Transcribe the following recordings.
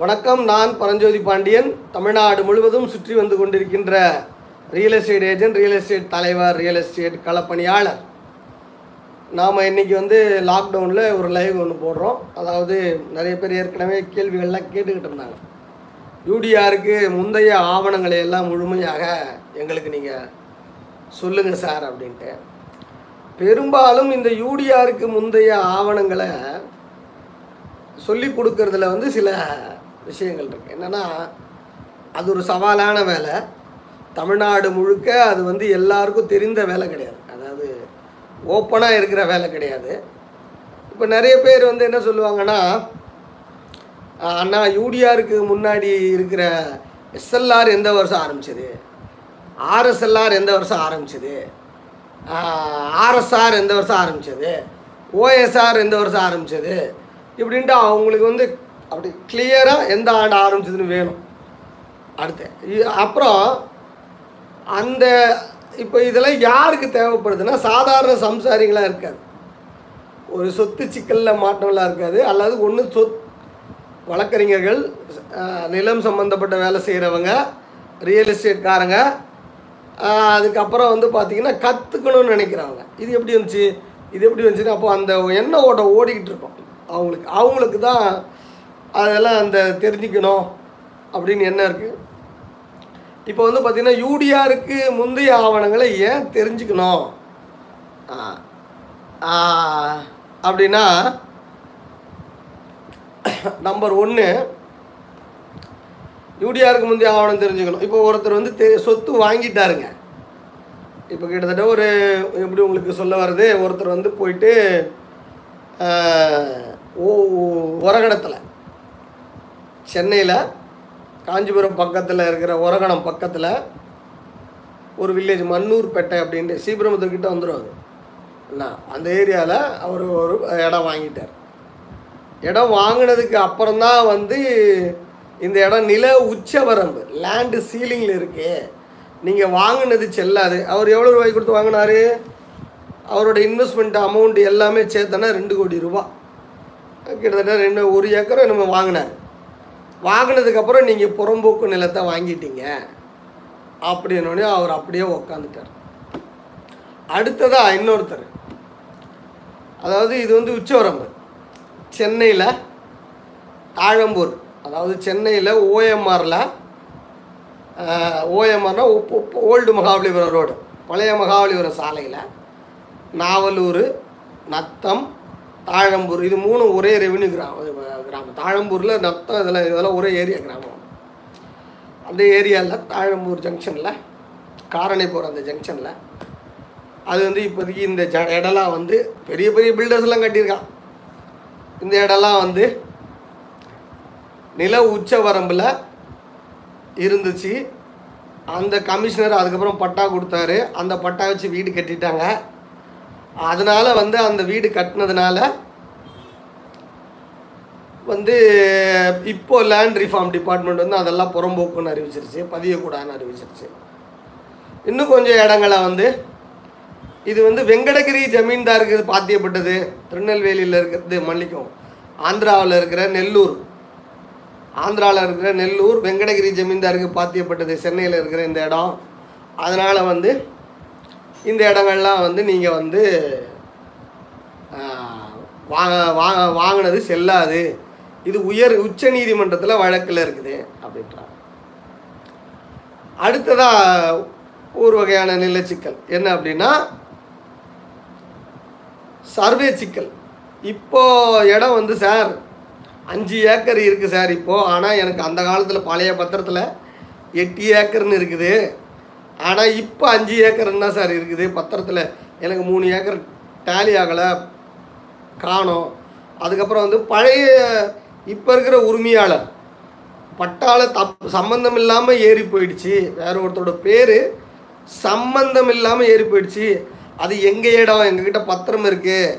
வணக்கம் நான் பரஞ்சோதி பாண்டியன். தமிழ்நாடு முழுவதும் சுற்றி வந்து கொண்டிருக்கின்ற real estate agent real estate தலைவர் ரியல் எஸ்டேட் களப்பணியாளர். நாம் இன்றைக்கி வந்து லாக்டவுனில் ஒரு லைவ் ஒன்று போடுறோம். அதாவது நிறைய பேர் ஏற்கனவே கேள்விகள்லாம் கேட்டுக்கிட்டு இருந்தாங்க. யூடிஆருக்கு முந்தைய ஆவணங்களை எல்லாம் முழுமையாக எங்களுக்கு நீங்கள் சொல்லுங்கள் சார் அப்படின்ட்டு. பெரும்பாலும் இந்த யூடிஆருக்கு முந்தைய ஆவணங்களை சொல்லி கொடுக்கறதுல வந்து சில விஷயங்கள் இருக்குது என்னென்னா அது ஒரு சவாலான வேலை. தமிழ்நாடு முழுக்க அது வந்து எல்லாருக்கும் தெரிந்த வேலை கிடையாது. அதாவது ஓப்பனாக இருக்கிற வேலை கிடையாது. இப்போ நிறைய பேர் வந்து என்ன சொல்லுவாங்கன்னா அண்ணா யூடிஆருக்கு முன்னாடி இருக்கிற எஸ்எல்ஆர் எந்த வருஷம் ஆரம்பிச்சது? ஆர்எஸ்எல்ஆர் எந்த வருஷம் ஆரம்பிச்சது? ஆர்எஸ்ஆர் எந்த வருஷம் ஆரம்பிச்சது? ஓஎஸ்ஆர் எந்த வருஷம் ஆரம்பிச்சது? இப்படின்ட்டு அவங்களுக்கு வந்து அப்படி கிளியராக எந்த ஆண்டு ஆரம்பிச்சதுன்னு வேணும். அடுத்து அப்புறம் அந்த இப்போ இதெல்லாம் யாருக்கு தேவைப்படுதுன்னா சாதாரண சம்சாரிகளாக இருக்காது. ஒரு சொத்து சிக்கலில் மாற்றம்லாம் இருக்காது. அல்லது ஒன்று சொத் வழக்கறிஞர்கள் நிலம் சம்மந்தப்பட்ட வேலை செய்கிறவங்க ரியல் எஸ்டேட்காரங்க அதுக்கப்புறம் வந்து பார்த்திங்கன்னா கற்றுக்கணும்னு நினைக்கிறவங்க இது எப்படி வந்துச்சு? இது எப்படி வந்துச்சுன்னா அப்போ அந்த எண்ணெய் ஓட்டம் ஓடிக்கிட்டு இருக்கும். அவங்களுக்கு அவங்களுக்கு தான் அதெல்லாம் அந்த தெரிஞ்சுக்கணும் அப்படின்னு என்ன இருக்குது இப்போ வந்து பார்த்திங்கன்னா யூடிஆருக்கு முந்தைய ஆவணங்களை ஏன் தெரிஞ்சுக்கணும்? அப்படின்னா நம்பர் ஒன்று யூடிஆருக்கு முந்தைய ஆவணம் தெரிஞ்சுக்கணும். இப்போ ஒருத்தர் வந்து தெ சொத்து வாங்கிட்டாருங்க. இப்போ கிட்டத்தட்ட ஒரு எப்படி உங்களுக்கு சொல்ல வருது ஒருத்தர் வந்து போயிட்டு ஓ உரகடத்தில் சென்னையில் காஞ்சிபுரம் பக்கத்தில் இருக்கிற உரகணம் பக்கத்தில் ஒரு வில்லேஜ் மன்னூர்பேட்டை அப்படின்ட்டு ஸ்ரீபெரும்புத்தூர்கிட்ட வந்துடுவாங்க என்ன அந்த ஏரியாவில் அவர் ஒரு இடம் வாங்கிட்டார். இடம் வாங்கினதுக்கு அப்புறம்தான் வந்து இந்த இடம் நில உச்சவரம்பு லேண்டு சீலிங்கில் இருக்கு. நீங்கள் வாங்கினது செல்லாது. அவர் எவ்வளோ ரூபாய் கொடுத்து வாங்கினாரு? அவரோட இன்வெஸ்ட்மெண்ட் அமௌண்ட் எல்லாமே சேர்த்தனா ரெண்டு கோடி ரூபா. கிட்டத்தட்ட ரெண்டு ஒரு ஏக்கரை நம்ம வாங்கினார். வாங்கினதுக்கப்புறம் நீங்கள் புறம்போக்கு நிலத்தை வாங்கிட்டீங்க. அப்படின்னோடனே அவர் அப்படியே உக்காந்துட்டார். அடுத்ததாக இன்னொருத்தர். அதாவது இது வந்து உச்சவரம்பு. சென்னையில் தாழம்பூர் அதாவது சென்னையில் ஓஎம்ஆரில் ஓஎம்ஆர்னா ஓல்டு மகாபலிபுரம் ரோடு. பழைய மகாபலிபுரம் சாலையில் நாவலூர் நத்தம் தாழம்பூர் இது மூணும் ஒரே ரெவென்யூ கிராமம் கிராமம். தாழம்பூரில் நத்தம் இதெல்லாம் இதெல்லாம் ஒரே ஏரியா கிராமம். அந்த ஏரியாவில் தாழம்பூர் ஜங்ஷனில் காரணை போகிற அந்த ஜங்ஷனில் அது வந்து இப்போதைக்கு இந்த ஜ இடம்லாம் வந்து பெரிய பெரிய பில்டர்ஸ்லாம் கட்டியிருக்கான். இந்த இடம்லாம் வந்து நில உச்ச வரம்பில் இருந்துச்சு. அந்த கமிஷனர் அதுக்கப்புறம் பட்டா கொடுத்தாரு. அந்த பட்டா வச்சு வீடு கட்டிட்டாங்க. அதனால் வந்து அந்த வீடு கட்டினதுனால வந்து இப்போ லேண்ட் ரிஃபார்ம் டிபார்ட்மெண்ட் வந்து அதெல்லாம் புறம்போக்குன்னு அறிவிச்சிருச்சு பதியக்கூடாதுன்னு அறிவிச்சிருச்சு. இன்னும் கொஞ்சம் இடங்களை வந்து இது வந்து வெங்கடகிரி ஜமீன்தாருக்கு பாத்தியப்பட்டது திருநெல்வேலியில் இருக்கிறது மன்னிக்கும் ஆந்திராவில் இருக்கிற நெல்லூர். ஆந்திராவில் இருக்கிற நெல்லூர் வெங்கடகிரி ஜமீன்தாருக்கு பாத்தியப்பட்டது சென்னையில் இருக்கிற இந்த இடம். அதனால் வந்து இந்த இடங்கள்லாம் வந்து நீங்கள் வந்து வாங்க வாங்க வாங்கினது செல்லாது. இது உயர் உச்ச நீதிமன்றத்தில் வழக்கில் இருக்குது அப்படின்றாங்க. அடுத்ததாக ஒரு வகையான நிலச்சிக்கல் என்ன அப்படின்னா சர்வே சிக்கல். இப்போ இடம் வந்து சார் அஞ்சு ஏக்கர் இருக்குது சார் இப்போது ஆனால் எனக்கு அந்த காலத்தில் பழைய பத்திரத்தில் எட்டு ஏக்கர்னு இருக்குது. ஆனால் இப்போ அஞ்சு ஏக்கர் என்ன சார் இருக்குது? பத்திரத்தில் எனக்கு மூணு ஏக்கர் டேலி ஆகலை. காணோம். அதுக்கப்புறம் வந்து பழைய இப்போ இருக்கிற உரிமையாளர். பட்டால தப் சம்மந்தம் இல்லாமல் ஏறி போயிடுச்சு. வேற ஒருத்தரோட பேர் சம்மந்தம் இல்லாமல் ஏறி போயிடுச்சு. அது எங்கள் இடம்? எங்ககிட்ட பத்திரம் இருக்குது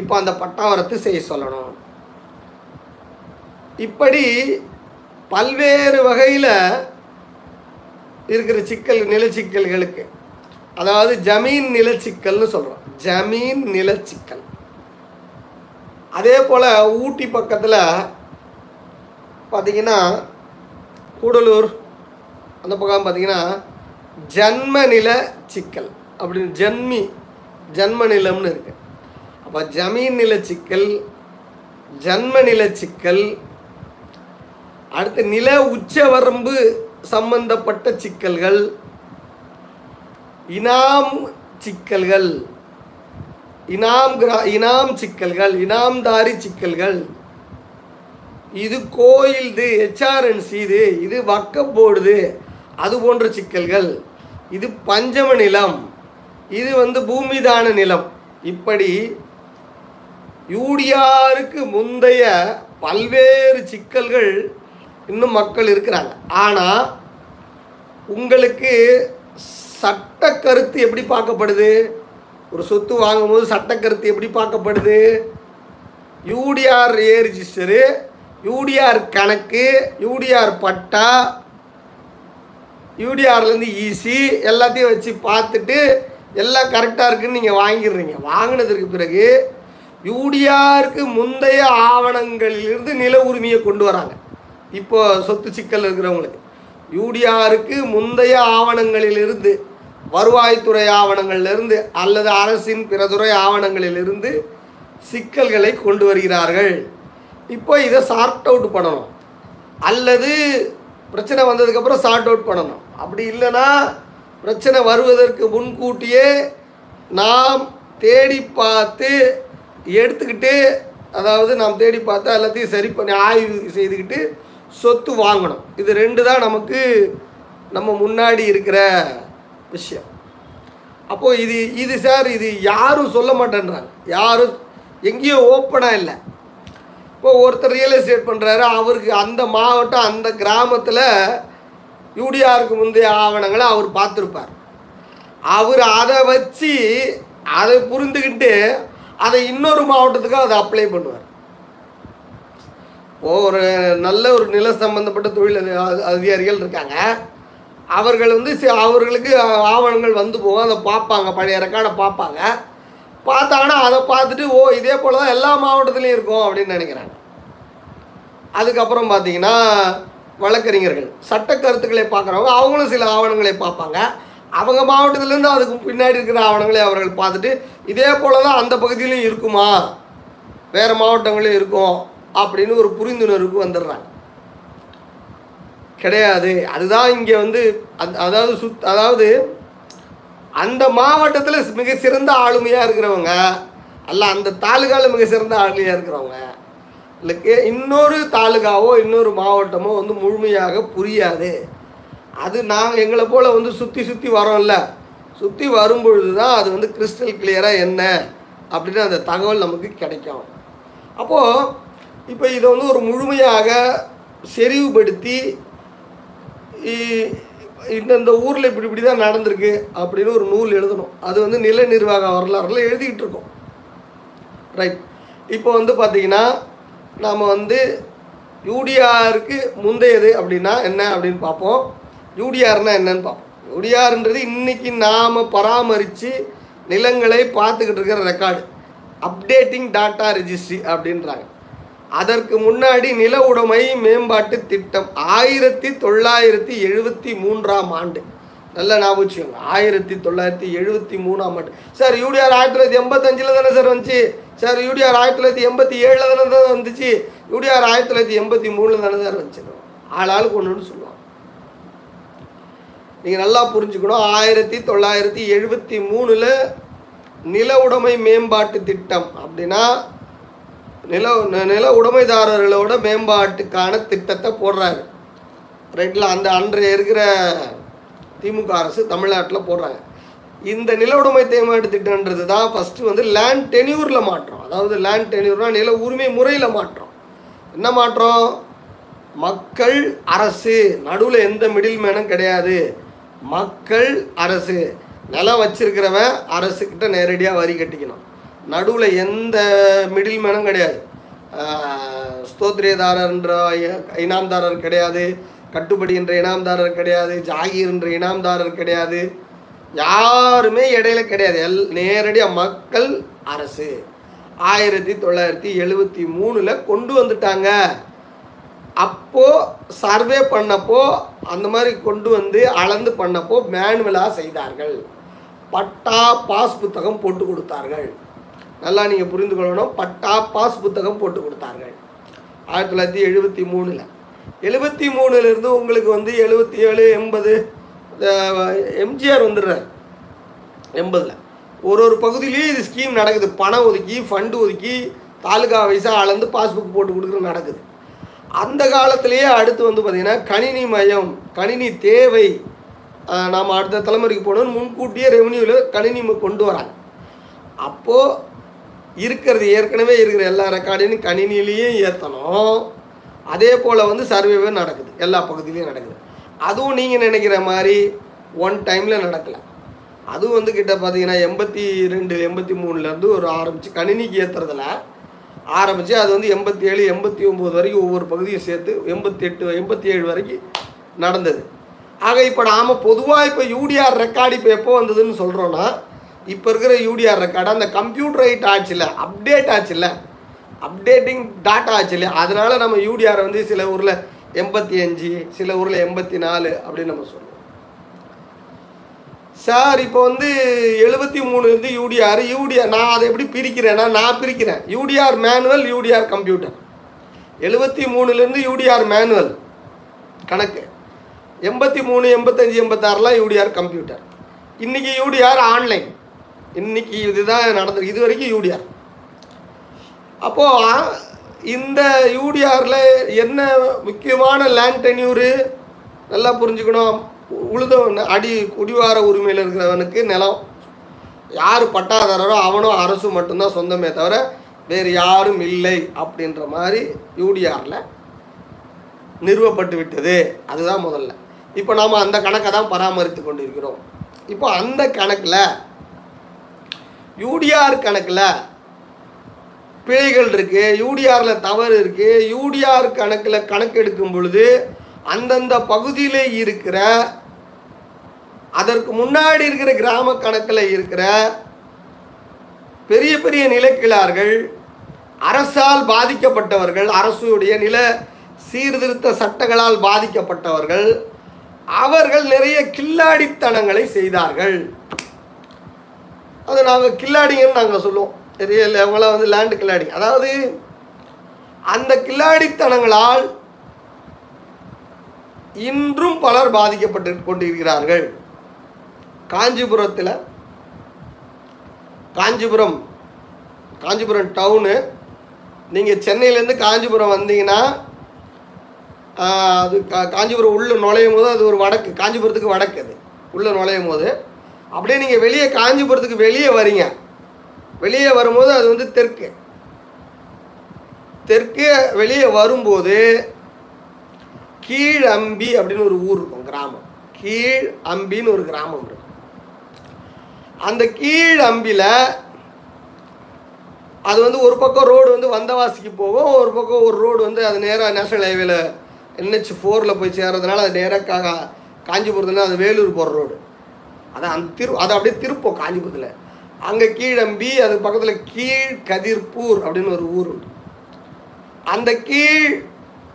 இப்போ அந்த பட்டாவரத்து செய்ய சொல்லணும். இப்படி பல்வேறு வகையில் இருக்கிற சிக்கல் நிலச்சிக்கல்களுக்கு அதாவது ஜமீன் நிலச்சிக்கல்னு சொல்கிறோம் ஜமீன் நிலச்சிக்கல் அதே போல் ஊட்டி பக்கத்தில் பார்த்தீங்கன்னா கூடலூர் அந்த பக்கம் பார்த்தீங்கன்னா ஜன்ம நில சிக்கல் அப்படின்னு ஜன்மி ஜன்ம நிலம்னு இருக்கு. அப்போ ஜமீன் நில சிக்கல் ஜன்ம நில சிக்கல் அடுத்து நில உச்சவரம்பு சம்பந்தப்பட்ட சிக்கல்கள். இனாம் சிக்கல்கள். இனாம் கிரா இனாம் சிக்கல்கள் இனாம்தாரி சிக்கல்கள். இது கோயில்து ஹெச்ஆர்என்சி இது இது வக்கப்போடுது அது போன்ற சிக்கல்கள். இது பஞ்சம நிலம் இது வந்து பூமிதான நிலம். இப்படி யூடிஆருக்கு முந்தைய பல்வேறு சிக்கல்கள் இன்னும் மக்கள் இருக்கிறாங்க. ஆனால் உங்களுக்கு சட்ட கருத்து எப்படி பார்க்கப்படுது? ஒரு சொத்து வாங்கும்போது சட்ட கருத்து எப்படி பார்க்கப்படுது? யூடிஆர் ஏ ரிஜிஸ்டரு யூடிஆர் கணக்கு யூடிஆர் பட்டா யூடிஆர்லேருந்து ஈசி எல்லாத்தையும் வச்சு பார்த்துட்டு எல்லாம் கரெக்டாக இருக்குன்னு நீங்கள் வாங்கிடுறீங்க. வாங்கினதுக்கு பிறகு யூடிஆருக்கு முந்தைய ஆவணங்களிலிருந்து நில உரிமையை கொண்டு வராங்க. இப்போ சொத்து சிக்கல் இருக்கிறவங்களுக்கு. யூடிஆருக்கு முந்தைய ஆவணங்களிலிருந்து வருவாய்த்துறை ஆவணங்களிலிருந்து அல்லது அரசின் பிறதுறை ஆவணங்களிலிருந்து சிக்கல்களை கொண்டு வருகிறார்கள். இப்போ இதை சார்ட் அவுட் பண்ணணும். அல்லது பிரச்சனை வந்ததுக்கப்புறம் சார்ட் அவுட் பண்ணணும். அப்படி இல்லைன்னா பிரச்சனை வருவதற்கு முன்கூட்டியே நாம் தேடி பார்த்து எடுத்துக்கிட்டு அதாவது நாம் தேடி பார்த்து எல்லாத்தையும் சரி பண்ணி ஆய்வு செய்துக்கிட்டு சொத்து வாங்கணும். இது ரெண்டு தான் நமக்கு நம்ம முன்னாடி இருக்கிற விஷயம். அப்போது இது இது சார் இது யாரும் சொல்ல மாட்டேன்றாங்க. யாரும் எங்கேயும் ஓப்பனாக இல்லை. இப்போ ஒருத்தர் ரியல் எஸ்டேட் பண்ணுறாரு அவருக்கு அந்த மாவட்டம் அந்த கிராமத்தில் யூடிஆருக்கு முந்தைய ஆவணங்களை அவர் பார்த்துருப்பார். அவர் அதை வச்சு அதை புரிந்துக்கிட்டு அதை இன்னொரு மாவட்டத்துக்கு அதை அப்ளை பண்ணுவார். ஒரு நல்ல ஒரு நில சம்பந்தப்பட்ட தொழில் அதிகாரிகள் இருக்காங்க. அவர்கள் வந்து அவர்களுக்கு ஆவணங்கள் வந்து போகும். அதை பார்ப்பாங்க. பழைய ரெக்கார்டை பார்ப்பாங்க. பார்த்தாங்கன்னா அதை பார்த்துட்டு ஓ இதே போல் தான் எல்லா மாவட்டத்துலேயும் இருக்கும் அப்படின்னு நினைக்கிறாங்க. அதுக்கப்புறம் பார்த்தீங்கன்னா வழக்கறிஞர்கள். சட்ட கருத்துக்களை பார்க்குறவங்க அவங்களும் சில ஆவணங்களை பார்ப்பாங்க. அவங்க மாவட்டத்துலேருந்து அதுக்கு பின்னாடி இருக்கிற ஆவணங்களை அவர்கள் பார்த்துட்டு இதே போல தான் அந்த பகுதியிலும் இருக்குமா? வேறு மாவட்டங்களும் இருக்கும். அப்படின்னு ஒரு புரிந்துணர்வுக்கு வந்துடுறாங்க. கிடையாது. அதுதான் இங்கே வந்து அந்த அதாவது சுத் அதாவது அந்த மாவட்டத்தில் மிக சிறந்த ஆளுமையாக இருக்கிறவங்க அல்ல அந்த தாலுகாவில் மிக சிறந்த ஆளுமையாக இருக்கிறவங்க இல்லைக்கு இன்னொரு தாலுகாவோ இன்னொரு மாவட்டமோ வந்து முழுமையாக புரியாது. அது நாங்கள் எங்களை போல் வந்து சுற்றி சுற்றி வரோம்ல. சுற்றி வரும்பொழுது தான் அது வந்து கிறிஸ்டல் கிளியராக என்ன அப்படின்னு அந்த தகவல் நமக்கு கிடைக்கும். அப்போது இப்போ இதை வந்து ஒரு முழுமையாக செறிவுபடுத்தி இந்தந்த ஊரில் இப்படி இப்படி தான் நடந்திருக்கு அப்படின்னு ஒரு நூல் எழுதணும். அது வந்து நில நிர்வாக வரலாறுல எழுதிக்கிட்டு இருக்கோம். ரைட் இப்போ வந்து பார்த்திங்கன்னா நாம் வந்து யூடிஆருக்கு முந்தையது அப்படின்னா என்ன அப்படின்னு பார்ப்போம். யூடிஆர்னால் என்னன்னு பார்ப்போம். யூடிஆர்ன்றது இன்றைக்கி நாம் பராமரித்து நிலங்களை பார்த்துக்கிட்டு இருக்கிற ரெக்கார்டு. அப்டேட்டிங் டாட்டா ரெஜிஸ்ட்ரி அப்படின்றாங்க. அதற்கு முன்னாடி நில உடைமை மேம்பாட்டு திட்டம் ஆயிரத்தி தொள்ளாயிரத்தி எழுபத்தி மூன்றாம் ஆண்டு. நல்ல ஞாபகம் ஆயிரத்தி தொள்ளாயிரத்தி எழுபத்தி மூணாம் ஆண்டு. சார் யூடிஆர் ஆயிரத்தி தொள்ளாயிரத்தி எண்பத்தஞ்சில் தானே சார் வந்துச்சு? சார் யூடிஆர் ஆயிரத்தி தொள்ளாயிரத்தி எண்பத்தி ஏழில் தானே தான் வந்துச்சு? யூடிஆர் ஆயிரத்தி தொள்ளாயிரத்தி எண்பத்தி மூணில் தானே சார் வந்துச்சு? ஆள் ஒன்றுன்னு சொல்லுவாங்க. நீங்கள் நல்லா புரிஞ்சுக்கணும். ஆயிரத்தி தொள்ளாயிரத்தி எழுபத்தி மூணில் நில உடைமை மேம்பாட்டு திட்டம் அப்படின்னா நில நில உடைமைதாரர்களோட மேம்பாட்டுக்கான திட்டத்தை போடுறாரு. ரைட்டில் அந்த அன்றைய இருக்கிற திமுக அரசு தமிழ்நாட்டில் போடுறாங்க. இந்த நில உடைமை தேமாட்டு திட்டம்ன்றது தான் ஃபஸ்ட்டு வந்து லேண்ட் டெனியூரில் மாற்றம். அதாவது லேண்ட் டெனியூர்னால் நில உரிமை முறையில் மாற்றம். என்ன மாற்றம்? மக்கள் அரசு. நடுவில் எந்த மிடில் மேனும் கிடையாது. மக்கள் அரசு. நிலம் வச்சிருக்கிறவன் அரசுக்கிட்ட நேரடியாக வரி கட்டிக்கணும். நடுவில் எந்த மிடில் மேனும் கிடையாது ஸ்தோத்ரியதாரர்ன்ற இனாம்தாரர் கிடையாது. கட்டுப்படி என்ற இனாம்தாரர் கிடையாது. ஜாகீர் என்ற இனாம்தாரர் கிடையாது. யாருமே இடையில கிடையாது. எல் நேரடியாக மக்கள் அரசு ஆயிரத்தி தொள்ளாயிரத்தி எழுபத்தி மூணில் கொண்டு வந்துட்டாங்க. அப்போது சர்வே பண்ணப்போ அந்த மாதிரி கொண்டு வந்து அளந்து பண்ணப்போ மேனுவலாக செய்தார்கள். பட்டா பாஸ் புத்தகம் போட்டு கொடுத்தார்கள். நல்லா நீங்கள் புரிந்து கொள்ளணும். பட்டா பாஸ் புத்தகம் போட்டு கொடுத்தார்கள். ஆயிரத்தி தொள்ளாயிரத்தி எழுபத்தி மூணில். எழுபத்தி மூணுலேருந்து உங்களுக்கு வந்து எழுபத்தி ஏழு எண்பது எம்ஜிஆர் வந்துடுறார். எண்பதில். ஒரு ஒரு பகுதியிலையும் இது ஸ்கீம் நடக்குது. பணம் ஒதுக்கி ஃபண்டு ஒதுக்கி தாலுகா வைஸாக அளந்து பாஸ்புக் போட்டு கொடுக்குறது நடக்குது. அந்த காலத்திலேயே அடுத்து வந்து பார்த்திங்கன்னா கணினி மயம் கணினி தேவை. நாம் அடுத்த தலைமுறைக்கு போகணும்னு முன்கூட்டியே ரெவன்யூவில் கணினி கொண்டு வராங்க. அப்போது இருக்கிறது ஏற்கனவே இருக்கிற எல்லா ரெக்கார்டையும் கணினியிலையும் ஏற்றணும் அதே போல் வந்து சர்வேவே நடக்குது எல்லா பகுதியிலையும் நடக்குது. அதுவும் நீங்கள் நினைக்கிற மாதிரி ஒன் டைமில் நடக்கலை. அதுவும் வந்து கிட்ட பார்த்தீங்கன்னா எண்பத்தி ரெண்டு எண்பத்தி மூணுலேருந்து ஒரு ஆரம்பித்து கணினிக்கு ஏற்றுறதுல ஆரம்பித்து அது வந்து எண்பத்தி ஏழு எண்பத்தி ஒம்பது வரைக்கும் ஒவ்வொரு பகுதியும் சேர்த்து எண்பத்தி எட்டு எண்பத்தி ஏழு வரைக்கும் நடந்தது. ஆக இப்போ நாம் பொதுவாக இப்போ யூடிஆர் ரெக்கார்டு இப்போ எப்போ வந்ததுன்னு சொல்கிறோன்னா இப்போ இருக்கிற யூடிஆர் ரெக்கார்டு அந்த கம்ப்யூட்டரைட் ஆச்சுல அப்டேட் ஆச்சுல்ல அப்டேட்டிங் டாட்டா ஆச்சுல்ல அதனால நம்ம யூடிஆரை வந்து சில ஊரில் எண்பத்தி அஞ்சு சில ஊரில் எண்பத்தி நாலு அப்படின்னு நம்ம சொல்லுவோம் சார் இப்போ வந்து எழுபத்தி மூணுலேருந்து யூடிஆர் யூடிஆர் நான் அதை எப்படி பிரிக்கிறேன்னா நான் பிரிக்கிறேன். யூடிஆர் மேனுவல் யூடிஆர் கம்ப்யூட்டர் எழுபத்தி மூணுலேருந்து யூடிஆர் மேனுவல் கணக்கு. எண்பத்தி மூணு எண்பத்தஞ்சு எண்பத்தாறுலாம் யூடிஆர் கம்ப்யூட்டர் இன்றைக்கி யூடிஆர் ஆன்லைன் இன்னைக்கு இதுதான் நடந்திருக்கு இது வரைக்கும் யூடிஆர் அப்போது இந்த யூடிஆரில் என்ன முக்கியமான லேண்ட் டென்யூரு நல்லா புரிஞ்சுக்கணும். உழுத அடி குடிவார உரிமையில் இருக்கிறவனுக்கு நிலம். யார் பட்டாதாரரோ அவனும் அரசு மட்டும்தான் சொந்தமே தவிர வேறு யாரும் இல்லை அப்படின்ற மாதிரி யூடிஆரில் நிறுவப்பட்டு விட்டது. அதுதான் முதல்ல. இப்போ நாம் அந்த கணக்கை தான் பராமரித்து கொண்டிருக்கிறோம். இப்போ அந்த கணக்கில் யூடிஆர் கணக்கில் பிழைகள் இருக்குது யூடிஆரில் தவறு இருக்குது யூடிஆர் கணக்கில் கணக்கெடுக்கும் பொழுது அந்தந்த பகுதியில் இருக்கிற அதற்கு முன்னாடி இருக்கிற கிராம கணக்கில் இருக்கிற பெரிய பெரிய நிலக்கிழார்கள் அரசால் பாதிக்கப்பட்டவர்கள் அரசுடைய நில சீர்திருத்த சட்டங்களால் பாதிக்கப்பட்டவர்கள் அவர்கள் நிறைய கில்லாடித்தனங்களை செய்தார்கள். அது நாங்கள் கில்லாடிங்கன்னு நாங்கள் சொல்லுவோம். பெரிய அவங்களாம் வந்து லேண்டு கில்லாடி. அதாவது அந்த கில்லாடித்தனங்களால் இன்றும் பலர் பாதிக்கப்பட்டு கொண்டிருக்கிறார்கள். காஞ்சிபுரத்தில் காஞ்சிபுரம் காஞ்சிபுரம் டவுனு நீங்கள் சென்னையிலேருந்து காஞ்சிபுரம் வந்தீங்கன்னா அது கா காஞ்சிபுரம் உள்ளே நுழையும் போது அது ஒரு வடக்கு காஞ்சிபுரத்துக்கு வடக்கு அது. உள்ளே நுழையும் போது அப்படியே நீங்கள் வெளியே காஞ்சிபுரத்துக்கு வெளியே வரீங்க. வெளியே வரும்போது அது வந்து தெற்கு. தெற்கு வெளியே வரும்போது கீழ் அம்பி அப்படின்னு ஒரு ஊர் இருக்கும் கிராமம். கீழ் அம்பின்னு ஒரு கிராமம் இருக்கும். அந்த கீழ் அம்பியில் அது வந்து ஒரு பக்கம் ரோடு வந்து வந்தவாசிக்கு போகும் ஒரு பக்கம் ஒரு ரோடு வந்து அது நேராக நேஷனல் ஹைவேல என்ஹெச் ஃபோரில் போய் சேர்றதுனால அது நேராக கா காஞ்சிபுரத்தில் அது வேலூர் போகிற ரோடு. அதான் அந்த திரு அதை அப்படியே திருப்போம் காஞ்சிபுரத்தில் அங்கே கீழம்பி அது பக்கத்தில் கீழ் கதிர்பூர் அப்படின்னு ஒரு ஊர் உண்டு. அந்த கீழ்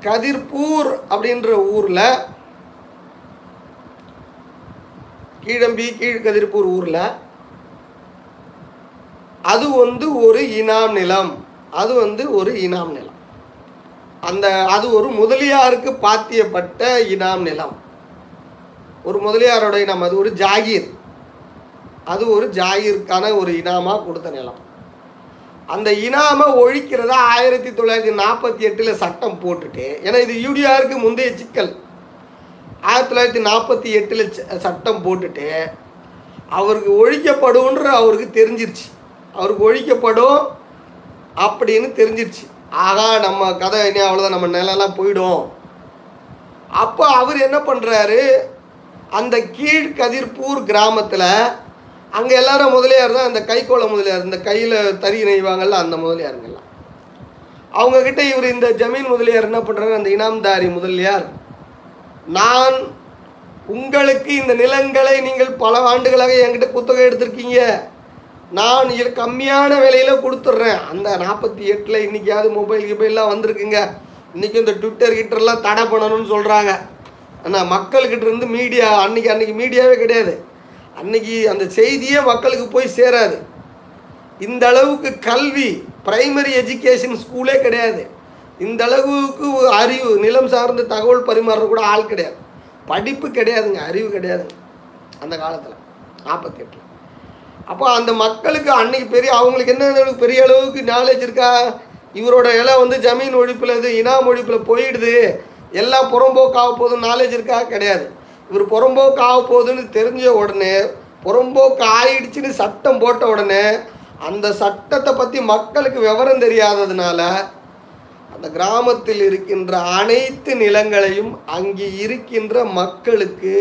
கதிர்பூர் அப்படின்ற ஊரில் கீழம்பி கீழ் கதிர்பூர் ஊரில் அது வந்து ஒரு இனாம் நிலம். அது வந்து ஒரு இனாம் நிலம். அந்த அது ஒரு முதலியாருக்கு பாத்தியப்பட்ட இனாம் நிலம். ஒரு முதலியாரோட இனம் அது ஒரு ஜாகீர். அது ஒரு ஜாகிருக்கான ஒரு இனாமாக கொடுத்த நிலம். அந்த இனாமை ஒழிக்கிறதா ஆயிரத்தி தொள்ளாயிரத்தி நாற்பத்தி எட்டில் சட்டம் போட்டுட்டு ஏன்னா இது யூடிஆருக்கு முந்தைய சிக்கல். ஆயிரத்தி தொள்ளாயிரத்தி நாற்பத்தி எட்டில் சட்டம் போட்டுட்டு அவருக்கு ஒழிக்கப்படும்ன்ற அவருக்கு தெரிஞ்சிருச்சு. அவருக்கு ஒழிக்கப்படும் அப்படின்னு தெரிஞ்சிருச்சு. ஆகா நம்ம கதை இனி அவ்வளோதான் நம்ம நிலம்லாம் போயிடும். அப்போ அவர் என்ன பண்ணுறாரு அந்த கீழ்கதிர்பூர் கிராமத்தில் அங்கே எல்லாரும் முதலியார் தான். அந்த கைக்கோள முதலியார் இந்த கையில் தறி நெய்வாங்கல்ல அந்த முதலியாருங்கெல்லாம். அவங்கக்கிட்ட இவர் இந்த ஜமீன் முதலியார் என்ன பண்ணுறாரு அந்த இனாம்தாரி முதலியார் நான் உங்களுக்கு இந்த நிலங்களை நீங்கள் பல ஆண்டுகளாக என்கிட்ட குத்தகை எடுத்திருக்கீங்க. நான் இது கம்மியான விலையில் கொடுத்துட்றேன். அந்த நாற்பத்தி எட்டில் இன்றைக்கியாவது மொபைல் கிபைல்லாம் வந்திருக்குங்க. இன்றைக்கி இந்த ட்விட்டர் கிட்டர்லாம் தடை பண்ணணும்னு சொல்கிறாங்க ஆனால் மக்கள்கிட்ட இருந்து மீடியா அன்னைக்கு அன்னைக்கு மீடியாவே கிடையாது. அன்னைக்கு அந்த செய்தியே மக்களுக்கு போய் சேராது. இந்த அளவுக்கு கல்வி பிரைமரி எஜுகேஷன் ஸ்கூலே கிடையாது. இந்த அளவுக்கு அறிவு நிலம் சார்ந்த தகவல் பரிமாறுற கூட ஆள் கிடையாது. படிப்பு கிடையாதுங்க அறிவு கிடையாதுங்க. அந்த காலத்தில் நாற்பத்தி எட்டில் அப்போ அந்த மக்களுக்கு அன்னைக்கு பெரிய அவங்களுக்கு என்ன பெரிய அளவுக்கு நாலேஜ் இருக்கா? இவரோட இலை வந்து ஜமீன் ஒழிப்பில் இது இனாம் ஒழிப்பில் போயிடுது. எல்லாம் புறம்போக்காக போகுதுன்னு நாலேஜ் இருக்கா? கிடையாது. இவர் புறம்போக்கு ஆக போகுதுன்னு தெரிஞ்ச உடனே புறம்போக்கு ஆயிடுச்சுன்னு சட்டம் போட்ட உடனே அந்த சட்டத்தை பற்றி மக்களுக்கு விவரம் தெரியாததுனால அந்த கிராமத்தில் இருக்கின்ற அனைத்து நிலங்களையும் அங்கே இருக்கின்ற மக்களுக்கு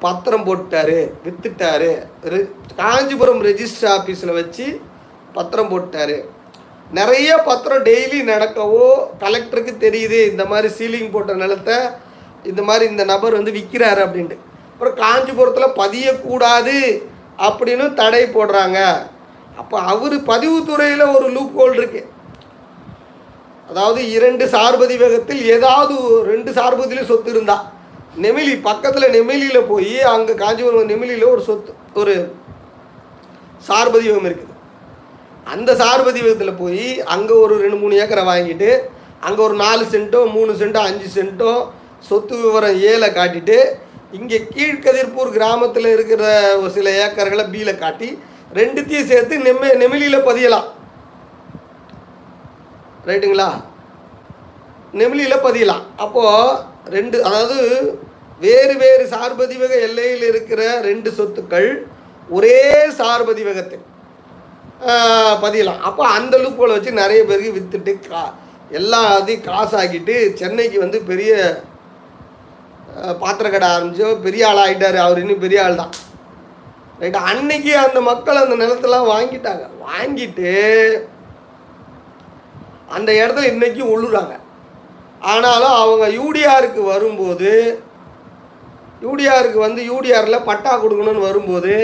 பத்திரம் போட்டாரு வித்துட்டாரு. காஞ்சிபுரம் ரெஜிஸ்டர் ஆஃபீஸில் வச்சு பத்திரம் போட்டாரு. நிறைய பத்திரம் டெய்லி நடக்கவோ கலெக்டருக்கு தெரியுது இந்த மாதிரி சீலிங் போட்ட நிலத்தை இந்த மாதிரி இந்த நபர் வந்து விற்கிறாரு அப்படின்ட்டு. அப்புறம் காஞ்சிபுரத்தில் பதியக்கூடாது அப்படின்னு தடை போடுறாங்க. அப்போ அவர் பதிவுத்துறையில் ஒரு லூப் ஹோல் இருக்கு. அதாவது இரண்டு சார்பதி வேகத்தில் ஏதாவது ஒரு ரெண்டு சார்பதியிலும் சொத்து இருந்தா நெமிலி பக்கத்தில் நெமிலியில் போய் அங்கே காஞ்சிபுரம் நெமிலியில் ஒரு சொத்து ஒரு சார்பதி வேகம் இருக்குது அந்த சார்பதி விதத்தில் போய் அங்கே ஒரு ரெண்டு மூணு ஏக்கரை வாங்கிட்டு அங்கே ஒரு நாலு சென்ட்டோ மூணு சென்ட்டோ அஞ்சு சென்ட்டோ சொத்து விவரம் ஏல காட்டிட்டு இங்கே கீழ்கதிர்பூர் கிராமத்தில் இருக்கிற ஒரு சில ஏக்கர்களை பீல காட்டி ரெண்டுத்தையும் சேர்த்து நெம்ம நெமிலியில் பதியலாம். ரைட்டுங்களா? நெமிலியில் பதியலாம். அப்போது ரெண்டு அதாவது வேறு வேறு சார்பதிவக எல்லையில் இருக்கிற ரெண்டு சொத்துக்கள் ஒரே சார்பதிவகத்தில் பதியலாம். அப்போ அந்த லூப்போல வச்சு நிறைய பேருக்கு விற்றுட்டு கா எல்லாத்தையும் காசாக்கிட்டு சென்னைக்கு வந்து பெரிய பாத்திரக்கடை ஆரம்பிச்சு பெரிய ஆள் ஆகிட்டார் அவர். இன்னும் பெரிய ஆள் தான். ரைட் அன்னைக்கு அந்த மக்கள் அந்த நிலத்தெல்லாம் வாங்கிட்டாங்க. வாங்கிட்டு அந்த இடத்துல இன்னைக்கும் உள்ளுறாங்க. ஆனாலும் அவங்க யூடிஆருக்கு வரும்போது யூடிஆருக்கு வந்து யூடிஆரில் பட்டா கொடுக்கணும்னு வரும்போது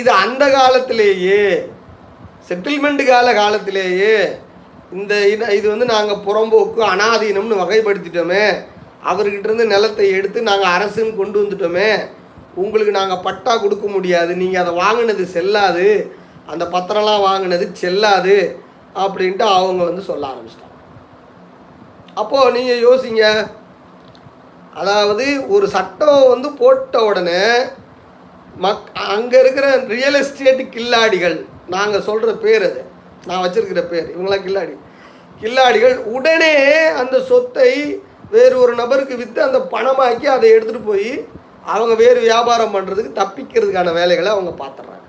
இது அந்த காலத்திலேயே செட்டில்மெண்ட் கால காலத்திலேயே இந்த இது வந்து நாங்கள் புறம்போக்கு அனாதீனம்னு வகைப்படுத்திட்டோமே அவர்கிட்டருந்து நிலத்தை எடுத்து நாங்கள் அரசுன்னு கொண்டு வந்துட்டோமே உங்களுக்கு நாங்கள் பட்டா கொடுக்க முடியாது நீங்கள் அதை வாங்கினது செல்லாது அந்த பத்திரம்லாம் வாங்கினது செல்லாது அப்படின்ட்டு அவங்க வந்து சொல்ல ஆரம்பிச்சிட்டாங்க. அப்போது நீங்கள் யோசிங்க அதாவது ஒரு சட்டம் வந்து போட்ட உடனே மக் அங்கே இருக்கிற ரியல் எஸ்டேட் கில்லாடிகள் நாங்கள் சொல்கிற பேர் அது. நான் வச்சுருக்கிற பேர். இவங்களாம் கில்லாடி. கில்லாடிகள் உடனே அந்த சொத்தை வேறு ஒரு நபருக்கு விற்று அந்த பணமாக்கி அதை எடுத்துகிட்டு போய் அவங்க வேறு வியாபாரம் பண்ணுறதுக்கு தப்பிக்கிறதுக்கான வேலைகளை அவங்க பார்த்துட்றாங்க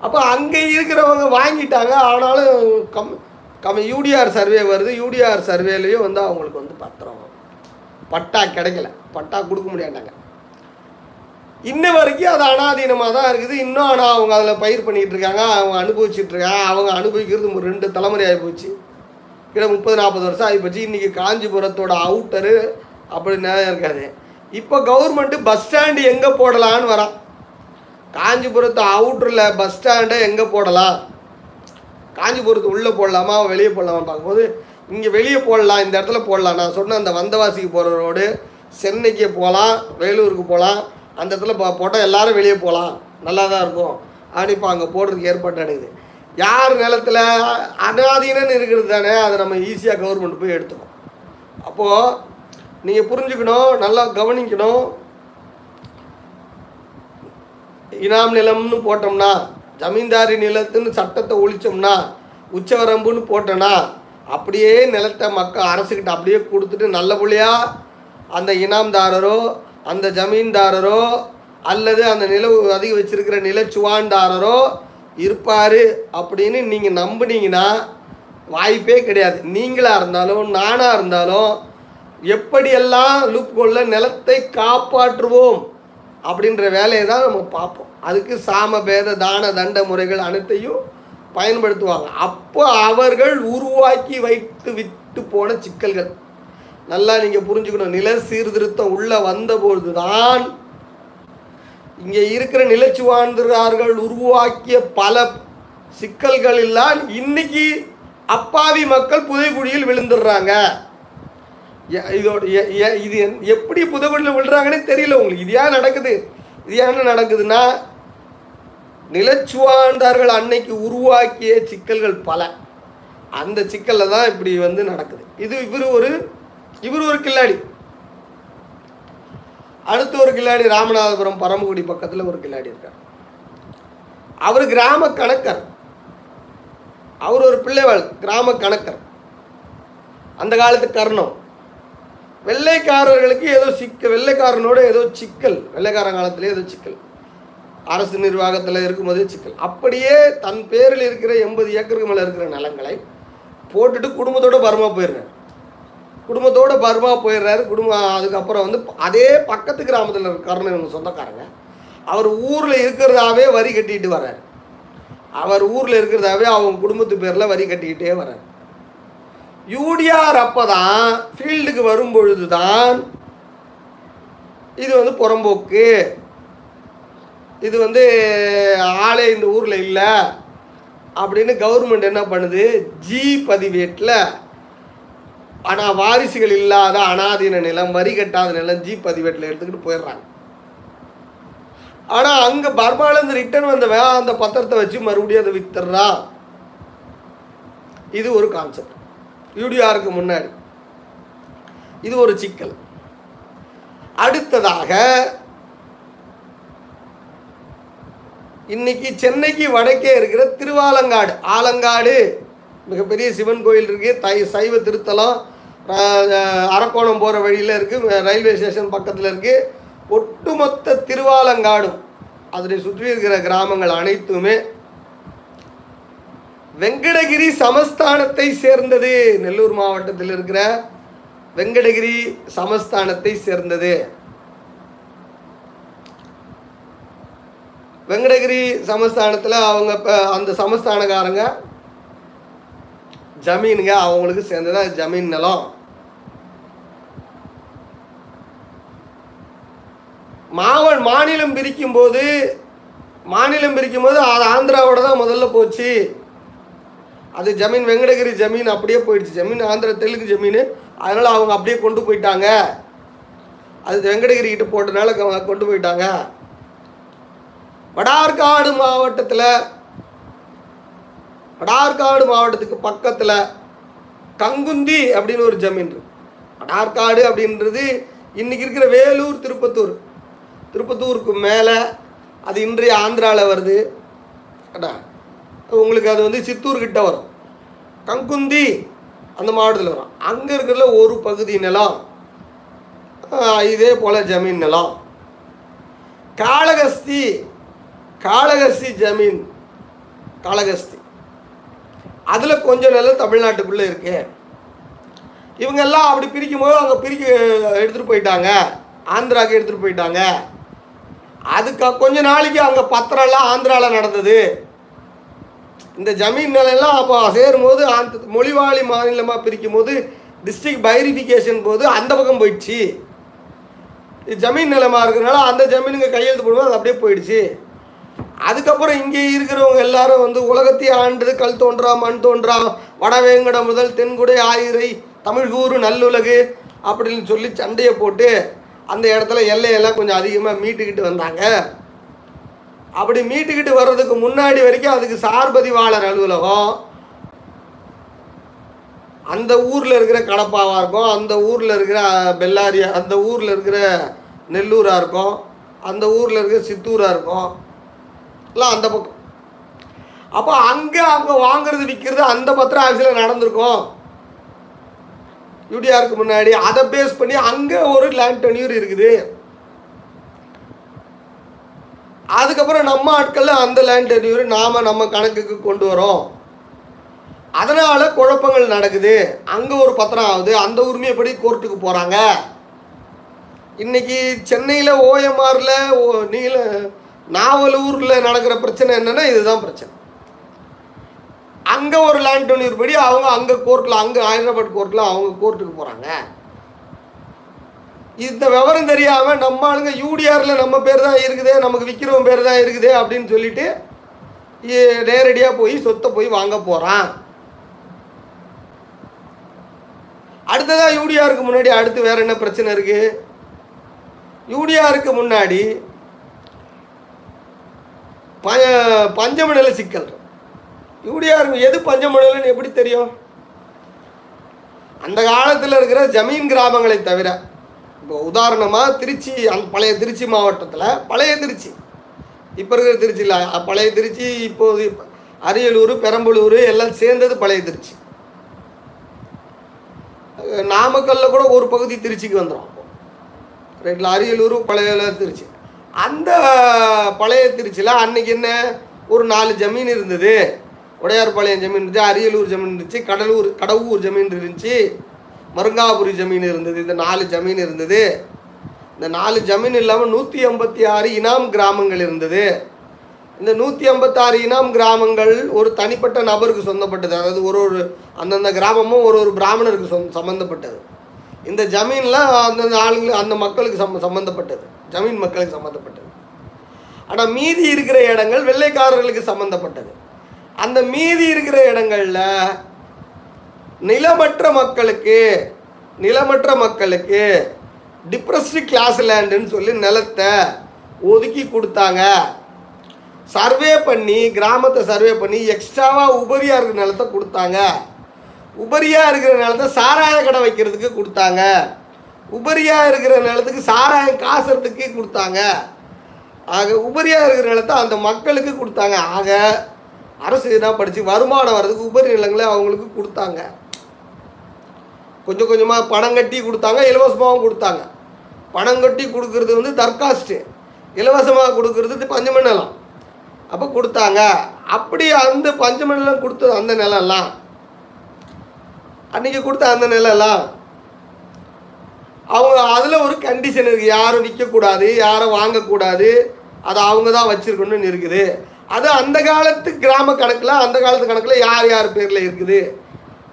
அப்போ அங்கே இருக்கிறவங்க வாங்கிட்டாங்க. ஆனாலும் கம் கம் யூடிஆர் சர்வே வருது. யூடிஆர் சர்வேலையும் வந்து அவங்களுக்கு வந்து பத்திரம். பட்டா கிடைக்கல. பட்டா கொடுக்க முடியாட்டாங்க இன்ன வரைக்கும் அது அனாதீனமாக தான் இருக்குது. இன்னும் ஆனால் அவங்க அதில் பயிர் பண்ணிகிட்டு இருக்காங்க அவங்க அனுபவிச்சிட்டுருக்காங்க அவங்க அனுபவிக்கிறது ஒரு ரெண்டு தலைமுறை ஆகி போச்சு. கிட்ட முப்பது நாற்பது வருஷம் ஆகி போச்சு. இன்றைக்கி காஞ்சிபுரத்தோட அவுட்டரு அப்படி நிறைய இருக்காது இப்போ கவர்மெண்ட்டு பஸ் ஸ்டாண்டு எங்கே போடலான்னு வரான் காஞ்சிபுரத்து அவுட்டரில் பஸ் ஸ்டாண்டை எங்கே போடலாம்? காஞ்சிபுரத்து உள்ளே போடலாமா? வெளியே போடலாமான்னு பார்க்கும்போது இங்கே வெளியே போடலாம் இந்த இடத்துல போடலாம். நான் சொன்ன அந்த வந்தவாசிக்கு போகிற ரோடு சென்னைக்கு போகலாம் வேலூருக்கு போகலாம் அந்த இடத்துல போ போட்டால் எல்லாரும் வெளியே போகலாம். நல்லா தான் இருக்கும். அப்படி இப்போ அங்கே போடுறதுக்கு ஏற்பாடு நடக்குது. யார் நிலத்தில் அனாதீனன்னு இருக்கிறது தானே அதை நம்ம ஈஸியாக கவர்மெண்ட் போய் எடுத்துக்கும். அப்போது நீங்கள் புரிஞ்சுக்கணும் நல்லா கவனிக்கணும். இனாம் நிலம்னு போட்டோம்னா ஜமீன்தாரி நிலத்துன்னு சட்டத்தை ஒழிச்சோம்னா உச்சவரம்புன்னு போட்டோன்னா அப்படியே நிலத்தை மக்கள் அரசுக்கிட்ட அப்படியே கொடுத்துட்டு நல்லபடியாக அந்த இனாம்தாரரோ அந்த ஜமீன்தாரரோ அல்லது அந்த நில அதிக வச்சிருக்கிற நிலச்சுவான்தாரரோ இருப்பார் அப்படின்னு நீங்கள் நம்புனீங்கன்னா வாய்ப்பே கிடையாது. நீங்களாக இருந்தாலும் நானாக இருந்தாலும் எப்படியெல்லாம் லூப்கோலில் நிலத்தை காப்பாற்றுவோம் அப்படின்ற வேலையை தான் நம்ம பார்ப்போம். அதுக்கு சாம பேத தான தண்ட முறைகள் அனைத்தையும் பயன்படுத்துவாங்க. அப்போ அவர்கள் உருவாக்கி வைத்து விட்டு போன சிக்கல்கள். நல்லா நீங்கள் புரிஞ்சுக்கணும். நில சீர்திருத்தம் உள்ளே வந்தபொழுது தான் இங்கே இருக்கிற நிலச்சுவான்றார்கள் உருவாக்கிய பல சிக்கல்கள் எல்லாம் இன்னைக்கு அப்பாவி மக்கள் புதைக்குழியில் விழுந்துடுறாங்க. எ- இதோட எ- எ- இது என்- எப்படி புதைக்குழியில் விழுறாங்கன்னே தெரியல உங்களுக்கு. இது ஏன் நடக்குது? இது ஏன் நடக்குதுன்னா நிலச்சுவாண்டார்கள் அன்னைக்கு உருவாக்கிய சிக்கல்கள் பல. அந்த சிக்கலில் தான் இப்படி வந்து நடக்குது. இது இவர் ஒரு இவர் ஒரு கில்லாடி. அடுத்து ஒரு கில்லாடி ராமநாதபுரம் பரமக்குடி பக்கத்தில் ஒரு கில்லாடி இருக்கார். அவர் கிராம கணக்கர். அவர் ஒரு பிள்ளைவாள் கிராம கணக்கர். அந்த காலத்து கர்ணம். வெள்ளைக்காரர்களுக்கு ஏதோ சிக்கல் வெள்ளைக்காரனோட ஏதோ சிக்கல் வெள்ளைக்கார காலத்திலே ஏதோ சிக்கல். அரசு நிர்வாகத்தில் இருக்கும்போது சிக்கல். அப்படியே தன் பேரில் இருக்கிற எண்பது ஏக்கருக்கு மேலே இருக்கிற நிலங்களை போட்டுட்டு குடும்பத்தோட பரமாக போயிடுறேன் குடும்பத்தோடு பர்மா போயிடுறாரு. குடும்பம் அதுக்கப்புறம் வந்து அதே பக்கத்து கிராமத்தில் இருக்க கர்ணன் இவங்க சொந்தக்காரங்க. அவர் ஊரில் இருக்கிறதாவே வரி கட்டிட்டு வர்றாரு. அவர் ஊரில் இருக்கிறதாவே அவங்க குடும்பத்து பேரில் வரி கட்டிக்கிட்டே வர்றார். யூடிஆர் அப்போ தான் ஃபீல்டுக்கு வரும்பொழுது தான் இது வந்து புறம்போக்கு. இது வந்து ஆளே இந்த ஊரில் இல்லை. அப்படின்னு கவர்மெண்ட் என்ன பண்ணுது? ஜி பதிவேட்டில் ஆனால் வாரிசுகள் இல்லாத அனாதீன நிலம் வரி கட்டாத நிலம் ஜி பதிவேட்டில் எடுத்துக்கிட்டு போயிடுறாங்க. ஆனால் அங்கே பர்மாலேருந்து ரிட்டர்ன் வந்தவன் அந்த பத்திரத்தை வச்சு மறுபடியும் அதை வித்துடுறான் இது ஒரு கான்செப்ட் யூடிஆருக்கு முன்னாடி. இது ஒரு சிக்கல். அடுத்ததாக இன்னைக்கு சென்னைக்கு வடக்கே இருக்கிற திருவாலங்காடு. ஆலங்காடு. மிகப்பெரிய சிவன் கோயில் இருக்கு. தை சைவ திருத்தலம். அரக்கோணம் போகிற வழியில் இருக்குது ரயில்வே ஸ்டேஷன் பக்கத்தில் இருக்குது ஒட்டுமொத்த திருவாலங்காடும் அதனை சுற்றி இருக்கிற கிராமங்கள் அனைத்துமே வெங்கடகிரி சமஸ்தானத்தை சேர்ந்தது. நெல்லூர் மாவட்டத்தில் இருக்கிற வெங்கடகிரி சமஸ்தானத்தை சேர்ந்தது. வெங்கடகிரி சமஸ்தானத்தில் அவங்க இப்போ அந்த சமஸ்தானக்காரங்க ஜமீனுங்க அவங்களுக்கு சேர்ந்தது ஜமீன் நிலம். மாவன் மாநிலம் பிரிக்கும் போது மாநிலம் பிரிக்கும் போது அது ஆந்திராவோட தான் முதல்ல போச்சு. அது ஜமீன் வெங்கடகிரி ஜமீன் அப்படியே போயிடுச்சு. ஜமீன் ஆந்திர தெலுங்கு ஜமீன். அதனால் அவங்க அப்படியே கொண்டு போயிட்டாங்க. அது வெங்கடகிரி கிட்ட போட்டனால கொண்டு போயிட்டாங்க. வடார்காடு மாவட்டத்தில் வடார்காடு மாவட்டத்துக்கு பக்கத்தில் கங்குந்தி அப்படின்னு ஒரு ஜமீன் இருக்கு. வடார்காடு அப்படின்றது இன்னைக்கு இருக்கிற வேலூர் திருப்பத்தூர். திருப்பத்தூருக்கு மேலே அது இன்றைய ஆந்திராவில் வருது. அடா. உங்களுக்கு அது வந்து சித்தூர்கிட்ட வரும். கங்குந்தி அந்த மாவட்டத்தில் வரும். அங்கே இருக்கிறதுல ஒரு பகுதி நிலம் இதே போல் ஜமீன் நிலம். காளகஸ்தி காளகஸ்தி ஜமீன் காளகஸ்தி. அதில் கொஞ்சம் நிலம் தமிழ்நாட்டுக்குள்ளே இருக்கு. இவங்கெல்லாம் அப்படி பிரிக்கும் போது அங்கே பிரிக்க எடுத்துகிட்டு போயிட்டாங்க. ஆந்திராவுக்கு எடுத்துகிட்டு போயிட்டாங்க. அதுக்கு கொஞ்ச நாளைக்கு அங்கே பத்திரம்லாம் ஆந்திராவில் நடந்தது. இந்த ஜமீன் நிலையெல்லாம் அப்போ சேரும்போது அந்த மொழிவாளி மாநிலமாக பிரிக்கும் போது டிஸ்ட்ரிக்ட் பைரிஃபிகேஷன் போது அந்த பக்கம் போயிடுச்சு. இது ஜமீன் நிலமாக இருக்கிறனால அந்த ஜமீனுங்க கையெழுத்து போடுவோம் அது அப்படியே போயிடுச்சு. அதுக்கப்புறம் இங்கே இருக்கிறவங்க எல்லாரும் வந்து உலகத்தையே ஆண்டது கல் தோன்றா மண் தோன்றா வடவேங்கடம் முதல் தென்குடை ஆயிரை தமிழ் கூறு நல்லுலகு அப்படின்னு சொல்லி சண்டையை போட்டு அந்த இடத்துல எல்லையெல்லாம் கொஞ்சம் அதிகமாக மீட்டுக்கிட்டு வந்தாங்க. அப்படி மீட்டுக்கிட்டு வர்றதுக்கு முன்னாடி வரைக்கும் அதுக்கு சார்பதிவாளர் அலுவலகம் அந்த ஊரில் இருக்கிற கடப்பாவாக இருக்கும் அந்த ஊரில் இருக்கிற பெல்லாரியா அந்த ஊரில் இருக்கிற நெல்லூராக இருக்கும் அந்த ஊரில் இருக்கிற சித்தூராக இருக்கும். எல்லாம் அந்த பக்கம். அப்போ அங்கே அவங்க வாங்குறது விற்கிறது அந்த பத்திர ஆஃபீஸில் நடந்திருக்கும். யூடிஆருக்கு முன்னாடி அதை பேஸ் பண்ணி அங்கே ஒரு லேண்ட் டென்யூர் இருக்குது. அதுக்கப்புறம் நம்ம ஆட்களில் அந்த லேண்ட் டென்யூர் நாம் நம்ம கணக்குக்கு கொண்டு வரோம். அதனால் குழப்பங்கள் நடக்குது. அங்கே ஒரு பத்திரம் ஆகுது. அந்த உரிமையப்படி கோர்ட்டுக்கு போகிறாங்க இன்னைக்கு சென்னையில் ஓஎம்ஆரில் ஓ நீல நாவலூரில் நடக்கிற பிரச்சனை என்னென்னா இதுதான் பிரச்சனை. அங்கே ஒரு லேண்ட் டென்யூர் படி அவங்க அங்கே கோர்ட்டில் அங்கே ஹைதராபாத் கோர்ட்டில் அவங்க கோர்ட்டுக்கு போகிறாங்க இந்த விவரம் தெரியாமல் நம்ம ஆளுங்க யூடிஆரில் நம்ம பேர் தான் இருக்குதே நமக்கு விற்கிறவன் பேர் தான் இருக்குதே அப்படின்னு சொல்லிட்டு நேரடியாக போய் சொத்தை போய் வாங்க போகிறான் அடுத்ததாக யூடிஆருக்கு முன்னாடி அடுத்து வேறு என்ன பிரச்சனை இருக்குது யூடிஆருக்கு முன்னாடி ப பஞ்சமநில சிக்கல். யூடிஆர் எது பஞ்சமநிலன்னு எப்படி தெரியும்? அந்த காலத்தில் இருக்கிற ஜமீன் கிராமங்களை தவிர இப்போ உதாரணமாக திருச்சி அந்த பழைய திருச்சி மாவட்டத்தில் பழைய திருச்சி. இப்போ இருக்கிற திருச்சியில் பழைய திருச்சி இப்போது அரியலூர் பெரம்பலூர் எல்லாம் சேர்ந்தது பழைய திருச்சி. நாமக்கல்லில் நாமக்கல்ல கூட ஒரு பகுதி திருச்சிக்கு வந்துடும் அப்போ. ரைட்டில் அரியலூர் பழைய திருச்சி. அந்த பழைய திருச்சியில் அன்னைக்கு என்ன? ஒரு நாலு ஜமீன் இருந்தது. உடையார்பாளையம் ஜமீன் இருந்துச்சு அரியலூர் ஜமீன் இருந்துச்சு கடலூர் கடவுர் ஜமீன் இருந்துச்சு மருங்காபுரி ஜமீன் இருந்தது இந்த நாலு ஜமீன் இருந்தது. இந்த நாலு ஜமீன் இல்லாமல் நூற்றி ஐம்பத்தி ஆறு இனாம் கிராமங்கள் இருந்தது. இந்த நூற்றி ஐம்பத்தாறு இனாம் கிராமங்கள் ஒரு தனிப்பட்ட நபருக்கு சொந்தப்பட்டது. அதாவது ஒரு ஒரு அந்தந்த கிராமமும் ஒரு ஒரு பிராமணருக்கு சொந்த சம்மந்தப்பட்டது இந்த ஜமீன்லாம் அந்தந்த ஆளுங்களுக்கு அந்த மக்களுக்கு சம்ம சம்மந்தப்பட்டது ஜமீன் மக்களுக்கு சம்மந்தப்பட்டது ஆனால் மீதி இருக்கிற இடங்கள் வெள்ளைக்காரர்களுக்கு சம்மந்தப்பட்டது அந்த மீதி இருக்கிற இடங்களில் நிலமற்ற மக்களுக்கு நிலமற்ற மக்களுக்கு டிப்ரெஸ்டு கிளாஸ் லேண்டுன்னு சொல்லி நிலத்தை ஒதுக்கி கொடுத்தாங்க. சர்வே பண்ணி கிராமத்தை சர்வே பண்ணி எக்ஸ்ட்ராவாக உபரியாக இருக்கிற நிலத்தை கொடுத்தாங்க. உபரியாக இருக்கிற நிலத்தை சாராய கடை வைக்கிறதுக்கு கொடுத்தாங்க. உபரியாக இருக்கிற நிலத்துக்கு சாராயம் காசுறதுக்கு கொடுத்தாங்க. ஆக உபரியாக இருக்கிற நிலத்தை அந்த மக்களுக்கு கொடுத்தாங்க. ஆக அரசு என்ன படித்து வருமானம் வர்றதுக்கு உபரி நிலங்களை அவங்களுக்கு கொடுத்தாங்க. கொஞ்சம் கொஞ்சமாக பணம் கட்டி கொடுத்தாங்க இலவசமாகவும் கொடுத்தாங்க. பணம் கட்டி கொடுக்கறது வந்து தற்காஸ்ட்டு இலவசமாக கொடுக்கறது பஞ்சம நிலம். அப்போ கொடுத்தாங்க. அப்படி அந்த பஞ்சம நிலம் கொடுத்தது அந்த நிலம்லாம். அன்றைக்கி கொடுத்த அந்த நிலம்லாம். அவங்க அதில் ஒரு கண்டிஷன் இருக்குது யாரும் விற்கக்கூடாது யாரும் வாங்கக்கூடாது. அதை அவங்க தான் வச்சுருக்கணும்னு இருக்குது. அது அந்த காலத்து கிராம கணக்கில் அந்த காலத்து கணக்கில் யார் யார் பேரில் இருக்குது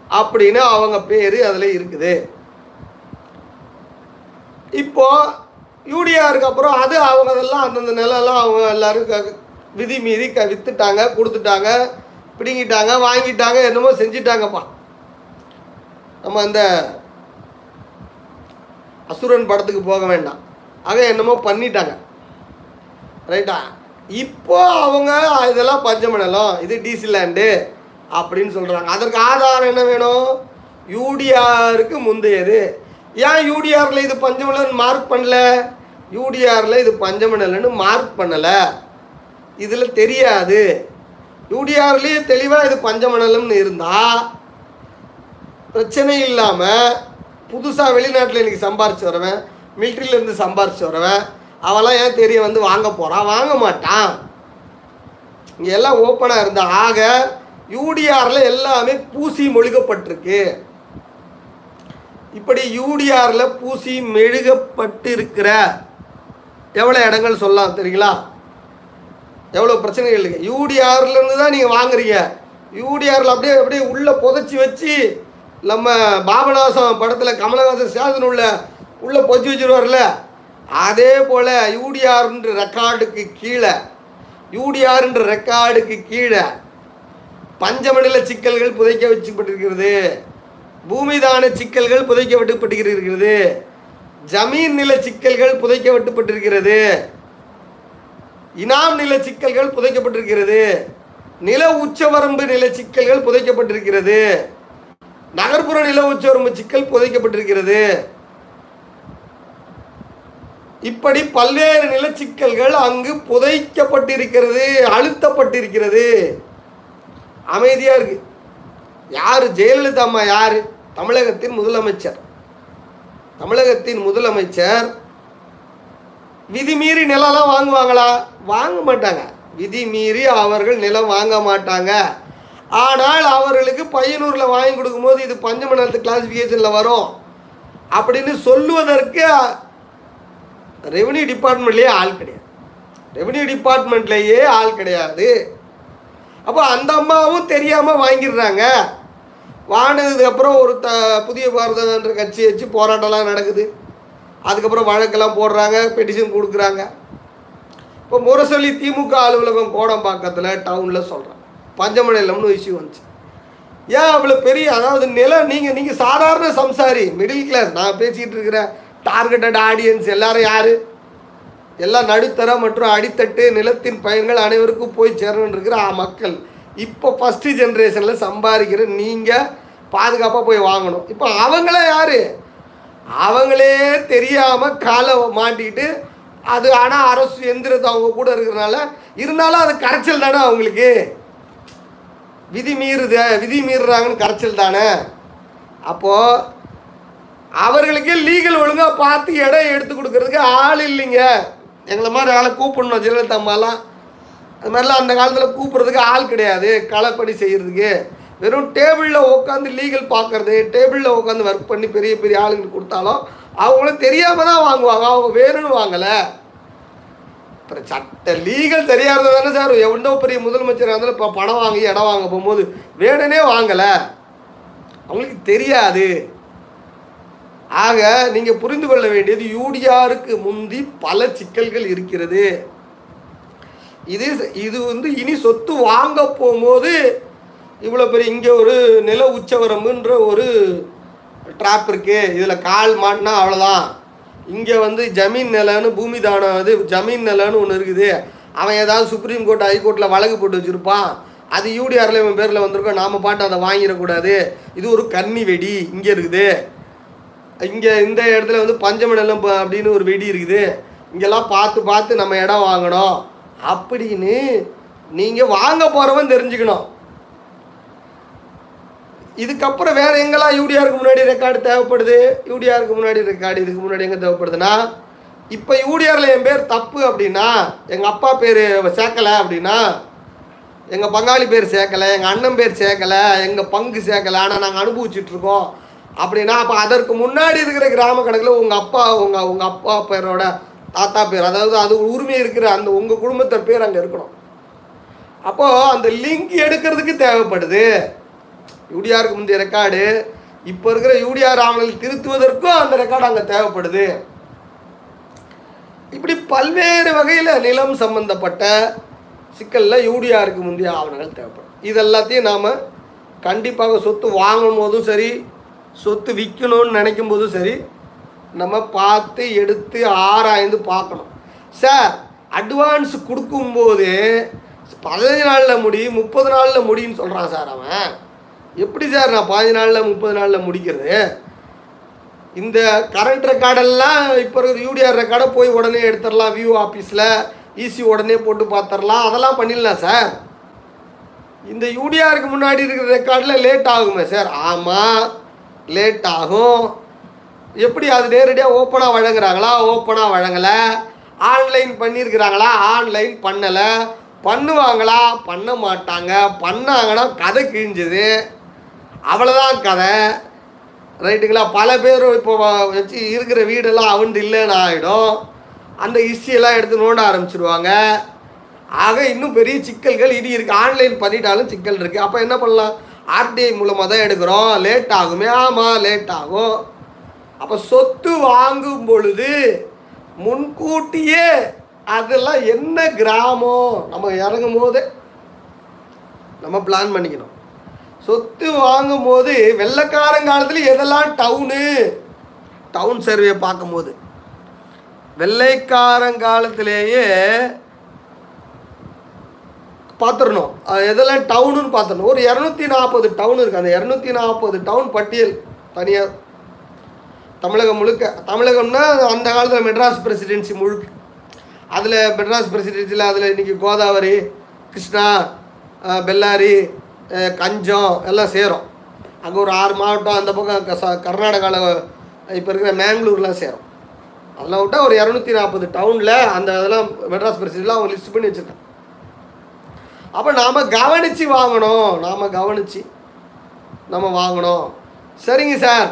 அப்படின்னு அவங்க பேர் அதில் இருக்குது. இப்போ யூடிஆருக்கு அப்புறம் அது அவங்க அதெல்லாம் அந்தந்த நிலம்லாம் அவங்க எல்லோரும் க- விதி மீறி க விற்றுட்டாங்க கொடுத்துட்டாங்க பிடுங்கிட்டாங்க வாங்கிட்டாங்க என்னமோ செஞ்சிட்டாங்கப்பா. நம்ம அந்த அசுரன் படத்துக்கு போக வேண்டாம். ஆக என்னமோ பண்ணிட்டாங்க. ரைட்டா? இப்போ அவங்க இதெல்லாம் பஞ்சமண்டலம் இது டிசி லேண்டு அப்படின்னு சொல்கிறாங்க அதற்கு ஆதாரம் என்ன வேணும்? யூடிஆருக்கு முந்தையது. ஏன் யூடிஆரில் இது பஞ்சமண்டலம் மார்க் பண்ணல? யூடிஆரில் இது பஞ்சமண்டலம்னு மார்க் பண்ணலை. இதில் தெரியாது. யூடிஆர்லேயே தெளிவாக இது பஞ்சமணலம்னு இருந்தால் பிரச்சனை இல்லாமல் புதுசாக வெளிநாட்டில் இன்றைக்கி சம்பாரிச்சு வரவன் மிலிட்ரியிலேருந்து சம்பாரிச்சு வரவன் அவெல்லாம் ஏன் தெரிய வந்து வாங்க போகிறான் வாங்க மாட்டான். இங்கே எல்லாம் ஓப்பனாக இருந்தா ஆக யூடிஆரில் எல்லாமே பூசி மொழிகப்பட்டிருக்கு. இப்படி யூடிஆரில் பூசி மெழுகப்பட்டிருக்கிற எவ்வளோ இடங்கள் சொல்லலாம் தெரியுங்களா? எவ்வளோ பிரச்சனைகள் இருக்கு? யூடிஆர்லேருந்து தான் நீங்கள் வாங்குறீங்க. யூடிஆரில் அப்படியே அப்படியே உள்ளே புதைச்சி வச்சு நம்ம பாபநாசம் படத்தில் கமலஹாசன் சேதன் உள்ள உள்ளே பொச்சு வச்சுருவார்ல அதே போல் யூடிஆர்ன்ற ரெக்கார்டுக்கு கீழே யூடிஆர்ன்ற ரெக்கார்டுக்கு கீழே பஞ்சமண்டல சிக்கல்கள் புதைக்க வச்சுப்பட்டிருக்கிறது பூமிதான சிக்கல்கள் புதைக்கப்பட்டுப்பட்டிருக்கிறது ஜமீன் நில சிக்கல்கள் புதைக்கப்பட்டுப்பட்டிருக்கிறது இனாம் நில சிக்கல்கள் புதைக்கப்பட்டிருக்கிறது நில உச்சவரம்பு நில சிக்கல்கள் புதைக்கப்பட்டிருக்கிறது நகர்ப்புற நில உச்சவரம்பு சிக்கல் புதைக்கப்பட்டிருக்கிறது. இப்படி பல்வேறு நிலச்சிக்கல்கள் அங்கு புதைக்கப்பட்டிருக்கிறது அழுத்தப்பட்டிருக்கிறது. அமைதியாக இருக்கு. யார்? ஜெயலலிதா அம்மா யார்? தமிழகத்தின் முதலமைச்சர். தமிழகத்தின் முதலமைச்சர் விதி மீறி நிலம்லாம் வாங்குவாங்களா? வாங்க மாட்டாங்க. விதி மீறி அவர்கள் நிலம் வாங்க மாட்டாங்க. ஆனால் அவர்களுக்கு பையனூரில் வாங்கி கொடுக்கும்போது இது பஞ்சமண்டலத்து கிளாஸிஃபிகேஷனில் வரும். அப்படின்னு சொல்லுவதற்கு ரெவன்யூ டிபார்ட்மெண்ட்லேயே ஆள் கிடையாது. ரெவன்யூ டிபார்ட்மெண்ட்லேயே ஆள் கிடையாது. அப்போ அந்த அம்மாவும் தெரியாமல் வாங்கிடுறாங்க. வாங்கினதுக்கப்புறம் ஒரு த புதிய பாரதன்ற கட்சி வச்சு போராட்டம்லாம் நடக்குது. அதுக்கப்புறம் வழக்கெல்லாம் போடுறாங்க பெட்டிஷன் கொடுக்குறாங்க. இப்போ முரசொலி திமுக அலுவலகம் கோடம்பாக்கத்தில் டவுனில் சொல்கிறேன் பஞ்சமடையிலம்னு இஷ்யூ வந்துச்சு. ஏன் அவ்வளோ பெரிய அதாவது நிலம் நீங்கள் நீங்கள் சாதாரண சம்சாரி மிடில் கிளாஸ் நான் பேசிகிட்டு இருக்கிறேன். டார்கெட்டட் ஆடியன்ஸ் எல்லாரும் யார்? எல்லாம் நடுத்தர மற்றும் அடித்தட்டு நிலத்தின் பயன்கள் அனைவருக்கும் போய் சேரணும்னு இருக்கிற ஆ மக்கள். இப்போ ஃபஸ்ட்டு ஜென்ரேஷனில் சம்பாதிக்கிற நீங்கள் பாதுகாப்பாக போய் வாங்கணும். இப்போ அவங்களே யார்? அவங்களே தெரியாமல் காலை மாட்டிக்கிட்டு அது ஆனால் அரசு எந்திரத்தை அவங்க கூட இருக்கிறனால இருந்தாலும் அது கரைச்சல் தானே அவங்களுக்கு? விதி மீறுது விதி மீறுறாங்கன்னு கரைச்சல் தானே? அப்போது அவர்களுக்கே லீகல் ஒழுங்காக பார்த்து இடம் எடுத்து கொடுக்கறதுக்கு ஆள் இல்லைங்க. எங்களை மாதிரி ஆளை கூப்பிடணும் ஜெயலலிதா அம்மாலாம். அது மாதிரிலாம் அந்த காலத்தில் கூப்பிட்றதுக்கு ஆள் கிடையாது. களப்பணி செய்கிறதுக்கு வெறும் டேபிளில் உட்காந்து லீகல் பார்க்கறது டேபிளில் உட்காந்து ஒர்க் பண்ணி பெரிய பெரிய ஆளுங்களுக்கு கொடுத்தாலும் அவங்களும் தெரியாமல் தான் வாங்குவாங்க. அவங்க வேணும்னு வாங்கலை. அப்புறம் சட்ட லீகல் சரியாக இருந்தது தானே சார். எவ்வளோ பெரிய முதலமைச்சராக இருந்தாலும் இப்போ பணம் வாங்கி இடம் வாங்க போகும்போது வேணுனே வாங்கலை. அவங்களுக்கு தெரியாது. ஆக நீங்கள் புரிந்து கொள்ள வேண்டியது யூடிஆருக்கு முந்தி பல சிக்கல்கள் இருக்கிறது. இது இது வந்து இனி சொத்து வாங்க போகும்போது இவ்வளோ பெரிய இங்கே ஒரு நில உச்சவரம்புன்ற ஒரு ட்ராப் இருக்குது இதில் கால் மாட்டினா அவ்வளோதான் இங்கே வந்து ஜமீன் நிலன்னு பூமி தானம் இது ஜமீன் நிலன்னு ஒன்று இருக்குது. அவன் ஏதாவது சுப்ரீம் கோர்ட் ஹைகோர்ட்டில் வழக்கு போட்டு வச்சுருப்பான். அது யூடிஆரில் இவன் பேரில் வந்திருக்கோம். நாம் பாட்டு அதை வாங்கிடக்கூடாது. இது ஒரு கன்னி வெடி இங்கே இருக்குது. இங்கே இந்த இடத்துல வந்து பஞ்சம ப- அப்படின்னு ஒரு வெடி இருக்குது. இங்கெல்லாம் பார்த்து பார்த்து நம்ம இடம் வாங்கணும். அப்படின்னு நீங்கள் வாங்க போகிறவன் தெரிஞ்சுக்கணும். இதுக்கப்புறம் வேறு எங்கெல்லாம் யூடிஆருக்கு முன்னாடி ரெக்கார்டு தேவைப்படுது? யூடிஆருக்கு முன்னாடி ரெக்கார்டு இதுக்கு முன்னாடி எங்கே தேவைப்படுதுன்னா இப்போ யூடிஆரில் என் பேர் தப்பு அப்படின்னா எங்கள் அப்பா பேர் சேர்க்கலை அப்படின்னா எங்கள் பங்காளி பேர் சேர்க்கலை எங்கள் அண்ணன் பேர் சேர்க்கலை எங்கள் பங்கு சேர்க்கலை ஆனால் நாங்கள் அனுபவிச்சுட்ருக்கோம் அப்படின்னா அப்போ அதற்கு முன்னாடி இருக்கிற கிராம கணக்கில் உங்கள் அப்பா உங்கள் உங்கள் அப்பா பேரோட தாத்தா பேர் அதாவது அது உரிமை இருக்கிற அந்த உங்கள் குடும்பத்தர் பேர் அங்கே இருக்கணும். அப்போது அந்த லிங்க் எடுக்கிறதுக்கு தேவைப்படுது. யூடிஆருக்கு முந்தைய ரெக்கார்டு இப்போ இருக்கிற யூடிஆர் ஆவணங்கள் திருத்துவதற்கும் அந்த ரெக்கார்டு அங்கே தேவைப்படுது. இப்படி பல்வேறு வகையில் நிலம் சம்பந்தப்பட்ட சிக்கலில் யூடிஆருக்கு முந்தைய ஆவணங்கள் தேவைப்படும். இது எல்லாத்தையும் நாம் கண்டிப்பாக சொத்து வாங்கும் போதும் சரி சொத்து விற்கணும்னு நினைக்கும் போதும் சரி நம்ம பார்த்து எடுத்து ஆராய்ந்து பார்க்கணும். சார் அட்வான்ஸ் கொடுக்கும்போது பதினஞ்சு நாளில் முடி முப்பது நாளில் முடின்னு சொல்கிறான் சார் அவன். எப்படி சார் நான் பதினஞ்சு நாளில் முப்பது நாளில் முடிக்கிறது? இந்த கரண்ட் ரெக்கார்டெல்லாம் இப்போ இருக்கிற யூடிஆர் ரெக்கார்டை போய் உடனே எடுத்துடலாம் வியூ ஆஃபீஸில் ஈசி உடனே போட்டு பார்த்துடலாம் அதெல்லாம் பண்ணிடலாம் சார். இந்த யூடிஆருக்கு முன்னாடி இருக்கிற ரெக்கார்டில் லேட் ஆகுமே சார். ஆமாம் லேட் ஆகும் எப்படி அது நேரடியாக ஓப்பனாக வழங்குறாங்களா ஓப்பனாக வழங்கலை. ஆன்லைன் பண்ணியிருக்கிறாங்களா ஆன்லைன் பண்ணலை. பண்ணுவாங்களா? பண்ண மாட்டாங்க. பண்ணாங்கன்னா கதை கிழிஞ்சது. அவ்வளோதான் கதை. ரைட்டுங்களா பல பேர் இப்போ வச்சு இருக்கிற வீடெல்லாம் அவன்து இல்லைன்னு ஆகிடும் அந்த ஹிஸ்ட்ரியெல்லாம் எடுத்து நோண்ட ஆரம்பிச்சிடுவாங்க ஆக இன்னும் பெரிய சிக்கல்கள் இது இருக்குது ஆன்லைன் பண்ணிட்டாலும் சிக்கல் இருக்குது அப்போ என்ன பண்ணலாம்? ஆர்டிஐ மூலமாக தான் எடுக்கிறோம். லேட் ஆகுமே? ஆமாம் லேட் ஆகும். அப்போ சொத்து வாங்கும் பொழுது முன்கூட்டியே அதெல்லாம் என்ன கிராமம் நம்ம இறங்கும் போது நம்ம பிளான் பண்ணிக்கணும். சொத்து வாங்கும் போது வெள்ளைக்காரங்காலத்தில் எதெல்லாம் டவுனு டவுன் சர்வே பார்க்கும்போது வெள்ளைக்காரங்காலத்திலேயே பார்த்துடணும் எதெல்லாம் டவுனுன்னு பார்த்துடணும் ஒரு இரநூத்தி நாற்பது டவுன் இருக்குது அந்த இரநூத்தி நாற்பது டவுன் பட்டியல் தனியாக தமிழகம் முழுக்க. தமிழகம்னா அந்த காலத்தில் மெட்ராஸ் பிரசிடென்சி முழுக்க அதில் மெட்ராஸ் பிரசிடென்சியில் அதில் இன்றைக்கி கோதாவரி கிருஷ்ணா பெல்லாரி கஞ்சம் எல்லாம் சேரும். அங்கே ஒரு ஆறு மாவட்டம் அந்த பக்கம் க- கர்நாடகாவில் இப்போ இருக்கிற மேங்களூர்லாம் சேரும். அதெல்லாம் விட்டால் ஒரு இரநூத்தி நாற்பது டவுனில் அந்த இதெல்லாம் மெட்ராஸ் பிரசிடென்சியில் அவங்க லிஸ்ட் பண்ணி வச்சுருக்காங்க. அப்போ நாம் கவனித்து வாங்கணும். நாம் கவனித்து நம்ம வாங்கணும். சரிங்க சார்.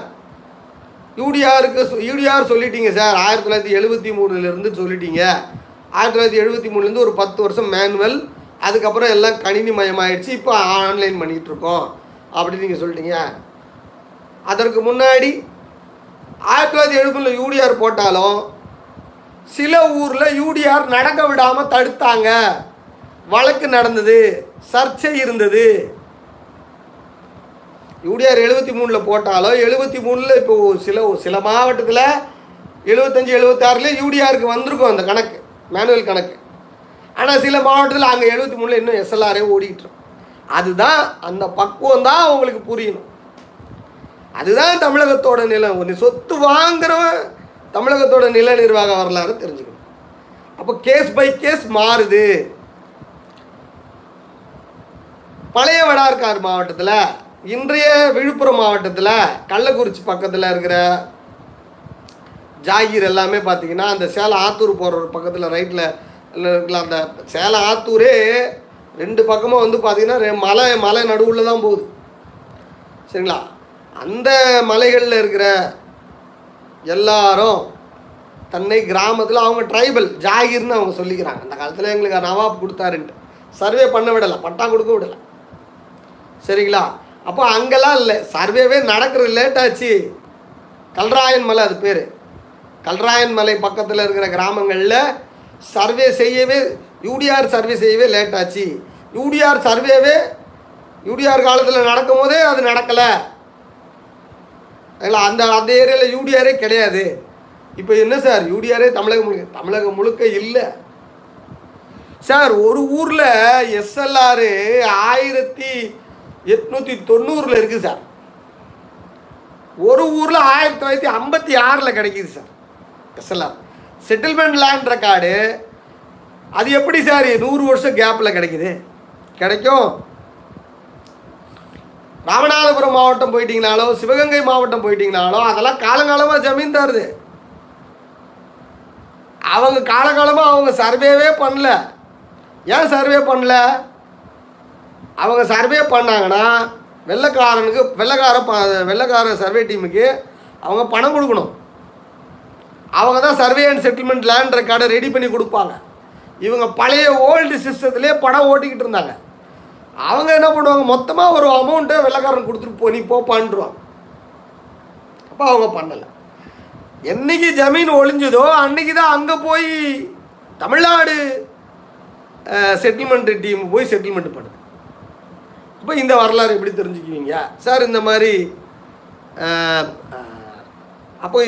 யூடிஆருக்கு யூடிஆர் சொல்லிட்டீங்க சார். ஆயிரத்தி தொள்ளாயிரத்தி எழுபத்தி மூணுலேருந்து சொல்லிட்டீங்க. ஆயிரத்தி தொள்ளாயிரத்தி எழுபத்தி மூணுலேருந்து ஒரு பத்து வருஷம் மேனுவல். அதுக்கப்புறம் எல்லாம் கணினி மயமாயிடுச்சு. இப்போ ஆன்லைன் பண்ணிகிட்டு இருக்கோம் அப்படின்னு நீங்கள் சொல்லிட்டீங்க. அதற்கு முன்னாடி ஆயிரத்தி தொள்ளாயிரத்தி எழுபதில் யூடிஆர் போட்டாலும் சில ஊரில் யூடிஆர் நடக்க விடாமல் தடுத்தாங்க. வழக்கு நடந்தது சர்ச்சை இருந்தது. யூடிஆர் எழுபத்தி மூணில் போட்டாலும் எழுபத்தி மூணில் இப்போ சில சில மாவட்டத்தில் எழுபத்தஞ்சி எழுபத்தாறுல யூடிஆருக்கு வந்திருக்கும் அந்த கணக்கு மேனுவல் கணக்கு. ஆனால் சில மாவட்டத்தில் அங்கே எழுபத்தி மூணில் இன்னும் எஸ்எல்ஆரே ஓடிக்கிட்டு அதுதான் அந்த பக்குவம் தான் அவங்களுக்கு புரியணும். அதுதான் தமிழகத்தோட நிலம் ஒரு சொத்து வாங்குறவன் தமிழகத்தோட நில நிர்வாக வரலாறு தெரிஞ்சுக்கணும். அப்போ கேஸ் பை கேஸ் மாறுது. பழைய வடார்கார் மாவட்டத்தில் இன்றைய விழுப்புரம் மாவட்டத்தில் கள்ளக்குறிச்சி பக்கத்தில் இருக்கிற ஜாகீர் எல்லாமே பார்த்தீங்கன்னா அந்த சேலம் ஆத்தூர் போகிற ஒரு பக்கத்தில் ரைட்டில் இருக்கிற அந்த சேலம் ஆத்தூரே ரெண்டு பக்கமும் வந்து பார்த்தீங்கன்னா மலை மலை நடுவில் தான் போகுது. சரிங்களா? அந்த மலைகளில் இருக்கிற எல்லாரும் தன்னை கிராமத்தில் அவங்க ட்ரைபல் ஜாகிர்னு அவங்க சொல்லிக்கிறாங்க. அந்த காலத்தில் எங்களுக்கு நவாப் கொடுத்தாருன்ட்டு. சர்வே பண்ண விடலை பட்டா கொடுக்க விடலை. சரிங்களா? அப்போ அங்கெல்லாம் இல்லை. சர்வேவே நடக்கிறது லேட்டாச்சு கல்ராயன் மலை அது பேர். கல்ராயன் மலை பக்கத்தில் இருக்கிற கிராமங்களில் சர்வே செய்யவே யூடிஆர் சர்வே செய்யவே லேட்டாச்சு யூடிஆர் சர்வேவே யூடிஆர் காலத்தில் நடக்கும் போதே அது நடக்கலை. இல்லை அந்த அந்த ஏரியாவில் யூடிஆரே கிடையாது. இப்போ என்ன சார்? யூடிஆரே தமிழகம் முழுக்க தமிழகம் முழுக்க இல்லை. சார் ஒரு ஊரில் எஸ்எல்ஆர் ஆயிரத்தி எட்நூற்றி தொண்ணூறில் இருக்குது சார். ஒரு ஊரில் ஆயிரத்தி தொள்ளாயிரத்தி ஐம்பத்தி ஆறில் கிடைக்குது sir. SLR settlement land record அது எப்படி சார் நூறு வருஷம் கேப்பில் கிடைக்குது? கிடைக்கும். ராமநாதபுரம் மாவட்டம் போயிட்டீங்கனாலோ சிவகங்கை மாவட்டம் போயிட்டீங்கனாலோ அதெல்லாம் காலங்காலமாக ஜமீன்தாருது. அவங்க காலகாலமாக அவங்க சர்வேவே பண்ணல. ஏன் சர்வே பண்ணல? அவங்க சர்வே பண்ணாங்கன்னா வெள்ளக்காரனுக்கு வெள்ளக்கார வெள்ளக்கார சர்வே டீமுக்கு அவங்க பணம் கொடுக்கணும். அவங்க தான் சர்வே அண்ட் செட்டில்மெண்ட் லேண்ட் ரெக்கார்டை ரெடி பண்ணி கொடுப்பாங்க. இவங்க பழைய ஓல்டு சிஸ்டத்துலேயே பணம் ஓட்டிக்கிட்டு இருந்தாங்க. அவங்க என்ன பண்ணுவாங்க? மொத்தமாக ஒரு அமௌண்ட்டை வெள்ளைக்காரன் கொடுத்துட்டு போ நீ போப்பான்ருவாங்க அப்போ அவங்க பண்ணலை. என்னைக்கு ஜமீன் ஒழிஞ்சதோ அன்னைக்கு தான் அங்கே போய் தமிழ்நாடு செட்டில்மெண்ட் டீம் போய் செட்டில்மெண்ட் பண்ணுது. இப்போ இந்த வரலாறு எப்படி தெரிஞ்சுக்குவீங்க? சார் இந்த மாதிரி அப்போ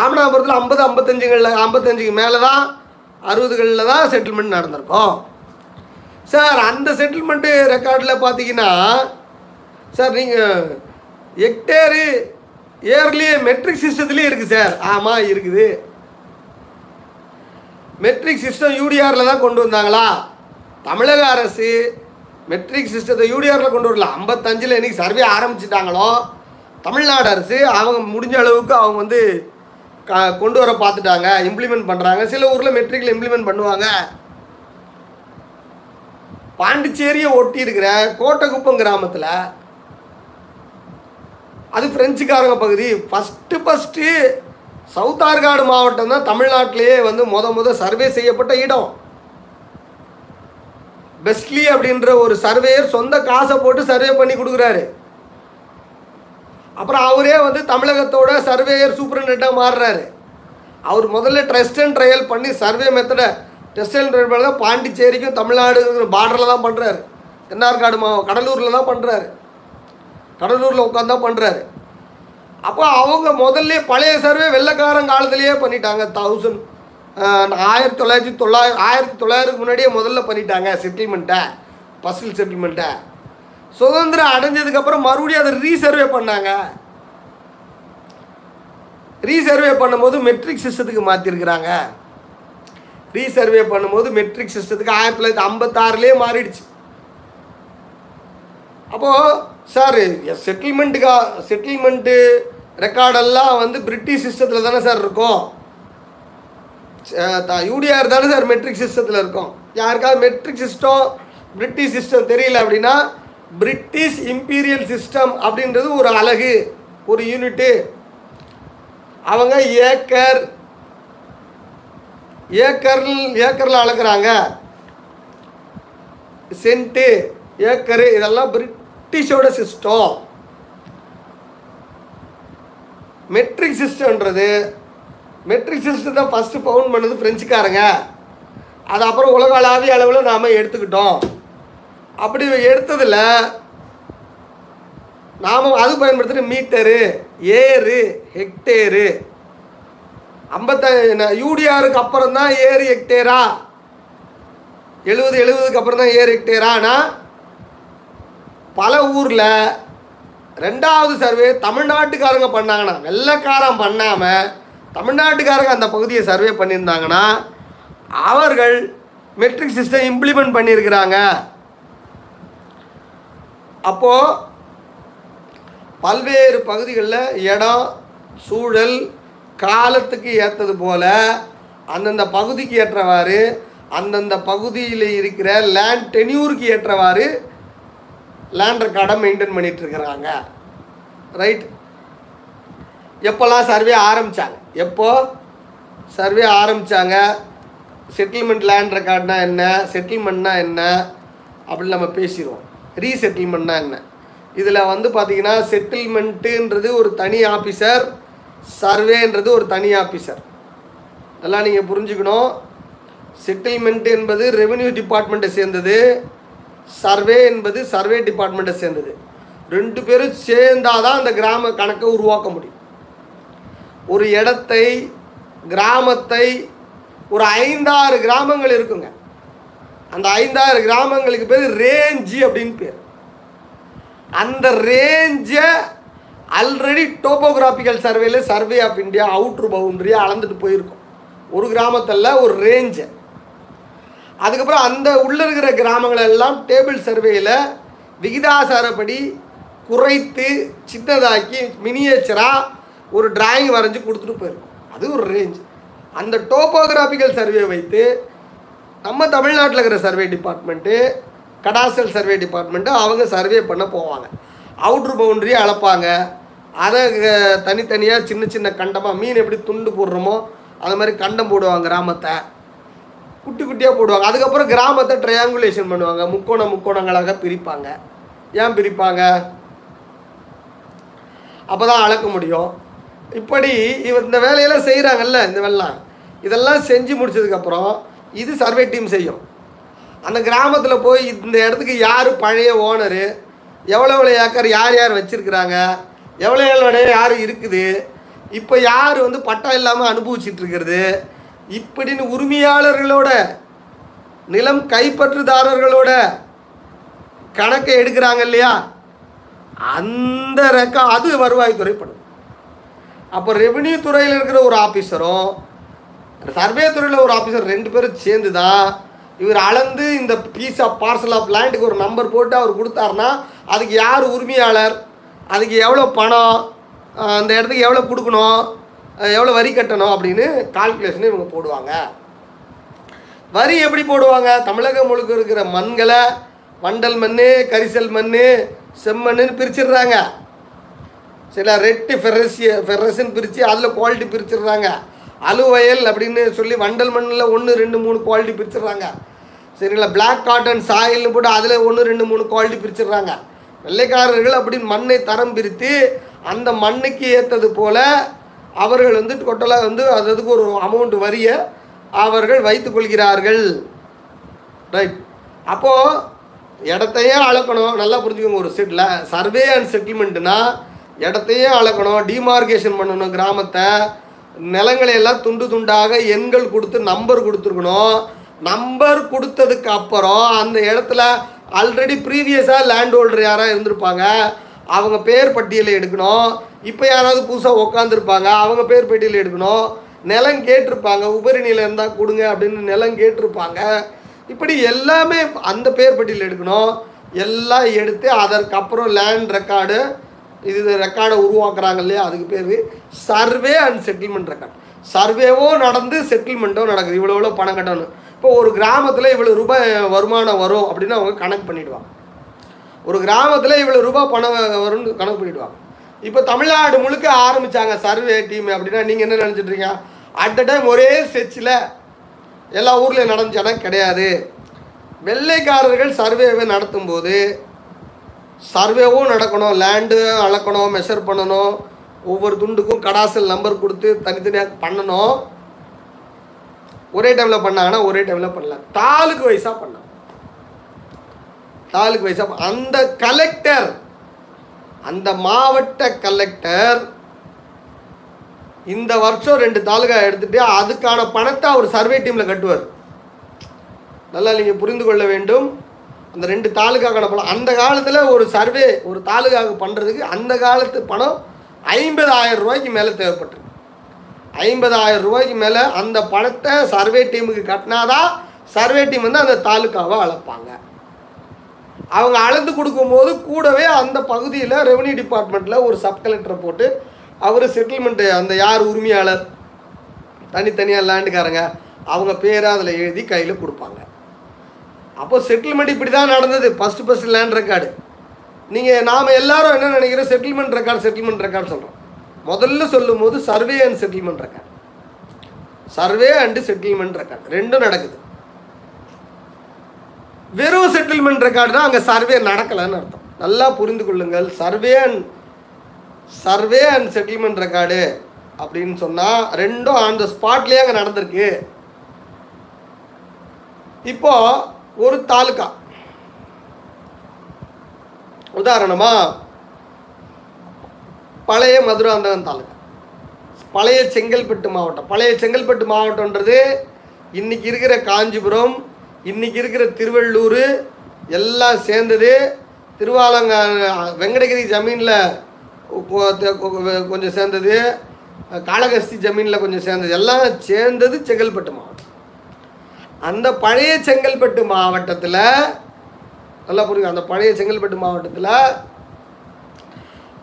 ராமநாதபுரத்தில் ஐம்பது ஐம்பத்தஞ்சுகளில் ஐம்பத்தஞ்சுக்கு மேலே தான் அறுபதுகளில் தான் செட்டில்மெண்ட் நடந்திருக்கும். சார் அந்த செட்டில்மெண்ட்டு ரெக்கார்டில் பார்த்தீங்கன்னா சார் நீங்கள் எக்டேரு இயர்லியே மெட்ரிக் சிஸ்டத்துலேயே இருக்குது சார். ஆமாம் இருக்குது. மெட்ரிக் சிஸ்டம் யூடிஆரில் தான் கொண்டு வந்தாங்களா? தமிழக அரசு மெட்ரிக் சிஸ்டத்தை யூடிஆரில் கொண்டு வரல. ஐம்பத்தஞ்சில் இன்றைக்கி சர்வே ஆரம்பிச்சிட்டாங்களோ? தமிழ்நாடு அரசு அவங்க முடிஞ்ச அளவுக்கு அவங்க வந்து க கொண்டு வர பார்த்துட்டாங்க இம்ப்ளிமெண்ட் பண்ணுறாங்க சில ஊரில் மெட்ரிக்கில் இம்ப்ளிமெண்ட் பண்ணுவாங்க. பாண்டிச்சேரியை ஒட்டி இருக்கிற கோட்டைக்குப்பம் கிராமத்தில் அது பிரெஞ்சுக்காரங்க பகுதி. ஃபஸ்ட்டு ஃபஸ்ட்டு சவுத் ஆர்காடு மாவட்டம் தான் தமிழ்நாட்டிலேயே வந்து முத முத சர்வே செய்யப்பட்ட இடம். பெஸ்ட்லி அப்படின்ற ஒரு சர்வேயர் சொந்த காசை போட்டு சர்வே பண்ணி கொடுக்குறாரு. அப்புறம் அவரே வந்து தமிழகத்தோட சர்வேயர் சூப்பரண்டாக மாறுறாரு. அவர் முதல்ல ட்ரெஸ்ட் அண்ட் ட்ரையல் பண்ணி சர்வே மெத்தடை டெஸ்ட் அண்ட் ட்ரையல் தான் பாண்டிச்சேரிக்கும் தமிழ்நாடு பார்டரில் தான் பண்ணுறாரு தென்னார்காடு மாவட்டம் கடலூரில் தான் பண்ணுறாரு கடலூரில் உட்காந்து தான் பண்ணுறாரு அப்போ அவங்க முதல்ல பழைய சர்வே வெள்ளைக்காரன் காலத்திலேயே பண்ணிட்டாங்க தௌசண்ட் ஆயிரத்தி தொள்ளாயிரத்தி தொள்ளாயிரம் ஆயிரத்தி தொள்ளாயிரத்துக்கு முன்னாடியே முதல்ல பண்ணிட்டாங்க செட்டில்மெண்ட்டை பசில் செட்டில்மெண்ட்டை சுதந்திரம் அடைஞ்சதுக்கப்புறம் மறுபடியும் அதை ரீசர்வே பண்ணாங்க. ரீசர்வே பண்ணும்போது மெட்ரிக் சிஸ்டத்துக்கு மாற்றிருக்கிறாங்க ரீசர்வே பண்ணும்போது மெட்ரிக் சிஸ்டத்துக்கு ஆயிரத்தி தொள்ளாயிரத்தி ஐம்பத்தாறுலேயே மாறிடுச்சு. அப்போது சார் செட்டில்மெண்ட்டுக்கா செட்டில்மெண்ட்டு ரெக்கார்டெல்லாம் வந்து பிரிட்டிஷ் சிஸ்டத்தில் தானே சார் இருக்கும். யூடிஆர் தானே சார் மெட்ரிக் சிஸ்டத்தில் இருக்கும். யாருக்காவது மெட்ரிக் சிஸ்டம் பிரிட்டிஷ் சிஸ்டம் தெரியல அப்படின்னா பிரிட்டிஷ் இம்பீரியல் சிஸ்டம் அப்படின்றது ஒரு அழகு ஒரு யூனிட்டு அவங்க ஏக்கர் ஏக்கர் ஏக்கரில் அளக்குறாங்க. சென்ட்டு ஏக்கரு இதெல்லாம் பிரிட்டிஷோட சிஸ்டம் மெட்ரிக் சிஸ்டம்ன்றது மெட்ரிக் தான் ஃபஸ்ட்டு ஃபவுண்ட் பண்ணது ஃப்ரெஞ்சுக்காரங்க அது அப்புறம் உலகளாவிய அளவில் நாம் எடுத்துக்கிட்டோம். அப்படி எடுத்ததில் நாம் அது பயன்படுத்துகிற மீட்டரு ஏரு ஹெக்டேரு ஐம்பத்த யூடிஆருக்கு அப்புறம் தான் ஏரு ஹெக்டேரா எழுபது எழுபதுக்கு அப்புறம் தான் ஏரு ஹெக்டேரானா பல ஊரில் ரெண்டாவது சர்வே தமிழ்நாட்டுக்காரங்க பண்ணாங்கன்னா வெள்ளைக்காரன் பண்ணாமல் தமிழ்நாட்டுக்காரங்க அந்த பகுதியை சர்வே பண்ணியிருந்தாங்கன்னா அவர்கள் மெட்ரிக் சிஸ்டம் இம்ப்ளிமெண்ட் பண்ணியிருக்கிறாங்க. அப்போது பல்வேறு பகுதிகளில் இடம் சூழல் காலத்துக்கு ஏற்றது போல் அந்தந்த பகுதிக்கு ஏற்றவாறு அந்தந்த பகுதியில் இருக்கிற லேண்ட் டென்யூருக்கு ஏற்றவாறு லேண்ட் ரெக்கார்டை மெயின்டைன் பண்ணிகிட்ருக்குறாங்க ரைட் எப்போல்லாம் சர்வே ஆரம்பித்தாங்க எப்போ? சர்வே ஆரம்பித்தாங்க செட்டில்மெண்ட் லேண்ட் ரெக்கார்ட்னா என்ன? செட்டில்மெண்ட்னா என்ன? அப்படின்னு நம்ம பேசிடுவோம் ரீசெட்டில்மெண்ட்னா என்ன? இதில் வந்து பார்த்திங்கன்னா செட்டில்மெண்ட்டுன்றது ஒரு தனி ஆஃபீஸர் சர்வேன்றது ஒரு தனி ஆஃபீஸர் அதெல்லாம் நீங்கள் புரிஞ்சுக்கணும். செட்டில்மெண்ட் என்பது ரெவென்யூ டிபார்ட்மெண்ட்டை சேர்ந்தது. சர்வே என்பது சர்வே டிபார்ட்மெண்ட்டை சேர்ந்தது. ரெண்டு பேரும் சேர்ந்தாதான் அந்த கிராம கணக்கை உருவாக்க முடியும். ஒரு இடத்தை கிராமத்தை ஒரு ஐந்தாறு கிராமங்கள் இருக்குங்க. அந்த ஐந்தாறு கிராமங்களுக்கு பேர் ரேஞ்சு அப்படின்னு பேர். அந்த ரேஞ்சை ஆல்ரெடி டோபோகிராஃபிக்கல் சர்வேல சர்வே ஆஃப் இந்தியா அவுட்ரு பவுண்டரியாக அளந்துட்டு போயிருக்கோம். ஒரு கிராமத்தில் ஒரு ரேஞ்சை அதுக்கப்புறம் அந்த உள்ளே இருக்கிற கிராமங்கள் எல்லாம் டேபிள் சர்வேயில் விகிதாசாரப்படி குறைத்து சின்னதாக்கி மினியேச்சராக ஒரு டிராயிங் வரைஞ்சி கொடுத்துட்டு போயிருக்கோம் அது ஒரு ரேஞ்ச் அந்த டோபோகிராஃபிக்கல் சர்வே வைத்து நம்ம தமிழ்நாட்டில் இருக்கிற சர்வே டிபார்ட்மெண்ட்டு கடாசல் சர்வே டிபார்ட்மெண்ட்டு அவங்க சர்வே பண்ண போவாங்க. அவுட்ரு பவுண்ட்ரியை அளப்பாங்க. அதை தனித்தனியாக சின்ன சின்ன கண்டமாக மீன் எப்படி துண்டு போடுறோமோ அது மாதிரி கண்டம் போடுவாங்க கிராமத்தை. குட்டி குட்டியாக போடுவாங்க. அதுக்கப்புறம் கிராமத்தை ட்ரையாங்குலேஷன் பண்ணுவாங்க. முக்கோண முக்கோணங்களாக பிரிப்பாங்க. ஏன் பிரிப்பாங்க? அப்போ தான் அளக்க முடியும். இப்படி இவர் இந்த வேலையெல்லாம் செய்கிறாங்கல்ல இந்த வெள்ளம் இதெல்லாம் செஞ்சு முடிச்சதுக்கப்புறம் இது சர்வே டீம் செய்யும். அந்த கிராமத்தில் போய் இந்த இடத்துக்கு யார் பழைய ஓனரு எவ்வளோ எவ்வளோ ஏக்கர் யார் யார் வச்சுருக்குறாங்க எவ்வளோ எவ்வளோ யார் இருக்குது இப்போ யார் வந்து பட்டம் இல்லாமல் அனுபவிச்சிட்டு இருக்கிறது இப்படின்னு உரிமையாளர்களோட நிலம் கைப்பற்றுதாரர்களோட கணக்கை எடுக்கிறாங்க இல்லையா? அந்த ரெக்கா அது வருவாய்த்துறைப்படும் அப்போ ரெவென்யூ துறையில் இருக்கிற ஒரு ஆஃபீஸரும் சர்வே துறையில் ஒரு ஆஃபீஸர் ரெண்டு பேரும் சேர்ந்து தான் இவர் அளந்து இந்த பீஸ் ஆஃப் பார்சல் ஆஃப் லேண்டுக்கு ஒரு நம்பர் போட்டு அவர் கொடுத்தாருன்னா அதுக்கு யார் உரிமையாளர் அதுக்கு எவ்வளோ பணம் அந்த இடத்துக்கு எவ்வளோ கொடுக்கணும் எவ்வளோ வரி கட்டணும் அப்படின்னு கால்குலேஷன் இவங்க போடுவாங்க. வரி எப்படி போடுவாங்க? தமிழகம் முழுக்க இருக்கிற மண்களை வண்டல் மண் கரிசல் மண் செம்மண்ணுன்னு பிரிச்சிடுறாங்க. சில ரெட்டு ஃபெரஸி ஃபெரஸ்ன்னு பிரித்து அதில் குவாலிட்டி பிரிச்சிடுறாங்க. அலுவயல் அப்படின்னு சொல்லி வண்டல் மண்ணில் ஒன்று ரெண்டு மூணு குவாலிட்டி பிரிச்சிடுறாங்க. சரிங்களா? பிளாக் காட்டன் சாயில்னு போட்டு அதில் ஒன்று ரெண்டு மூணு குவாலிட்டி பிரிச்சிடுறாங்க. வெள்ளைக்காரர்கள் அப்படின்னு மண்ணை தரம் பிரித்து அந்த மண்ணுக்கு ஏற்றது போல் அவர்கள் வந்து டோட்டலாக வந்து அது அதுக்கு ஒரு அமௌண்ட் வரியை அவர்கள் வைத்துக்கொள்கிறார்கள் ரைட் அப்போது இடத்தையே அளக்கணும். நல்லா புரிஞ்சுக்கோங்க ஒரு செட்டில் சர்வே அண்ட் செட்டில்மெண்ட்னா இடத்தையே அளக்கணும் டிமார்கேஷன் பண்ணணும் கிராமத்தை. நிலங்களையெல்லாம் துண்டு துண்டாக எண்கள் கொடுத்து நம்பர் கொடுத்துருக்கணும். நம்பர் கொடுத்ததுக்கு அப்புறம் அந்த இடத்துல ஆல்ரெடி ப்ரீவியஸாக லேண்ட் ஹோல்டர் யாராக இருந்திருப்பாங்க? அவங்க பேர் பட்டியலை எடுக்கணும். இப்போ யாராவது புதுசாக உக்காந்துருப்பாங்க அவங்க பேர் பட்டியலை எடுக்கணும். நிலம் கேட்டிருப்பாங்க உபரி நிலம் இருந்தால் கொடுங்க அப்படின்னு நிலம் கேட்டிருப்பாங்க. இப்படி எல்லாமே அந்த பேர் பட்டியல் எடுக்கணும். எல்லாம் எடுத்து அதற்கப்புறம் லேண்ட் ரெக்கார்டு இது ரெக்கார்டை உருவாக்குறாங்க இல்லையா? அதுக்கு பேர் சர்வே அண்ட் செட்டில்மெண்ட் ரெக்கார்ட் சர்வேவோ நடந்து செட்டில்மெண்ட்டோ நடக்குது. இவ்வளோ இவ்வளோ பணம் கட்டணும். இப்போ ஒரு கிராமத்தில் இவ்வளோ ரூபாய் வருமானம் வரும் அப்படின்னு அவங்க கணக்கு பண்ணிவிடுவாங்க ஒரு கிராமத்தில் இவ்வளோ ரூபாய் பணம் வரும்னு கணக்கு பண்ணிவிடுவாங்க இப்போ தமிழ்நாடு முழுக்க ஆரம்பித்தாங்க சர்வே டீம் அப்படின்னா நீங்கள் என்ன நினச்சிட்ருக்கீங்க அட் அ டைம் ஒரே செச்சில் எல்லா ஊர்லேயும் நடந்துச்சானா கிடையாது. வெள்ளைக்காரர்கள் சர்வேவை நடத்தும்போது சர்வேவும் நடக்கணும் லேண்டு அளக்கணும் மெஷர் பண்ணணும் ஒவ்வொரு துண்டுக்கும் கடாசல் நம்பர் கொடுத்து தனித்தனியாக பண்ணணும். ஒரே டைமில் பண்ணாங்கன்னா ஒரே டைமில் பண்ணலாம் தாலுக்கு வைஸாக பண்ணலாம் தாலுக்கு வைஸாக அந்த கலெக்டர் அந்த மாவட்ட கலெக்டர் இந்த வருஷம் ரெண்டு தாலுகா எடுத்துட்டு அதுக்கான பணத்தை அவர் சர்வே டீமில் கட்டுவார். நல்லா நீங்கள் புரிந்து கொள்ள வேண்டும். அந்த ரெண்டு தாலுகாக்கான பணம் அந்த காலத்தில் ஒரு சர்வே ஒரு தாலுகாவுக்கு பண்ணுறதுக்கு அந்த காலத்து பணம் ஐம்பதாயிரம் ரூபாய்க்கு மேலே தேவைப்பட்டிருக்கு ஐம்பதாயிரம் ரூபாய்க்கு மேலே அந்த பணத்தை சர்வே டீமுக்கு கட்டினாதான் சர்வே டீம் வந்து அந்த தாலுக்காவை அளப்பாங்க. அவங்க அளந்து கொடுக்கும்போது கூடவே அந்த பகுதியில் ரெவன்யூ டிபார்ட்மெண்ட்டில் ஒரு சப் கலெக்டரை போட்டு அவர் செட்டில்மெண்ட்டு அந்த யார் உரிமையாளர் தனித்தனியாக லேண்டுக்காரங்க அவங்க பேரை அதில் எழுதி கையில் கொடுப்பாங்க. அப்போ செட்டில்மெண்ட் இப்படி தான் நடந்தது. ஃபஸ்ட்டு ஃபஸ்ட்டு லேண்ட் ரெக்கார்டு நீங்கள் நாம் எல்லாரும் என்ன நினைக்கிறோம்? செட்டில்மெண்ட் ரெக்கார்டு செட்டில்மெண்ட் ரெக்கார்டு சொல்கிறோம் முதல்ல சொல்லும் போது survey and settlement record survey and settlement record ரெண்டும் நடக்குது. வெறும் செட்டில்மெண்ட் ரெக்கார்டுனா அங்கே சர்வே நடக்கலைன்னு அர்த்தம். நல்லா புரிந்து கொள்ளுங்கள். Survey and survey and settlement record அப்படின்னு சொன்னால் ரெண்டும் ஆன் த ஸ்பாட்லேயே அங்கே நடந்திருக்கு. இப்போது ஒரு தாலுக்கா உதாரணமா பழைய மதுராந்தகம் தாலுக்கா பழைய செங்கல்பட்டு மாவட்டம். பழைய செங்கல்பட்டு மாவட்டம்ன்றது இன்றைக்கி இருக்கிற காஞ்சிபுரம் இன்னைக்கு இருக்கிற திருவள்ளூர் எல்லாம் சேர்ந்தது திருவாலங்க வெங்கடகிரி ஜமீனில் கொஞ்சம் சேர்ந்தது காளகஸ்தி ஜமீனில் கொஞ்சம் சேர்ந்தது எல்லாம் சேர்ந்தது செங்கல்பட்டு மாவட்டம். அந்த பழைய செங்கல்பட்டு மாவட்டத்தில் நல்லா புரியுங்க அந்த பழைய செங்கல்பட்டு மாவட்டத்தில்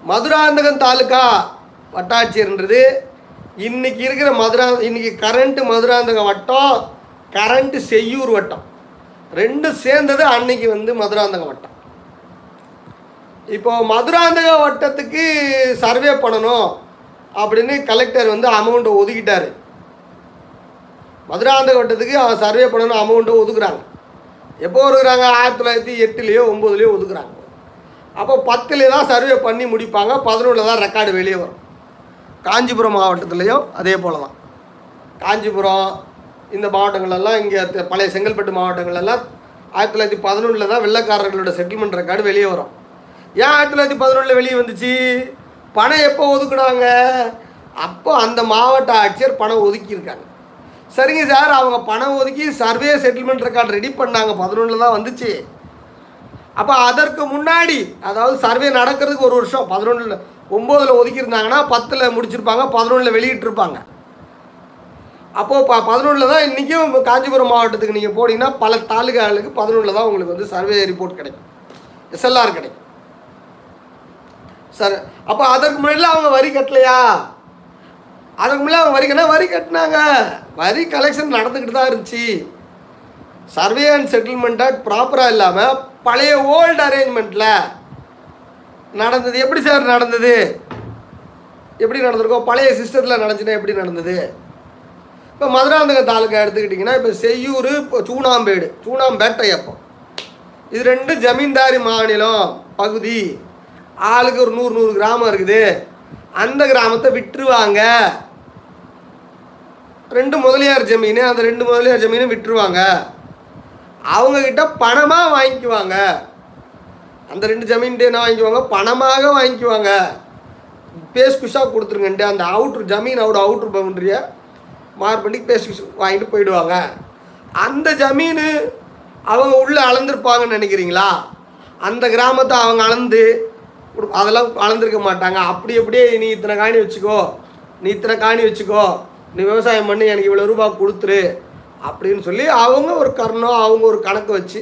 மதுராந்தகம் தாலுக்கா வட்டாட்சியர்ன்றது இன்னைக்கு இருக்கிற மதுரா இன்றைக்கி கரண்ட்டு மதுராந்தகம் வட்டம் கரண்ட்டு செய்யூர் வட்டம். ரெண்டும் சேர்ந்தது அன்னைக்கு வந்து மதுராந்தகம் வட்டம். இப்போ மதுராந்தக வட்டத்துக்கு சர்வே பண்ணணும் அப்படின்னு கலெக்டர் வந்து அமௌண்ட்டை ஒதுக்கிட்டார். மதுராந்த வட்டத்துக்கு அவன் சர்வே பண்ணணும் அமௌண்ட்டும் ஒதுக்குறாங்க. எப்போ ஒதுக்குறாங்க? ஆயிரத்தி தொள்ளாயிரத்தி எட்டுலேயோ ஒம்போதுலேயோ ஒதுக்குறாங்க. அப்போ பத்துலேயே தான் சர்வே பண்ணி முடிப்பாங்க பதினொன்றில் தான் ரெக்கார்டு வெளியே வரும். காஞ்சிபுரம் மாவட்டத்துலேயும் அதே போல் தான் காஞ்சிபுரம் இந்த மாவட்டங்களெல்லாம் இங்கே பழைய செங்கல்பட்டு மாவட்டங்களெல்லாம் ஆயிரத்தி தொள்ளாயிரத்தி பதினொன்றில் தான் வெள்ளக்காரர்களோட செட்டில்மெண்ட் ரெக்கார்டு வெளியே வரும். ஏன் ஆயிரத்தி தொள்ளாயிரத்தி பதினொன்றில் வெளியே வந்துச்சு? பணம் எப்போ ஒதுக்குனாங்க? அப்போ அந்த மாவட்ட ஆட்சியர் பணம் ஒதுக்கியிருக்காங்க. சரிங்க சார் அவங்க பணம் ஒதுக்கி சர்வே செட்டில்மெண்ட் ரெக்கார்டு ரெடி பண்ணாங்க. பதினொன்றில் தான் வந்துச்சு. அப்போ அதற்கு முன்னாடி அதாவது சர்வே நடக்கிறதுக்கு ஒரு வருஷம் பதினொன்றில் ஒம்போதில் ஒதுக்கியிருந்தாங்கன்னா பத்தில் முடிச்சிருப்பாங்க பதினொன்றில் வெளியிட்டிருப்பாங்க. அப்போது ப பதினொன்றில் தான் இன்றைக்கும் காஞ்சிபுரம் மாவட்டத்துக்கு நீங்கள் போனீங்கன்னா பல தாலுகாகளுக்கு பதினொன்றில் தான் உங்களுக்கு வந்து சர்வே ரிப்போர்ட் கிடைக்கும். எஸ்எல்ஆர் கிடைக்கும். சார் அப்போ அதற்கு முன்னாடிலாம் அவங்க வரி கட்டலையா? அதுக்கு முன்னே அவங்க வரி கட்டினா வரி கட்டினாங்க. வரி கலெக்ஷன் நடந்துக்கிட்டு தான் இருந்துச்சு. சர்வே அண்ட் செட்டில்மெண்ட்டாக ப்ராப்பராக இல்லாமல் பழைய ஓல்டு அரேஞ்ச்மெண்ட்டில் நடந்தது. எப்படி சார் நடந்தது? எப்படி நடந்திருக்கோம் பழைய சிஸ்டத்தில் நடந்துச்சுன்னா எப்படி நடந்தது? இப்போ மதுராந்தக தாலுக்கா எடுத்துக்கிட்டிங்கன்னா இப்போ செய்யூர் இப்போ சூனாம்பேடு சூனாம்பேட்டையப்பம் இது ரெண்டு ஜமீன்தாரி மாநிலம் பகுதி. ஆளுக்கு ஒரு நூறு நூறு கிராமம் இருக்குது. அந்த கிராமத்தை விட்டுருவாங்க. ரெண்டு முதலியார் ஜமீன் அந்த ரெண்டு முதலியார் ஜமீனும் விட்டுருவாங்க. அவங்கக்கிட்ட பணமாக வாங்கிக்குவாங்க. அந்த ரெண்டு ஜமீன்ட்டு என்ன வாங்கிக்குவாங்க? பணமாக வாங்கிக்குவாங்க. பேஸ் குஷாக கொடுத்துருங்கன்ட்டு அந்த அவுட்ரு ஜமீன் அவுட் அவுட்ரு பவுண்டரியை மார்க் பண்ணி பேஸ் குஷ் வாங்கிட்டு போயிடுவாங்க. அந்த ஜமீன் அவங்க உள்ளே அளந்திருப்பாங்கன்னு நினைக்கிறீங்களா? அந்த கிராமத்தை அவங்க அளந்து கொடு- அதெல்லாம் அளந்திருக்க மாட்டாங்க. அப்படி அப்படியே நீ இத்தனை காணி வச்சுக்கோ நீ இத்தனை காணி வச்சுக்கோ நீ விவசாயம் பண்ணி எனக்கு இவ்வளோ ரூபாய் கொடுத்துரு அப்படின்னு சொல்லி அவங்க ஒரு கர்ணம் அவங்க ஒரு கணக்கு வச்சு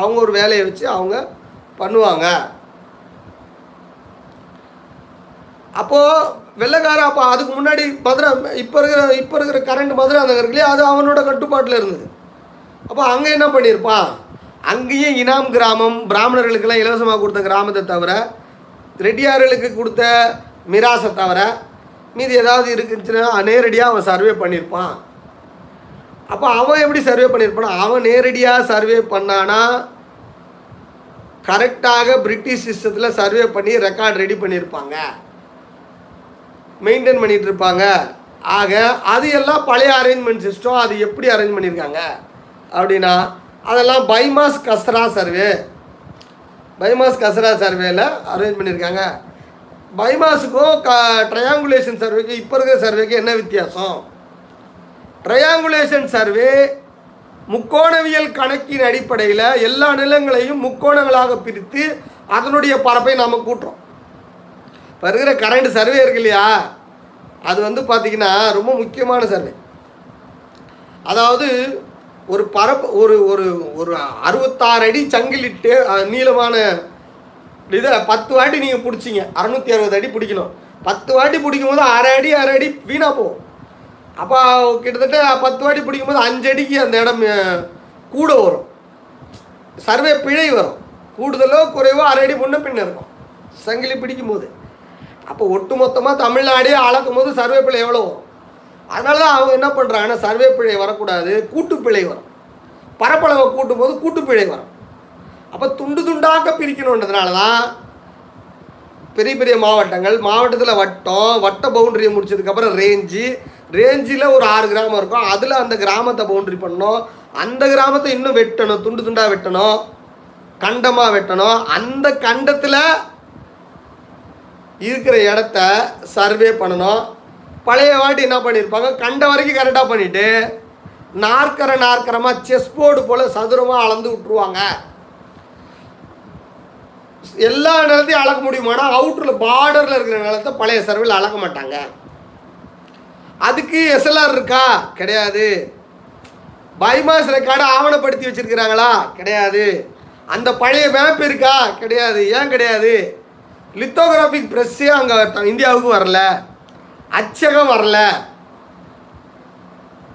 அவங்க ஒரு வேலையை வச்சு அவங்க பண்ணுவாங்க. அப்போது வெள்ளைக்கார அப்போ அதுக்கு முன்னாடி மதுரை இப்போ இருக்கிற இப்போ இருக்கிற கரண்ட் மதுரை அந்த இருக்குல்லையே அது அவனோட கட்டுப்பாட்டில் இருந்தது. அப்போ அங்கே என்ன பண்ணியிருப்பான்? அங்கேயும் இனாம் கிராமம் பிராமணர்களுக்கெல்லாம் இலவசமாக கொடுத்த கிராமத்தை தவிர ரெட்டியார்களுக்கு கொடுத்த மிராசை தவிர மீதி ஏதாவது இருக்குச்சுன்னா நேரடியாக அவன் சர்வே பண்ணியிருப்பான். அப்போ அவன் எப்படி சர்வே பண்ணியிருப்பானா அவன் நேரடியாக சர்வே பண்ணானா கரெக்டாக பிரிட்டிஷ் சிஸ்டத்தில் சர்வே பண்ணி ரெக்கார்ட் ரெடி பண்ணியிருப்பாங்க. மெயின்டைன் பண்ணிகிட்டு இருப்பாங்க. ஆக அது எல்லாம் பழைய அரேஞ்ச்மெண்ட் சிஸ்டம் அது எப்படி அரேஞ்ச் பண்ணியிருக்காங்க? அப்படின்னா அதெல்லாம் பைமாஸ் கசரா சர்வே பைமாஸ் கசரா சர்வேல அரேஞ்ச் பண்ணியிருக்காங்க. பைமாஸுக்கும் க ட்ரையாங்குலேஷன் சர்வேக்கு இப்போ இருக்கிற சர்வேக்கு என்ன வித்தியாசம்? ட்ரையாங்குலேஷன் சர்வே முக்கோணவியல் கணக்கின் அடிப்படையில் எல்லா நிலங்களையும் முக்கோணங்களாக பிரித்து அதனுடைய பரப்பை நாம் கூட்டுறோம். இப்போ இருக்கிற கரண்ட் சர்வே இருக்கு இல்லையா? அது வந்து பார்த்திங்கன்னா ரொம்ப முக்கியமான சர்வே அதாவது ஒரு பரப்பு ஒரு ஒரு ஒரு அறுபத்தாறு அடி சங்கிலிட்டு நீளமான இதை பத்து வாட்டி நீங்கள் பிடிச்சிங்க. அறநூற்றி அறுபது அடி பிடிக்கணும். பத்து வாட்டி பிடிக்கும் போது அரை அடி அரை அடி வீணாக போகும். அப்போ கிட்டத்தட்ட பத்து வாட்டி பிடிக்கும் போது அஞ்சு அடிக்கு அந்த இடம் கூட வரும். சர்வே பிழை வரும். கூடுதலோ குறைவோ அரை அடி முன்ன பின்ன இருக்கும். சங்கிலி பிடிக்கும் போது அப்போ ஒட்டு மொத்தமாக தமிழ்நாடே அளக்கும் போது சர்வே பிழை எவ்வளோ வரும்? அதனால தான் அவங்க என்ன பண்ணுறாங்கன்னா சர்வே பிழை வரக்கூடாது கூட்டுப்பிழை வரும். பரப்பளவை கூட்டும் போது கூட்டுப்பிழை வரும். அப்போ துண்டு துண்டாக பிரிக்கணுன்றதுனால தான் பெரிய பெரிய மாவட்டங்கள் மாவட்டத்தில் வட்டம் வட்ட பவுண்டரியை முடிச்சதுக்கப்புறம் ரேஞ்சு ரேஞ்சில் ஒரு ஆறு கிராமம் இருக்கும். அதில் அந்த கிராமத்தை பவுண்டரி பண்ணணும். அந்த கிராமத்தை இன்னும் வெட்டணும். துண்டு துண்டாக வெட்டணும். கண்டமாக வெட்டணும். அந்த கண்டத்தில் இருக்கிற இடத்த சர்வே பண்ணணும். பழைய வாட்டி என்ன பண்ணியிருப்பாங்க கண்ட வரைக்கும் கரெக்டாக பண்ணிவிட்டு நாற்கரை நாற்கரமாக செஸ் போர்டு போல் சதுரமாக அளந்து விட்ருவாங்க எல்லா நிலத்தையும் அளக்க முடியுமானா அவுட்டரில் பார்டரில் இருக்கிற நிலத்தை பழைய சர்வேல அளக்க மாட்டாங்க. அதுக்கு எஸ்எல்ஆர் இருக்கா? கிடையாது. பைமாஸ் ரெக்கார்டை ஆவணப்படுத்தி வச்சிருக்கிறாங்களா? கிடையாது. அந்த பழைய மேப் இருக்கா? கிடையாது. ஏன் கிடையாது? லித்தோகிராஃபிக் ப்ரெஸ்ஸே அங்கே இந்தியாவுக்கு வரல. அச்சகம் வரல.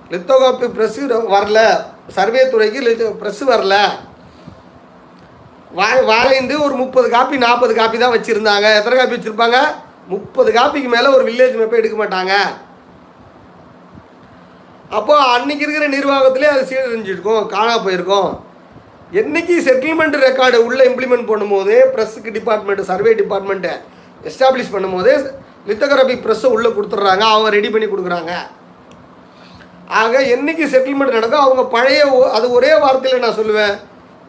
லித்தோகிராஃபிக் ப்ரெஸ்ஸு வரல. சர்வே துறைக்கு ப்ரெஸ்ஸு வரல. வா வாழைந்து ஒரு முப்பது காப்பி நாற்பது காப்பி தான் வச்சுருந்தாங்க. எத்தனை காப்பி வச்சுருப்பாங்க? முப்பது காப்பிக்கு மேலே ஒரு வில்லேஜ் மேப்பை எடுக்க மாட்டாங்க. அப்போது அன்றைக்கி இருக்கிற நிர்வாகத்திலே அது சீரழிஞ்சிருக்கும் காணா போயிருக்கும். என்னைக்கு செட்டில்மெண்ட் ரெக்கார்டு உள்ளே இம்ப்ளிமெண்ட் பண்ணும்போது ப்ரெஸ்ஸுக்கு டிபார்ட்மெண்ட் சர்வே டிபார்ட்மெண்ட்டை எஸ்டாப்ளிஷ் பண்ணும்போது லித்தோகிராஃபி ப்ரெஸ்ஸை உள்ளே கொடுத்துட்றாங்க அவங்க ரெடி பண்ணி கொடுக்குறாங்க. ஆக என்னைக்கு செட்டில்மெண்ட் நடக்கும் அவங்க பழைய அது ஒரே வார்த்தையில் நான் சொல்லுவேன்.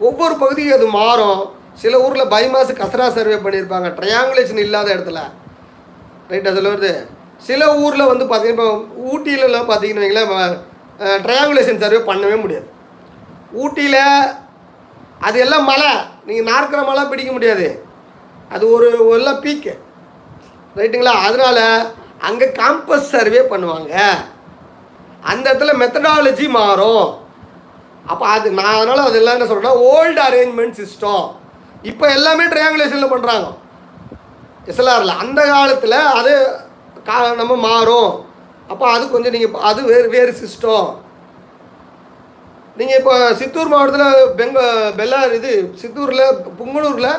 ஒவ்வொரு பகுதியும் அது மாறும். சில ஊரில் பைமாஸ் கசரா சர்வே பண்ணியிருப்பாங்க. ட்ரையாங்குலேஷன் இல்லாத இடத்துல. ரைட் அதில் வருது சில ஊரில் வந்து பார்த்தீங்கன்னா இப்போ ஊட்டியிலலாம் பார்த்தீங்கன்னு வைங்களேன் ட்ரையாங்குலேஷன் சர்வே பண்ணவே முடியாது. ஊட்டியில் அது எல்லாம் மலை. நீங்கள் நாற்கிற மலை பிடிக்க முடியாது. அது ஒரு எல்லாம் பீக்கு ரைட்டுங்களா அதனால் அங்கே காம்பஸ் சர்வே பண்ணுவாங்க. அந்த இடத்துல மெத்தடாலஜி மாறும். அப்போ அது நான் அதனால் அது எல்லாம் என்ன சொல்கிறேன்னா ஓல்டு அரேஞ்ச்மெண்ட் சிஸ்டம் இப்போ எல்லாமே ட்ரையாங்குலேஷனில் பண்ணுறாங்க எஸ்எல்ஆரில் அந்த காலத்தில் அது கா நம்ம மாறும். அப்போ அது கொஞ்சம் நீங்கள் அது வேறு வேறு சிஸ்டம் நீங்கள் இப்போ சித்தூர் மாவட்டத்தில் பெங்க பெல்லார் இது சித்தூரில் புங்கனூரில்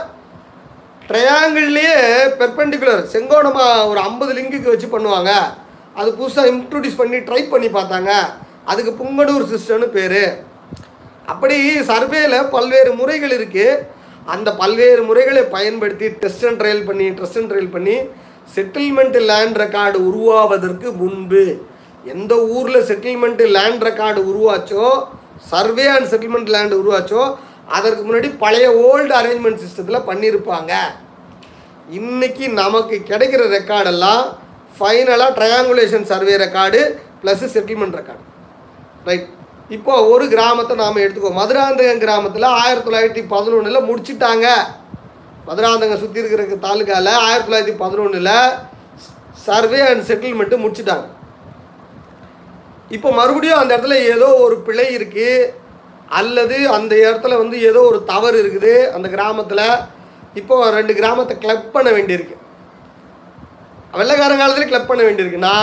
ட்ரையாங்கிள்லேயே பெர்பெண்டிகுலர் செங்கோணமாக ஒரு ஐம்பது லிங்குக்கு வச்சு பண்ணுவாங்க. அது புதுசாக இன்ட்ரடியூஸ் பண்ணி ட்ரை பண்ணி பார்த்தாங்க. அதுக்கு புங்கனூர் சிஸ்டம்னு பேர். அப்படி சர்வேல பல்வேறு முறைகள் இருக்குது அந்த பல்வேறு முறைகளை பயன்படுத்தி டெஸ்ட் அண்ட் ட்ரையல் பண்ணி டெஸ்ட் அண்ட் ட்ரையல் பண்ணி செட்டில்மெண்ட் லேண்ட் ரெக்கார்டு உருவாவதற்கு முன்பு எந்த ஊரில் செட்டில்மெண்ட் லேண்ட் ரெக்கார்டு உருவாச்சோ சர்வே அண்ட் செட்டில்மெண்ட் லேண்ட் உருவாச்சோ அதற்கு முன்னாடி பழைய ஓல்டு அரேஞ்ச்மெண்ட் சிஸ்டத்தில் பண்ணியிருப்பாங்க இன்னைக்கு நமக்கு கிடைக்கிற ரெக்கார்டெல்லாம் ஃபைனலாக triangulation survey record plus settlement record right இப்போ ஒரு கிராமத்தை நாம் எடுத்துக்கோ. மதுராந்தகம் கிராமத்தில் ஆயிரத்தி தொள்ளாயிரத்தி பதினொன்றில் முடிச்சிட்டாங்க. மதுராந்தகம் சுற்றி இருக்கிற தாலுக்காவில் ஆயிரத்தி தொள்ளாயிரத்தி பதினொன்றில் சர்வே அண்ட் செட்டில்மெண்ட்டு முடிச்சிட்டாங்க. இப்போ மறுபடியும் அந்த இடத்துல ஏதோ ஒரு பிழை இருக்குது அல்லது அந்த இடத்துல வந்து ஏதோ ஒரு தவறு இருக்குது. அந்த கிராமத்தில் இப்போ ரெண்டு கிராமத்தை கிளப் பண்ண வேண்டியிருக்கு. வெள்ளைக்காரன் காலத்துல கிளப் பண்ண வேண்டியிருக்குன்னா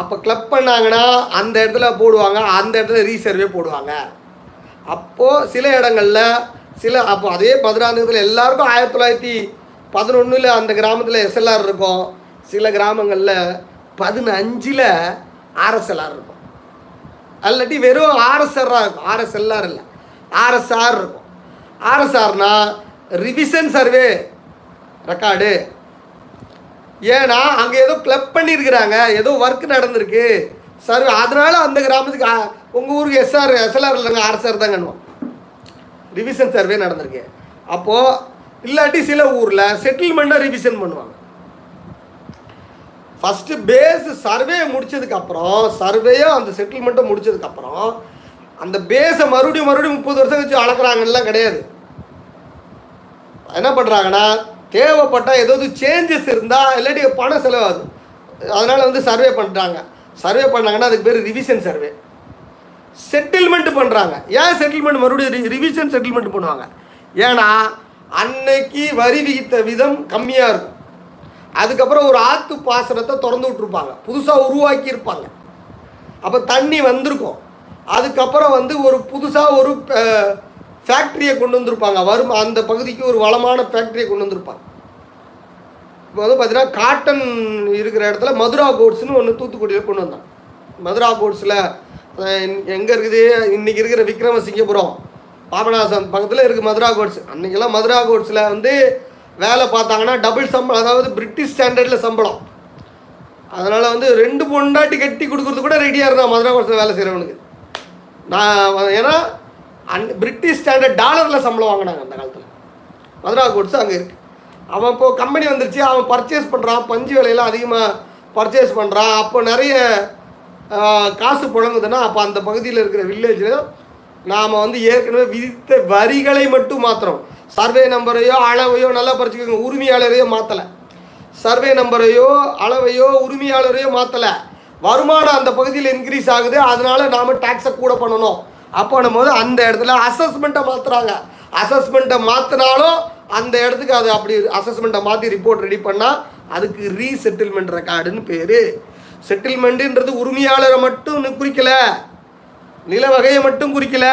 அப்போ கிளப் பண்ணாங்கன்னா அந்த இடத்துல போடுவாங்க அந்த இடத்துல ரீசர்வே போடுவாங்க. அப்போது சில இடங்களில் சில அப்போ அதே மதுராந்தகத்தில் எல்லாருக்கும் ஆயிரத்தி தொள்ளாயிரத்தி பதினொன்றில் அந்த கிராமத்தில் எஸ்எல்ஆர் இருக்கும். சில கிராமங்களில் பதினஞ்சில் ஆர்எஸ்எல்ஆர் இருக்கும். அல்லாட்டி வெறும் ஆர்எஸ்ஆராக இருக்கும். ஆர்எஸ்எல்ஆர் இல்லை. ஆர்எஸ்ஆர் இருக்கும். ஆர்எஸ்ஆர்னால் ரிவிஷன் சர்வே ரெக்கார்டு ஏன்னா அங்கே ஏதோ கிளப் பண்ணியிருக்கிறாங்க ஏதோ ஒர்க் நடந்திருக்கு. சர்வே அதனால அந்த கிராமத்துக்கு உங்கள் ஊருக்கு எஸ்ஆர் எஸ்எல்ஆர் இல்லைங்க ஆர்எஸ்ஆர் தான் ரிவிஷன் சர்வே நடந்திருக்கு. அப்போது இல்லாட்டி சில ஊரில் செட்டில்மெண்ட்டை ரிவிஷன் பண்ணுவாங்க. ஃபஸ்ட்டு பேஸ் சர்வே முடிச்சதுக்கப்புறம் சர்வேயோ அந்த செட்டில்மெண்ட்டை முடிச்சதுக்கப்புறம் அந்த பேஸை மறுபடியும் மறுபடியும் முப்பது வருஷம் கழிச்சு அளக்குறாங்கலாம் கிடையாது. என்ன பண்ணுறாங்கன்னா தேவைப்பட்டால் ஏதாவது சேஞ்சஸ் இருந்தால் இல்லாட்டி பணம் செலவாகுது. அதனால் வந்து சர்வே பண்ணுறாங்க சர்வே பண்ணாங்கன்னா அதுக்கு பேர் ரிவிஷன் சர்வே செட்டில்மெண்ட் பண்ணுறாங்க ஏன் செட்டில்மெண்ட் மறுபடியும் ரிவிஷன் செட்டில்மெண்ட் பண்ணுவாங்க? ஏன்னா அன்னைக்கு வரி விகித்த விதம் கம்மியாக இருக்கும். அதுக்கப்புறம் ஒரு ஆற்று பாசனத்தை திறந்து விட்ருப்பாங்க புதுசாக உருவாக்கியிருப்பாங்க அப்போ தண்ணி வந்திருக்கும். அதுக்கப்புறம் வந்து ஒரு புதுசாக ஒரு ஃபேக்ட்ரியை கொண்டு வந்திருப்பாங்க. வரும் அந்த பகுதிக்கு ஒரு வளமான ஃபேக்ட்ரியை கொண்டு வந்திருப்பாங்க. இப்போ வந்து பார்த்தீங்கன்னா காட்டன் இருக்கிற இடத்துல மதுரா கோட்ஸ்னு ஒன்று தூத்துக்குடியில் கொண்டு வந்தாங்க மதுரா கோட்ஸில் எங்கே இருக்குது? இன்றைக்கி இருக்கிற விக்ரமசிங்கபுரம் பாபநாசம் பக்கத்தில் இருக்குது மதுரா கோட்ஸ். அன்றைக்கெல்லாம் மதுரா கோட்ஸில் வந்து வேலை பார்த்தாங்கன்னா டபுள் சம்பளம் அதாவது பிரிட்டிஷ் ஸ்டாண்டர்டில் சம்பளம். அதனால் வந்து ரெண்டு பொண்டாட்டி கட்டி கொடுக்குறது கூட ரெடியாக இருந்தான் மதுரா கோட்ஸில் வேலை செய்கிறவனுக்கு நான் ஏன்னா அன் பிரிட்டிஷ் ஸ்டாண்டர்ட் டாலரில் சம்பளம் வாங்கினாங்க அந்த காலத்தில். மதுரா கோட்ஸ் அங்கே இருக்குது அவன் இப்போ கம்பெனி வந்துருச்சு அவன் பர்ச்சேஸ் பண்ணுறான் பஞ்சு விலையெல்லாம் அதிகமாக பர்ச்சேஸ் பண்ணுறான் அப்போ நிறைய காசு புழங்குதுன்னா அப்போ அந்த பகுதியில் இருக்கிற வில்லேஜில் நாம் வந்து ஏற்கனவே விதித்த வரிகளை மட்டும் மாற்றுறோம் சர்வே நம்பரையோ அளவையோ நல்லா பறிச்சுக்கோங்க. உரிமையாளரையோ மாற்றலை சர்வே நம்பரையோ அளவையோ உரிமையாளரையோ மாற்றலை வருமானம் அந்த பகுதியில் இன்க்ரீஸ் ஆகுது. அதனால நாம் டேக்ஸை கூட பண்ணணும். அப்போனும் போது அந்த இடத்துல அசஸ்மெண்ட்டை மாற்றுறாங்க அசஸ்மெண்ட்டை மாற்றினாலும் அந்த இடத்துக்கு அது அப்படி அசஸ்மெண்ட்டை மாற்றி ரிப்போர்ட் ரெடி பண்ணால் அதுக்கு ரீசெட்டில்மெண்ட் ரெக்கார்டுன்னு பேர். செட்டில்மெண்ட்டுன்றது உரிமையாளரை மட்டும் குறிக்கல. நில வகையை மட்டும் குறிக்கல.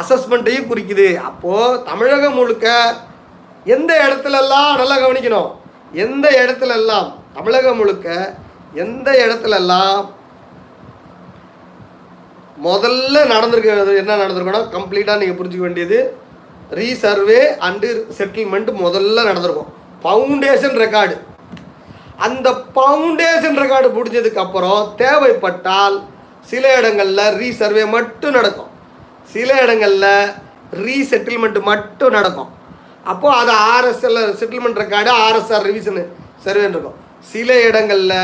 அசஸ்மெண்ட்டையும் குறிக்குது. அப்போது தமிழகம் முழுக்க எந்த இடத்துலலாம் நல்லா கவனிக்கணும்? எந்த இடத்துலலாம் தமிழகம் முழுக்க எந்த இடத்துலலாம் முதல்ல நடந்திருக்க என்ன நடந்திருக்குன்னா கம்ப்ளீட்டாக நீங்கள் புரிஞ்சுக்க வேண்டியது ரீசர்வே அண்டு செட்டில்மெண்ட் முதல்ல நடந்திருக்கும். ஃபவுண்டேஷன் ரெக்கார்டு அந்த ஃபவுண்டேஷன் ரெக்கார்டு முடிஞ்சதுக்கு அப்புறம் தேவைப்பட்டால் சில இடங்களில் ரீசர்வே மட்டும் நடக்கும். சில இடங்களில் ரீசெட்டில்மெண்ட் மட்டும் நடக்கும். அப்போது அது RSL settlement record RSR revision சர்வேன்னு இருக்கும். சில இடங்களில்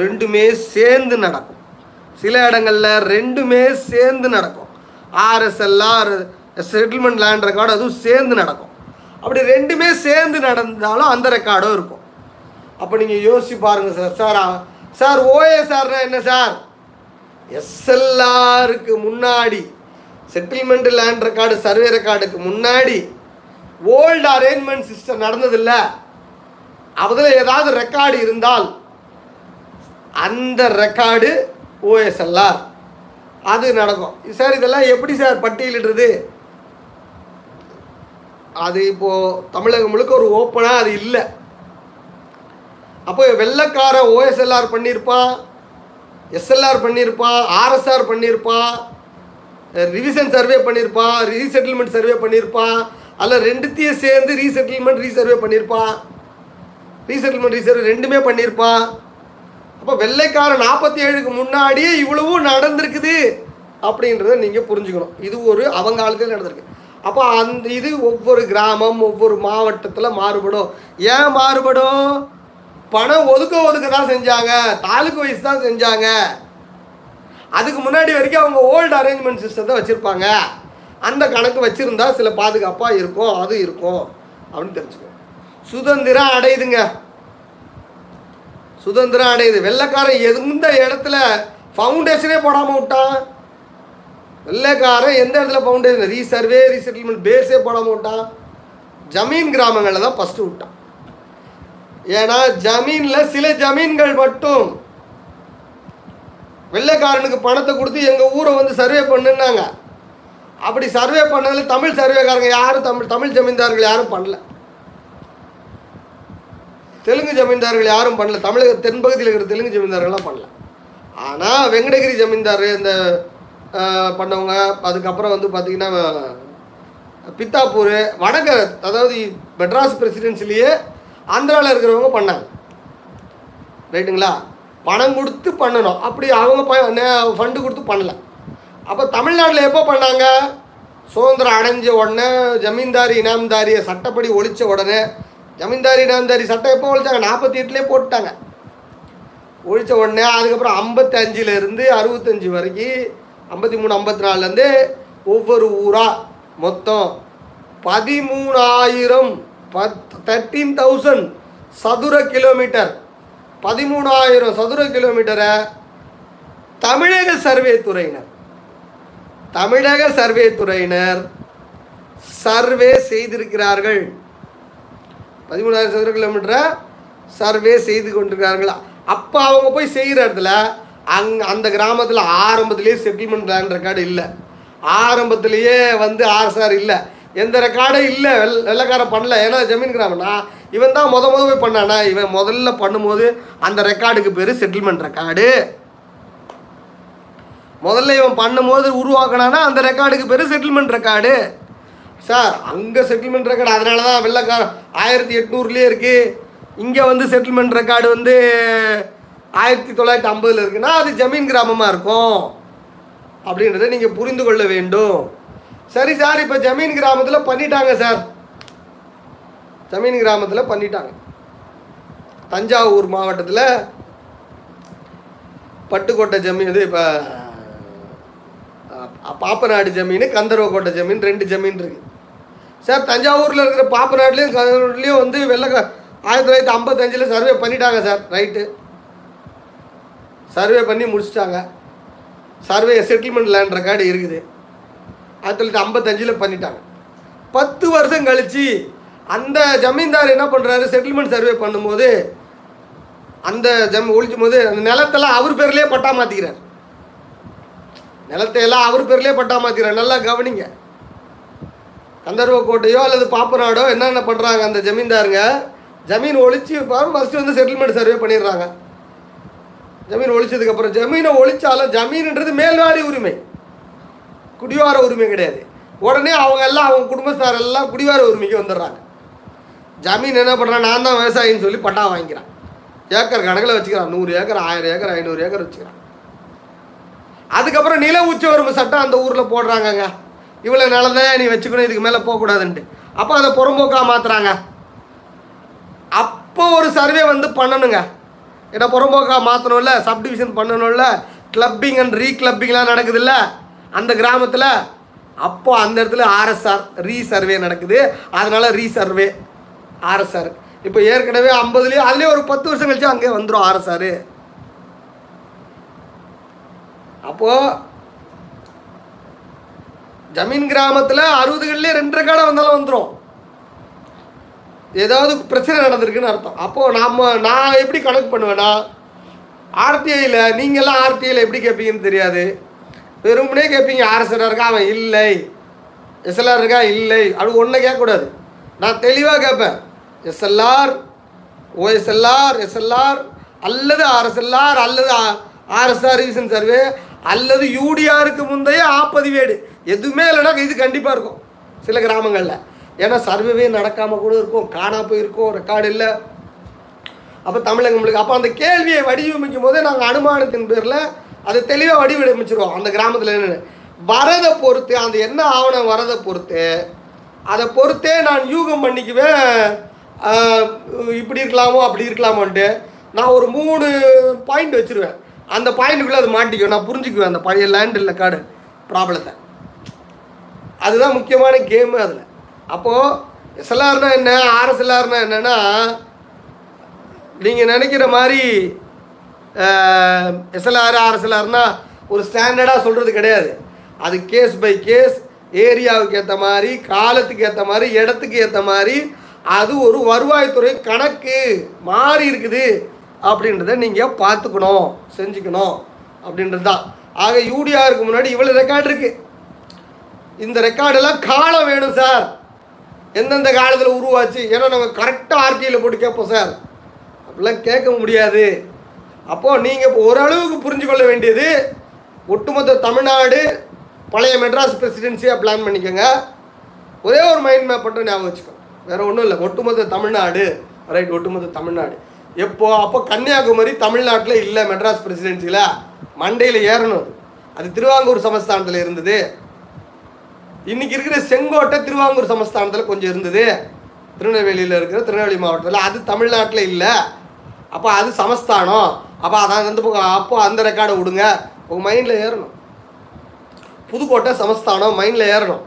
ரெண்டுமே சேர்ந்து நடக்கும். சில இடங்களில் ரெண்டுமே சேர்ந்து நடக்கும். ஆர்எஸ்எல்ஆர் செட்டில்மெண்ட் லேண்ட் ரெக்கார்டு அதுவும் சேர்ந்து நடக்கும். அப்படி ரெண்டுமே சேர்ந்து நடந்தாலும் அந்த ரெக்கார்டும் இருக்கும். அப்போ நீங்கள் யோசிச்சு பாருங்கள் சார். சார் சார் ஓஎஸ்ஆர்னா என்ன சார்? எஸ்எல்ஆருக்கு முன்னாடி செட்டில்மெண்ட் லேண்ட் ரெக்கார்டு சர்வே ரெக்கார்டுக்கு முன்னாடி ஓல்டு அரேஞ்ச்மெண்ட் சிஸ்டம் நடந்ததில்ல. அதில் ஏதாவது ரெக்கார்டு இருந்தால் அந்த ரெக்கார்டு ஓஎஸ்எல்ஆர் அது நடக்கும். சார் இதெல்லாம் எப்படி சார் பட்டியலிடுறது? அது இப்போது தமிழகம் முழுக்க ஒரு ஓப்பனாக அது இல்லை. அப்போ வெள்ளைக்கார ஓஎஸ்எல்ஆர் பண்ணியிருப்பான் எஸ்எல்ஆர் பண்ணியிருப்பான் ஆர்எஸ்ஆர் பண்ணியிருப்பான் ரிவிஷன் சர்வே பண்ணியிருப்பான் ரீசெட்டில்மெண்ட் சர்வே பண்ணியிருப்பான் அல்ல ரெண்டுத்தையும் சேர்ந்து ரீசெட்டில்மெண்ட் ரீசர்வே பண்ணியிருப்பான் ரீசெட்டில்மெண்ட் ரீசர்வே ரெண்டுமே பண்ணியிருப்பான் அப்போ வெள்ளைக்காரன் நாற்பத்தி ஏழுக்கு முன்னாடியே இவ்வளவும் நடந்திருக்குது அப்படின்றத நீங்கள் புரிஞ்சுக்கணும். இது ஒரு அவங்க காலத்தில் நடந்திருக்கு. அப்போ அந்த இது ஒவ்வொரு கிராமம் ஒவ்வொரு மாவட்டத்தில் மாறுபடும். ஏன் மாறுபடும்? பணம் ஒதுக்க ஒதுக்க தான் செஞ்சாங்க. தாலுக்கு வயசு தான் செஞ்சாங்க. அதுக்கு முன்னாடி வரைக்கும் அவங்க ஓல்டு அரேஞ்ச்மெண்ட் சிஸ்டத்தை வச்சுருப்பாங்க. அந்த கணக்கு வச்சுருந்தா சில பாதுகாப்பாக இருக்கும் அது இருக்கும் அப்படின்னு தெரிஞ்சுக்கோ சுதந்திரம் அடையுதுங்க. சுதந்திரம் அடையுது. வெள்ளைக்காரன் எந்த இடத்துல ஃபவுண்டேஷனே போடாமல் விட்டான்? வெள்ளைக்காரன் எந்த இடத்துல ஃபவுண்டேஷன் ரீசர்வே ரீசெட்டில்மெண்ட் பேஸே போடாமல் விட்டான்? ஜமீன் கிராமங்களில் தான் ஃபஸ்ட்டு விட்டான். ஏன்னா ஜமீனில் சில ஜமீன்கள் மட்டும். வெள்ளைக்காரனுக்கு பணத்தை கொடுத்து எங்கள் ஊரை வந்து சர்வே பண்ணுன்னாங்க அப்படி சர்வே பண்ணதில் தமிழ் சர்வேக்காரங்க யாரும் தமிழ் தமிழ் ஜமீன்தார்கள் யாரும் பண்ணல. தெலுங்கு ஜமீன்தார்கள் யாரும் பண்ணல. தமிழக தென்பகுதியில் இருக்கிற தெலுங்கு ஜமீன்தார்கள்லாம் பண்ணல. ஆனால் வெங்கடகிரி ஜமீன்தார் இந்த பண்ணவங்க அதுக்கப்புறம் வந்து பார்த்திங்கன்னா பித்தாப்பூர் வடக அதாவது மெட்ராஸ் பிரசிடென்சிலேயே ஆந்திராவில் இருக்கிறவங்க பண்ணாங்க. ரைட்டுங்களா? பணம் கொடுத்து பண்ணணும். அப்படி அவங்க ப ஃபண்டு கொடுத்து பண்ணல. அப்போ தமிழ்நாட்டில் எப்போ பண்ணாங்க? சுதந்திரம் அடைஞ்ச உடனே ஜமீன்தாரி இனாம்தாரியை சட்டப்படி ஒழிச்ச உடனே ஜமீன்தாரி இனாம்தாரி சட்டம் எப்போ ஒழிச்சாங்க. நாற்பத்தி எட்டுலேயே போட்டாங்க ஒழிச்ச உடனே அதுக்கப்புறம் ஐம்பத்தஞ்சிலேருந்து அறுபத்தஞ்சி அறுபத்தஞ்சு வரைக்கும் ஐம்பத்தி மூணு ஐம்பத்தி நாலுலேருந்து ஒவ்வொரு ஊராக மொத்தம் பதிமூணாயிரம் பத் தேர்ட்டீன் தௌசண்ட் சதுர கிலோமீட்டர் பதிமூணாயிரம் சதுர கிலோமீட்டரை தமிழக சர்வே துறையினர். தமிழக சர்வே துறையினர் சர்வே செய்திருக்கிறார்கள். பதிமூணாயிரம் சதுர கிலோமீட்டரை சர்வே செய்து கொண்டிருக்கிறார்களா? அப்போ அவங்க போய் செய்கிற இடத்துல அங் அந்த கிராமத்தில் ஆரம்பத்திலேயே செட்டில்மெண்ட் லேண்ட் ரெக்கார்டு இல்லை. ஆரம்பத்திலேயே வந்து ஆர்எஸ்ஆர் இல்லை. எந்த ரெக்கார்டும் இல்லை. வெள் வெள்ளக்காரன் பண்ணல. ஏன்னா ஜமீன் கிராமம்னா இவன் தான் முத முத போய் பண்ணானா? இவன் முதல்ல பண்ணும்போது அந்த ரெக்கார்டுக்கு பேர் செட்டில்மெண்ட் ரெக்கார்டு முதல்ல இவன் பண்ணும்போது உருவாக்கினானா அந்த ரெக்கார்டுக்கு பேர் செட்டில்மெண்ட் ரெக்கார்டு சார் அங்கே செட்டில்மெண்ட் ரெக்கார்டு அதனால தான் வெள்ளக்கார ஆயிரத்தி எட்நூறுலேயே இருக்குது இங்கே வந்து செட்டில்மெண்ட் ரெக்கார்டு வந்து ஆயிரத்தி தொள்ளாயிரத்தி ஐம்பதில் இருக்குன்னா அது ஜமீன் கிராமமாக இருக்கும். அப்படின்றத நீங்கள் புரிந்து கொள்ள வேண்டும். சரி சார் இப்போ ஜமீன் கிராமத்தில் பண்ணிட்டாங்க சார். ஜமீன் கிராமத்தில் பண்ணிட்டாங்க. தஞ்சாவூர் மாவட்டத்தில் பட்டுக்கோட்டை ஜமீன் இது இப்போ பாப்பநாடு ஜமீன் கந்தரவக்கோட்டை ஜமீன் ரெண்டு ஜமீன் இருக்குது சார் தஞ்சாவூரில் இருக்கிற பாப்பநாட்லேயும் கந்தூர்லேயும் வந்து வெள்ளை ஆயிரத்தி தொள்ளாயிரத்தி ஐம்பத்தஞ்சில் சர்வே பண்ணிட்டாங்க சார் ரைட்டு சர்வே பண்ணி முடிச்சிட்டாங்க. சர்வே செட்டில்மெண்ட் லேண்ட் ரெக்கார்டு இருக்குது. ஆயிரத்தி தொள்ளாயிரத்தி ஐம்பத்தஞ்சில் பண்ணிட்டாங்க. பத்து வருஷம் கழித்து அந்த ஜமீன்தார் என்ன பண்ணுறாரு செட்டில்மெண்ட் சர்வே பண்ணும்போது அந்த ஜம் ஒழிக்கும் போது அந்த நிலத்தெல்லாம் அவர் பேர்லேயே பட்டா மாற்றிக்கிறார் நிலத்தையெல்லாம் அவர் பேர்லேயே பட்டா மாற்றிக்கிறார் நல்லா கவனிங்க. கந்தர்வக்கோட்டையோ அல்லது பாப்பநாடோ என்னென்ன பண்ணுறாங்க அந்த ஜமீன்தாருங்க? ஜமீன் ஒழிச்சு ஃபஸ்ட்டு வந்து செட்டில்மெண்ட் சர்வே பண்ணிடுறாங்க. ஜமீன் ஒழிச்சதுக்கப்புறம் ஜமீனை ஒழிச்சாலும் ஜமீன்ன்றது மேல்வாரி உரிமை. குடிவார உரிமை கிடையாது. உடனே அவங்க எல்லாம் அவங்க குடும்பத்தார் எல்லாம் குடிவார உரிமைக்கு வந்துடுறாங்க. ஜமீன் என்ன பண்ணுறான் நான் தான் விவசாயின்னு சொல்லி பட்டா வாங்கிக்கிறான். ஏக்கர் கணக்கில் வச்சுக்கிறான். நூறு ஏக்கர் ஆயிரம் ஏக்கர் ஐநூறு ஏக்கர் வச்சுக்கிறான். அதுக்கப்புறம் நில உச்சவரம்பு சட்டம் அந்த ஊரில் போடுறாங்கங்க. இவ்வளோ நிலந்தான் நீ வச்சுக்கணும் இதுக்கு மேலே போகக்கூடாதுன்ட்டு. அப்போ அதை புறம்போக்காக மாற்றுறாங்க அப்போ ஒரு சர்வே வந்து பண்ணணுங்க. ஏன்னா புறம்போக்காக மாற்றணும்ல சப்டிவிஷன் பண்ணணும்ல கிளப்பிங் அண்ட் ரீக்ளப்பிங்லாம் நடக்குதுல்ல அந்த கிராமத்தில். அப்போ அந்த இடத்துல ஆர்எஸ்ஆர் ரீ சர்வே நடக்குது. அதனால் ரீ சர்வே ஆர்எஸ்ஆர் இப்போ ஏற்கனவே ஐம்பதுலேயே அதுலேயே ஒரு பத்து வருஷம் கழிச்சு அங்கே வந்துடும் ஆர்எஸ்ஆர் அப்போது ஜமீன் கிராமத்தில் அறுபதுகள்லேயே ரெண்டு கடை வந்தாலும் வந்துடும் ஏதாவது பிரச்சனை நடந்திருக்குன்னு அர்த்தம். அப்போது நாம் நான் எப்படி கணக்கு பண்ணுவேன்னா ஆர்டிஐயில் நீங்கள்லாம் ஆர்டிஐயில் எப்படி கேட்பீங்கன்னு தெரியாது. வெறும்னே கேட்பீங்க ஆர்எஸ்ஆர் இருக்கா? அவன் இல்லை. எஸ்எல்ஆர் இருக்கா? இல்லை. அப்படி ஒன்றை கேட்கக்கூடாது. நான் தெளிவாக கேட்பேன். எஸ்எல்ஆர் ஓஎஸ்எல்ஆர் எஸ்எல்ஆர் அல்லது ஆர்எஸ்எல்ஆர் அல்லது ஆர்எஸ்ஆர் ரிவிஷன் சர்வே அல்லது யூடிஆருக்கு முந்தைய ஆப்பதிவேடு. எதுவுமே இல்லைன்னா இது கண்டிப்பாக இருக்கும். சில கிராமங்களில். ஏன்னா சர்வேவே நடக்காமல் கூட இருக்கும். காணா போயிருக்கும். ரெக்கார்டு இல்லை. அப்போ தமிழகங்களுக்கு அப்போ அந்த கேள்வியை வடிவமைக்கும் போதே நாங்கள் அனுமானத்தின் பேரில் அதை தெளிவாக வடிவமைச்சிருவோம். அந்த கிராமத்தில் என்னென்னு. வரதை பொறுத்து அந்த என்ன ஆவணம் வரதை பொறுத்து அதை பொறுத்தே நான் யூகம் பண்ணிக்குவேன். இப்படி இருக்கலாமோ அப்படி இருக்கலாமோன்ட்டு நான் ஒரு மூணு பாயிண்ட் வச்சுருவேன். அந்த பாயிண்ட்டுக்குள்ளே அது மாட்டிக்கும். நான் புரிஞ்சுக்குவேன் அந்த பழைய லேண்டில் கார்டு ப்ராப்ளத்தை அதுதான் முக்கியமான கேமு அதில். அப்போது எஸ்எல்ஆர்னா என்ன? ஆர்எஸ்எல்ஆர்னா என்னென்னா நீங்கள் நினைக்கிற மாதிரி எஸ்எல்ஆர் ஆர்எஸ்எல்ஆர்னா ஒரு ஸ்டாண்டர்டாக சொல்கிறது கிடையாது. அது கேஸ் பை கேஸ் ஏரியாவுக்கு ஏற்ற மாதிரி காலத்துக்கு ஏற்ற மாதிரி இடத்துக்கு ஏற்ற மாதிரி அது ஒரு வருவாய்த்துறை கணக்கு மாறி இருக்குது. அப்படின்றத நீங்கள் பார்த்துக்கணும் செஞ்சுக்கணும் அப்படின்றது தான் ஆக யூடிஆருக்கு முன்னாடி இவ்வளோ ரெக்கார்டு இருக்குது இந்த ரெக்கார்டெல்லாம் காலம் வேணும் சார். எந்தெந்த காலத்தில் உருவாச்சு? ஏன்னா நாங்கள் கரெக்டாக ஆர்டியில் போட்டு கேட்போம் சார். அப்படிலாம் கேட்க முடியாது. அப்போது நீங்கள் இப்போ ஓரளவுக்கு புரிஞ்சு கொள்ள வேண்டியது ஒட்டுமொத்த தமிழ்நாடு பழைய மெட்ராஸ் பிரசிடென்சியாக பிளான் பண்ணிக்கோங்க. ஒரே ஒரு மைண்ட் மேப் மட்டும் ஞாபகம் வச்சுக்கோ வேறு ஒன்றும் இல்லை. ஒட்டுமொத்த தமிழ்நாடு. ரைட் ஒட்டுமொத்த தமிழ்நாடு. எப்போ அப்போ கன்னியாகுமரி தமிழ்நாட்டில் இல்லை மெட்ராஸ் பிரசிடென்சியில் மண்டையில் ஏறணும். அது திருவாங்கூர் சமஸ்தானத்தில் இருந்தது. இன்னைக்கு இருக்கிற செங்கோட்டை திருவாங்கூர் சமஸ்தானத்தில் கொஞ்சம் இருந்தது. திருநெல்வேலியில் இருக்கிற திருநெல்வேலி மாவட்டத்தில். அது தமிழ்நாட்டில் இல்லை. அப்போ அது சமஸ்தானம். அப்போ அதான் அந்த பக்கம் அப்போ அந்த ரெக்கார்டை விடுங்க. உங்கள் மைண்டில் ஏறணும். புதுக்கோட்டை சமஸ்தானம் மைண்டில் ஏறணும்.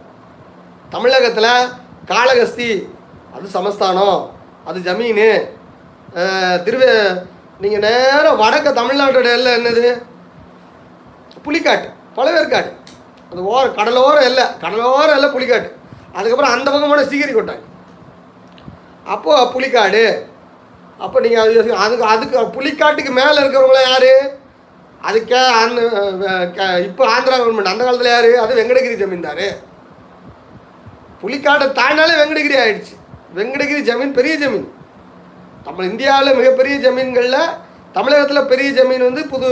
தமிழகத்தில் காளகஸ்தி அது சமஸ்தானம். அது ஜமீனு. திருவே நீங்கள் நேராக வடக்க தமிழ்நாட்டோட எல்லை என்னது? புலிக்காட்டு பழவேற்காடு. அந்த ஓர கடலோரம் எல்லை கடலோரம் எல்லை புலிக்காட்டு. அதுக்கப்புறம் அந்த பக்கம் போனால் சீகிரி கொட்டாங்க அப்போது புலிக்காடு. அப்போ நீங்கள் அது அதுக்கு அதுக்கு புலிக்காட்டுக்கு மேலே இருக்கிறவங்களாம் யார்? அதுக்கே அந்த இப்போ ஆந்திரா கவர்மெண்ட் அந்த காலத்தில் யார்? அது வெங்கடகிரி ஜமீன்தார். புலிக்காட்டை தாண்டினாலே வெங்கடகிரி ஆயிடுச்சு. வெங்கடகிரி ஜமீன் பெரிய ஜமீன். நம்ம இந்தியாவில் மிகப்பெரிய ஜமீன்களில் தமிழகத்தில் பெரிய ஜமீன் வந்து புது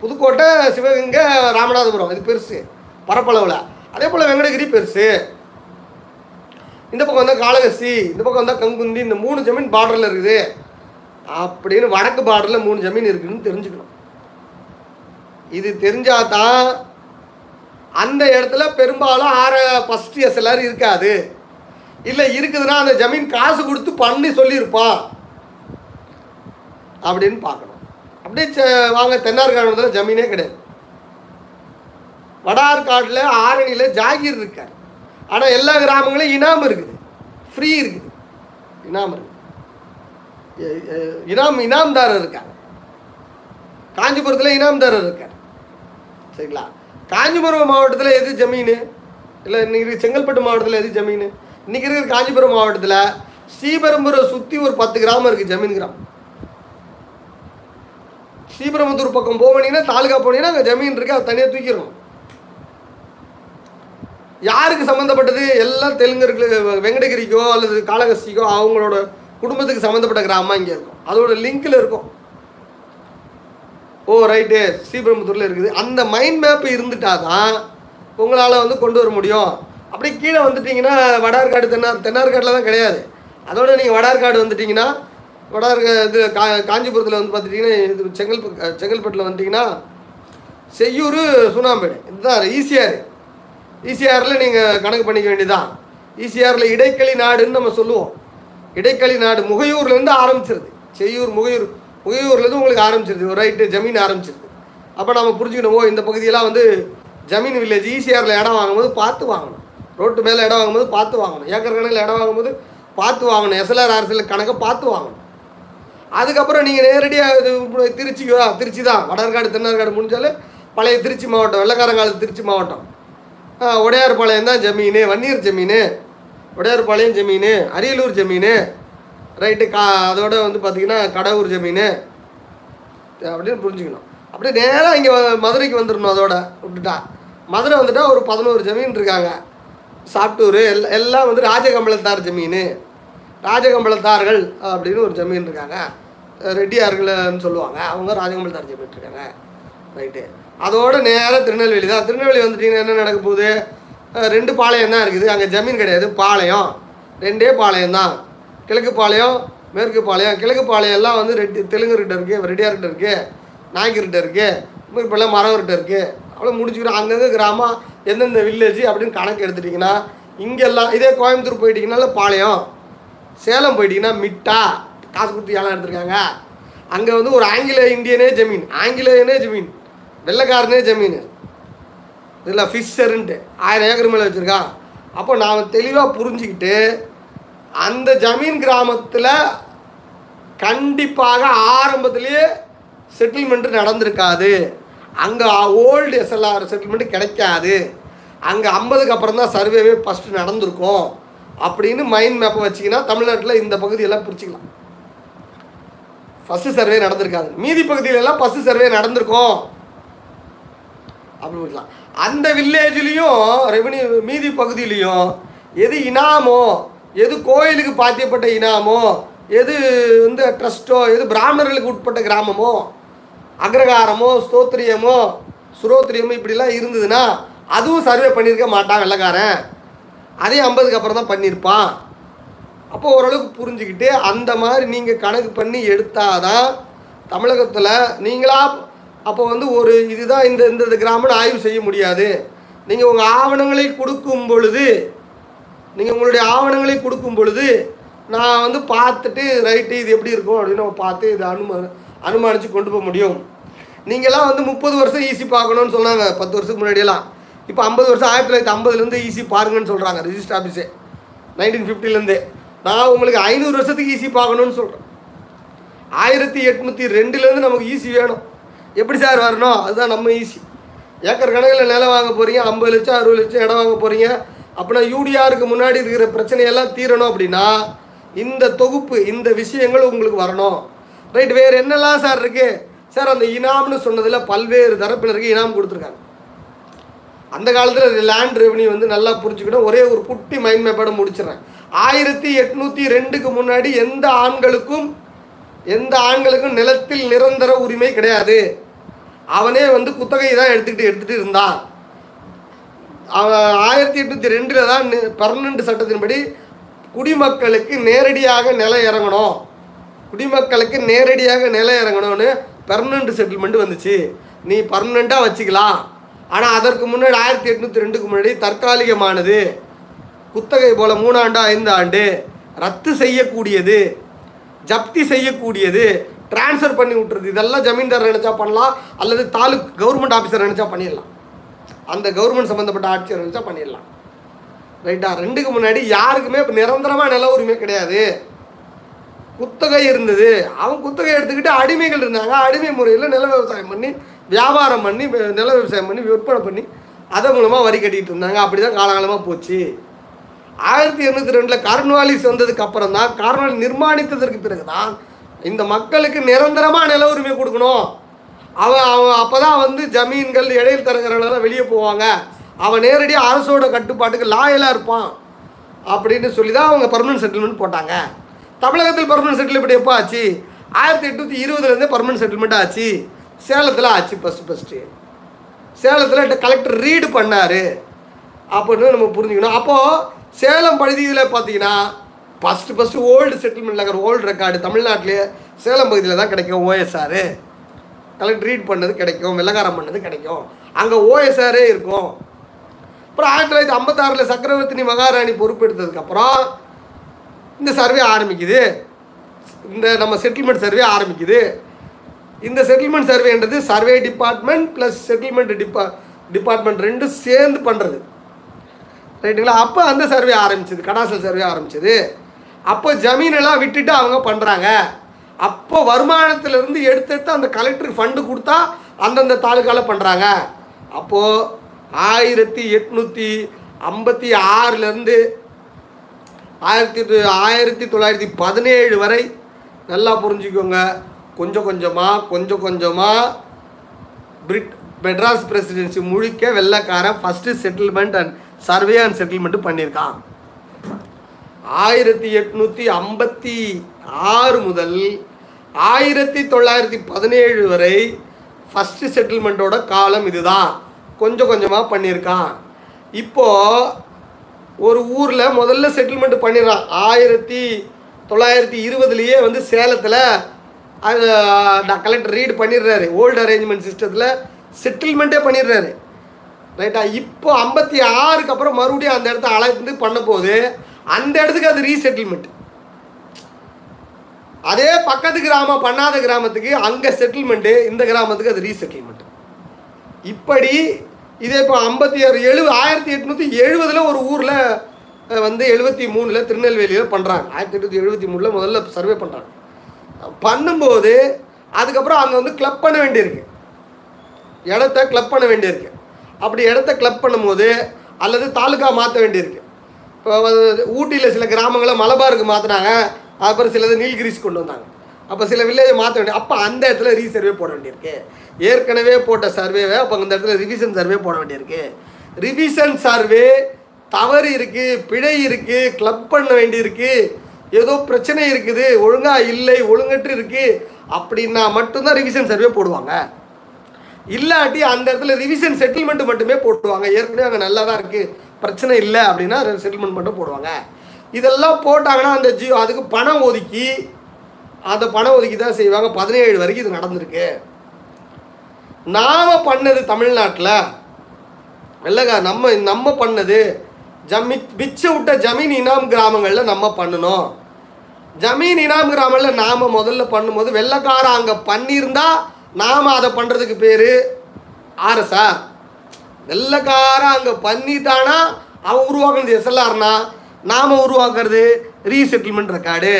புதுக்கோட்டை சிவகங்கை ராமநாதபுரம். இது பெருசு. பரப்பளவில். அதே போல் வெங்கடகிரி பெருசு. இந்த பக்கம் வந்தால் காளகஸ்தி இந்த பக்கம் வந்தால் கங்குந்தி இந்த மூணு ஜமீன் பார்டரில் இருக்குது. அப்படின்னு வடக்கு பார்டரில் மூணு ஜமீன் இருக்குதுன்னு தெரிஞ்சுக்கணும். இது தெரிஞ்சால் தான் அந்த இடத்துல பெரும்பாலும் ஆற ஃபஸ்ட் எஸ்எல்ஆர் இருக்காது. இல்லை இருக்குதுன்னா அந்த ஜமீன் காசு கொடுத்து பண்ணி சொல்லியிருப்பான். அப்படின்னு பார்க்கணும். அப்படியே செ- வாங்க தென்னார்காடு ஜமீனே கிடையாது. வடார்காட்டில் ஆரணியில் ஜாகிர் இருக்கார். ஆனால் எல்லா கிராமங்களும் இனாம் இருக்குது. ஃப்ரீ இருக்குது. இனாம் இருக்குது. இனாம் இனாம்தாரர் இருக்கார். காஞ்சிபுரத்தில் இனாம்தாரர் இருக்கார். சரிங்களா? காஞ்சிபுரம் மாவட்டத்தில் எது ஜமீனு? இல்லை இன்னைக்கு செங்கல்பட்டு மாவட்டத்தில் எது ஜமீனு? இன்றைக்கி இருக்கிற காஞ்சிபுரம் மாவட்டத்தில் ஸ்ரீபெரும்புரை சுற்றி ஒரு பத்து கிராமம் இருக்குது ஜமீன் கிராமம். ஸ்ரீபெரும்புத்தூர் பக்கம் போனீங்கன்னா தாலுகா போனீங்கன்னா அங்கே ஜமீன் இருக்குது அதை தனியாக தூக்கிடணும். யாருக்கு சம்மந்தப்பட்டது எல்லாம் தெலுங்கருக்கு வெங்கடகிரிக்கோ அல்லது காளகஸ்திக்கோ அவங்களோட குடும்பத்துக்கு சம்மந்தப்பட்ட கிராமம் இங்கே இருக்கும். அதோட லிங்கில் இருக்கும். ஓ ரைட்டு ஸ்ரீபெரும்புத்தூரில் இருக்குது. அந்த மைண்ட் மேப் இருந்துட்டா தான் உங்களால் வந்து கொண்டு வர முடியும். அப்படியே கீழே வந்துட்டிங்கன்னா வடார்காடு தென்னார் தென்னார்காட்டில் தான் கிடையாது. அதோட நீங்கள் வடார்காடு வந்துட்டிங்கன்னா வடார்கா இது கா காஞ்சிபுரத்தில் வந்து பார்த்துட்டிங்கன்னா இது செங்கல்பட்டு செங்கல்பட்டில் வந்துட்டிங்கன்னா செய்யூர் சுண்ணாம்பேடு. இதுதான் ஈசிஆர் ஈசிஆரில் நீங்கள் கணக்கு பண்ணிக்க வேண்டியதான் ஈசிஆரில் இடைக்களி நாடுன்னு நம்ம சொல்லுவோம். இடைக்களி நாடு முகையூர்லேருந்து ஆரம்பிச்சிருது. செய்யூர் முகையூர் முகையூர்லேருந்து உங்களுக்கு ஆரம்பிச்சிருது. ஒரு ரைட்டு ஜமீன் ஆரம்பிச்சிருது. அப்போ நம்ம புரிஞ்சுக்கணும் ஓ இந்த பகுதியெல்லாம் வந்து ஜமீன் வில்லேஜ் ஈசிஆரில் இடம் வாங்கும்போது பார்த்து வாங்கணும். ரோட்டு மேலே இடம் வாங்கும்போது பார்த்து வாங்கணும். ஏக்கர் கணக்கில் இடம் வாங்கும்போது பார்த்து வாங்கணும். எஸ்எல்ஆர் அரசியல் கணக்கை பார்த்து வாங்கணும். அதுக்கப்புறம் நீங்கள் நேரடியாக இது திருச்சியோ திருச்சி தான். வடர்காடு தென்னார்காடு முடிஞ்சாலே பழைய திருச்சி மாவட்டம் வெள்ளக்காரங்காலத்து திருச்சி மாவட்டம். ஆ, உடையார்பாளையம் தான் ஜமீனு வன்னியர் ஜமீனு உடையார்பாளையம் ஜமீனு அரியலூர் ஜமீனு ரைட்டு கா அதோட வந்து பார்த்திங்கன்னா கடவுர் ஜமீனு. அப்படின்னு புரிஞ்சுக்கணும். அப்படியே நேராக இங்கே மதுரைக்கு வந்துடணும் அதோட விட்டுட்டா. மதுரை வந்துட்டால் ஒரு பதினோரு ஜமீன் இருக்காங்க. சாப்டூர் எல் எல்லாம் வந்து ராஜகம்பளத்தார் ஜமீன். ராஜகம்பளத்தார்கள் அப்படின்னு ஒரு ஜமீன் இருக்காங்க. ரெட்டியார்கள்னு சொல்லுவாங்க. அவங்க ராஜகமல் ஜமீன் இருக்காங்க ரைட்டு அதோட நேராக திருநெல்வேலி தான். திருநெல்வேலி வந்துட்டீங்கன்னா என்ன நடக்க போகுது? ரெண்டு பாளையம் தான் இருக்குது. அங்கே ஜமீன் கிடையாது. பாளையம். ரெண்டே பாளையம் தான். கிழக்கு பாளையம் மேற்கு பாளையம். கிழக்கு பாளையம் எல்லாம் வந்து ரெட்டி தெலுங்குகிட்ட இருக்குது ரெட்டியார்கிட்ட இருக்குது நாய்க்கர்கிட்ட இருக்குது இப்போல்லாம் மரவர்கிட்ட இருக்குது அவ்வளோ முடிச்சுக்கிறோம் அங்கங்கே கிராமம் எந்தெந்த வில்லேஜ் அப்படின்னு கணக்கு எடுத்துட்டிங்கன்னா இங்கெல்லாம் இதே கோயம்புத்தூர் போயிட்டீங்கனால பாளையம். சேலம் போயிட்டீங்கன்னா மிட்டா. காசு கொடுத்து ஏழாம் எடுத்திருக்காங்க. அங்கே வந்து ஒரு ஆங்கில இந்தியனே ஜமீன் ஆங்கிலேயனே ஜமீன் வெள்ளைக்காரனே ஜமீன். இதில் ஃபிஷருன்ட்டு ஆயிரம் ஏக்கர் மேலே வச்சுருக்கான் அப்போ நாம் தெளிவாக புரிஞ்சுக்கிட்டு அந்த ஜமீன் கிராமத்தில் கண்டிப்பாக ஆரம்பத்திலேயே செட்டில்மெண்ட்டு நடந்திருக்காது. அங்கே ஓல்டு எஸ்எல்ஆர் செட்டில்மெண்ட் கிடைக்காது. அங்கே ஐம்பதுக்கு அப்புறம் தான் சர்வேவே ஃபஸ்ட்டு நடந்திருக்கும். அப்படின்னு மைண்ட் மேப்பை வச்சிங்கன்னா தமிழ்நாட்டில் இந்த பகுதியெல்லாம் பிரிச்சுக்கலாம் ஃபஸ்ட்டு சர்வே நடந்திருக்காது. மீதி பகுதியிலலாம் ஃபஸ்ட்டு சர்வே நடந்திருக்கும். அப்படின்னு விடலாம் அந்த வில்லேஜ்லேயும் ரெவன்யூ மீதி பகுதியிலையும் எது இனாமோ எது கோயிலுக்கு பாத்தியப்பட்ட இனாமோ எது வந்து ட்ரஸ்ட்டோ எது பிராமணர்களுக்கு உட்பட்ட கிராமமோ அக்ரகாரமோ ஸ்தோத்திரியமோ சுரோத்திரியமோ இப்படிலாம் இருந்ததுன்னா அதுவும் சர்வே பண்ணியிருக்க மாட்டான் வெள்ளைக்காரன். அதையும் ஐம்பதுக்கு அப்புறம் தான் பண்ணியிருப்பான். அப்போ ஓரளவுக்கு புரிஞ்சுக்கிட்டு அந்த மாதிரி நீங்கள் கணக்கு பண்ணி எடுத்தால் தான் தமிழகத்தில் நீங்களா அப்போ வந்து ஒரு இதுதான் இந்த இந்த இந்த கிராமம்னு ஆய்வு செய்ய முடியாது. நீங்கள் உங்கள் ஆவணங்களை கொடுக்கும் பொழுது நீங்கள் உங்களுடைய ஆவணங்களை கொடுக்கும் பொழுது நான் வந்து பார்த்துட்டு ரைட்டு இது எப்படி இருக்கும் அப்படின்னு நம்ம பார்த்து இதை அனுமா அனுமானித்து கொண்டு போக முடியும். நீங்களாம் வந்து முப்பது வருஷம் ஈஸி பார்க்கணும்னு சொன்னாங்க பத்து வருஷத்துக்கு முன்னாடியெல்லாம். இப்போ ஐம்பது வருஷம் ஆயிரத்தி தொள்ளாயிரத்தி ஐம்பதுலேருந்து ஈஸி பாருங்கன்னு சொல்கிறாங்க ரிஜிஸ்டர் ஆஃபீஸே நைன்டீன் ஃபிஃப்டிலேருந்து நான் உங்களுக்கு ஐநூறு வருஷத்துக்கு ஈஸி பார்க்கணும்னு சொல்கிறேன் ஆயிரத்தி எட்நூற்றி ரெண்டுலேருந்து நமக்கு ஈஸி வேணும். எப்படி சார் வரணும்? அதுதான் நம்ம ஈஸி ஏக்கர் கணக்கில் நிலம் வாங்க போகிறீங்க ஐம்பது லட்சம் அறுபது லட்சம் இடம் வாங்க போகிறீங்க அப்படின்னா யூடிஆருக்கு முன்னாடி இருக்கிற பிரச்சனையெல்லாம் தீரணும் அப்படின்னா இந்த தொகுப்பு இந்த விஷயங்கள் உங்களுக்கு வரணும். ரைட் வேறு என்னெல்லாம் சார் இருக்குது சார் அந்த இனாம்னு சொன்னதில் பல்வேறு தரப்பினருக்கு இனாம் கொடுத்துருக்காங்க. அந்த காலத்தில் லேண்ட் ரெவன்யூ வந்து நல்லா புரிஞ்சுக்கணும். ஒரே ஒரு குட்டி மைண்ட் மேப்போட முடிச்சிடறேன். ஆயிரத்தி எட்நூற்றி ரெண்டுக்கு முன்னாடி எந்த ஆண்களுக்கும் எந்த ஆண்களுக்கும் நிலத்தில் நிரந்தர உரிமை கிடையாது. அவனே வந்து குத்தகை தான் எடுத்துக்கிட்டு எடுத்துகிட்டு இருந்தான். அவன் ஆயிரத்தி எட்நூற்றி ரெண்டில் தான் பர்மனண்ட் சட்டத்தின்படி குடிமக்களுக்கு நேரடியாக நிலை இறங்கணும். குடிமக்களுக்கு நேரடியாக நிலை இறங்கணும்னு பெர்மனண்ட் செட்டில்மெண்ட் வந்துச்சு. நீ பர்மனெண்ட்டாக வச்சுக்கலாம். ஆனால் அதற்கு முன்னாடி ஆயிரத்தி எட்நூற்றி ரெண்டுக்கு முன்னாடி தற்காலிகமானது. குத்தகை போல மூணாண்டு ஐந்து ஆண்டு ரத்து செய்யக்கூடியது. ஜப்தி செய்யக்கூடியது. ட்ரான்ஸ்ஃபர் பண்ணி விட்டுறது. இதெல்லாம் ஜமீன்தார் நினச்சா பண்ணலாம். அல்லது தாலுக் கவர்மெண்ட் ஆஃபீஸர் நினச்சா பண்ணிடலாம். அந்த கவர்மெண்ட் சம்மந்தப்பட்ட ஆட்சியர் நினச்சா பண்ணிடலாம். ரைட்டா ரெண்டுக்கு முன்னாடி யாருக்குமே இப்போ நிரந்தரமாக நில உரிமை கிடையாது. குத்தகை இருந்தது. அவன் குத்தகை எடுத்துக்கிட்டு அடிமைகள் இருந்தாங்க. அடிமை முறையில் நில விவசாயம் பண்ணி வியாபாரம் பண்ணி நில விவசாயம் பண்ணி விற்பனை பண்ணி அதன் மூலமாக வரி கட்டிக்கிட்டு இருந்தாங்க. அப்படி தான் காலகாலமாக போச்சு. ஆயிரத்தி எண்ணூற்றி ரெண்டில் கார்ன்வாலிஸ் வந்ததுக்கு அப்புறம் தான் கார்ன்வாலிஸ் நிர்மாணித்ததற்கு பிறகு தான் இந்த மக்களுக்கு நிரந்தரமாக நில உரிமை கொடுக்கணும். அவன் அவன் அப்போ தான் வந்து ஜமீன்கள் இடையில் தரகர்களெல்லாம் வெளியே போவாங்க. அவன் நேரடியாக அரசோட கட்டுப்பாட்டுக்கு லாயலாக இருப்பான். அப்படின்னு சொல்லி தான் அவங்க பர்மனன்ட் செட்டில்மெண்ட் போட்டாங்க. தமிழகத்தில் பர்மனன்ட் செட்டில்மெண்ட் எப்போ ஆச்சு? ஆயிரத்தி எட்நூற்றி இருபதுலேருந்தே பர்மனன்ட் செட்டில்மெண்ட் ஆச்சு. சேலத்தில் ஆச்சு ஃபஸ்ட்டு ஃபஸ்ட்டு சேலத்தில் கலெக்டர் ரீடு பண்ணார். அப்படின்னு நம்ம புரிஞ்சுக்கணும். அப்போது சேலம் பகுதியில் பார்த்தீங்கன்னா ஃபஸ்ட்டு ஃபஸ்ட்டு ஓல்டு செட்டில்மெண்ட் நகர் ஓல்டு ரெக்கார்டு தமிழ்நாட்டிலே சேலம் பகுதியில் தான் கிடைக்கும் ஓஎஸ்ஆர் கலெக்ட் ரீட் பண்ணது கிடைக்கும் வெள்ளக்காரம் பண்ணது கிடைக்கும். அங்கே ஓஎஸ்ஆரே இருக்கும். அப்புறம் ஆயிரத்தி தொள்ளாயிரத்தி ஐம்பத்தாறில் சக்கரவர்த்தினி மகாராணி பொறுப்பெடுத்ததுக்கப்புறம் இந்த சர்வே ஆரம்பிக்குது. இந்த நம்ம செட்டில்மெண்ட் சர்வே ஆரம்பிக்குது. இந்த செட்டில்மெண்ட் சர்வேன்றது சர்வே டிபார்ட்மெண்ட் ப்ளஸ் செட்டில்மெண்ட் டிபா டிபார்ட்மெண்ட் ரெண்டும் சேர்ந்து பண்ணுறது ரைட்டுங்களா அப்போ அந்த சர்வே ஆரம்பிச்சது கடாசல் சர்வே ஆரம்பிச்சது. அப்போ ஜமீனெல்லாம் விட்டுட்டு அவங்க பண்ணுறாங்க அப்போ வருமானத்திலிருந்து எடுத்தெடுத்து அந்த கலெக்டர் ஃபண்டு கொடுத்தா அந்தந்த தாலுக்காவில் பண்ணுறாங்க அப்போது ஆயிரத்தி எட்நூற்றி ஐம்பத்தி ஆறுலேருந்து ஆயிரத்தி ஆயிரத்தி தொள்ளாயிரத்தி பதினேழு வரை நல்லா புரிஞ்சுக்கோங்க. கொஞ்சம் கொஞ்சமாக கொஞ்சம் கொஞ்சமாக பிரிட் மெட்ராஸ் பிரசிடென்சி முழுக்க வெள்ளைக்காரன் first settlement and survey and settlement பண்ணியிருக்கான். ஆயிரத்தி எட்நூற்றி ஐம்பத்தி ஆறு முதல் ஆயிரத்தி தொள்ளாயிரத்தி பதினேழு வரை ஃபஸ்ட்டு செட்டில்மெண்ட்டோட காலம் இதுதான். கொஞ்சம் கொஞ்சமாக பண்ணியிருக்கான். இப்போது ஒரு ஊரில் முதல்ல செட்டில்மெண்ட் பண்ணிடுறான். ஆயிரத்தி தொள்ளாயிரத்தி இருபதுலேயே வந்து சேலத்தில் கலெக்டர் ரீட் பண்ணிடுறாரு. ஓல்டு அரேஞ்ச்மெண்ட் சிஸ்டத்தில் செட்டில்மெண்ட்டே பண்ணிடுறாரு. ரைட்டா இப்போ ஐம்பத்தி ஆறுக்கு அப்புறம் மறுபடியும் அந்த இடத்த அழைந்து பண்ண போது அந்த இடத்துக்கு அது ரீசெட்டில்மெண்ட் அதே பக்கத்து கிராமம் பண்ணாத கிராமத்துக்கு அங்கே செட்டில்மெண்ட்டு இந்த கிராமத்துக்கு அது ரீசெட்டில்மெண்ட் இப்படி இதே இப்போ ஐம்பத்தி ஆறு எழுபது ஆயிரத்தி எட்நூற்றி எழுபதில் ஒரு ஊரில் வந்து எழுபத்தி மூணில் திருநெல்வேலியில் பண்ணுறாங்க ஆயிரத்தி எட்நூற்றி எழுபத்தி மூணில் முதல்ல சர்வே பண்ணுறாங்க பண்ணும்போது அதுக்கப்புறம் அங்கே வந்து கிளப் பண்ண வேண்டியிருக்கு. இடத்த கிளப் பண்ண வேண்டியிருக்கு. அப்படி இடத்த கிளப் பண்ணும்போது அல்லது தாலுக்கா மாற்ற வேண்டியிருக்கு. இப்போ ஊட்டியில் சில கிராமங்களை மலபாருக்கு மாற்றினாங்க அப்புறம் சிலது நீல்கிரிஸ் கொண்டு வந்தாங்க. அப்போ சில வில்லேஜை மாற்ற வேண்டிய அப்போ அந்த இடத்துல ரீசர்வே போட வேண்டியிருக்கு. ஏற்கனவே போட்ட சர்வேவை அப்போ அந்த இடத்துல ரிவிஷன் சர்வே போட வேண்டியிருக்கு. ரிவிஷன் சர்வே தவறு இருக்குது பிழை இருக்குது கிளப் பண்ண வேண்டியிருக்கு. ஏதோ பிரச்சனை இருக்குது ஒழுங்காக இல்லை ஒழுங்கற்று இருக்குது அப்படின்னா மட்டும்தான் ரிவிஷன் சர்வே போடுவாங்க. இல்லாட்டி அந்த இடத்துல ரிவிஷன் செட்டில்மெண்ட் மட்டுமே போட்டுருவாங்க. ஏற்கனவே அங்கே நல்லா தான் இருக்குது பிரச்சனை இல்லை அப்படின்னா செட்டில்மெண்ட் மட்டும் போடுவாங்க. இதெல்லாம் போட்டாங்கன்னா அந்த ஜி அதுக்கு பணம் ஒதுக்கி அந்த பணம் ஒதுக்கி தான் செய்வாங்க. பதினேழு வரைக்கும் இது நடந்திருக்கு. நாம் பண்ணது தமிழ்நாட்டில் வெள்ளக்கா நம்ம நம்ம பண்ணது ஜமி பிச்சை விட்ட ஜமீன் இனாம் கிராமங்களில் நம்ம பண்ணணும். ஜமீன் இனாம் கிராமங்களில் நாம் முதல்ல பண்ணும்போது வெள்ளக்காரன் அங்கே பண்ணியிருந்தால் நாம் அதை பண்ணுறதுக்கு பேர் ஆர்எஸ்ஆர் வெள்ளக்காரன் அங்கே பண்ணிட்டானா அவன் உருவாக்குறது எஸ்எல்ஆர்னா நாம் உருவாக்குறது ரீசெட்டில்மெண்ட் ரெக்கார்டு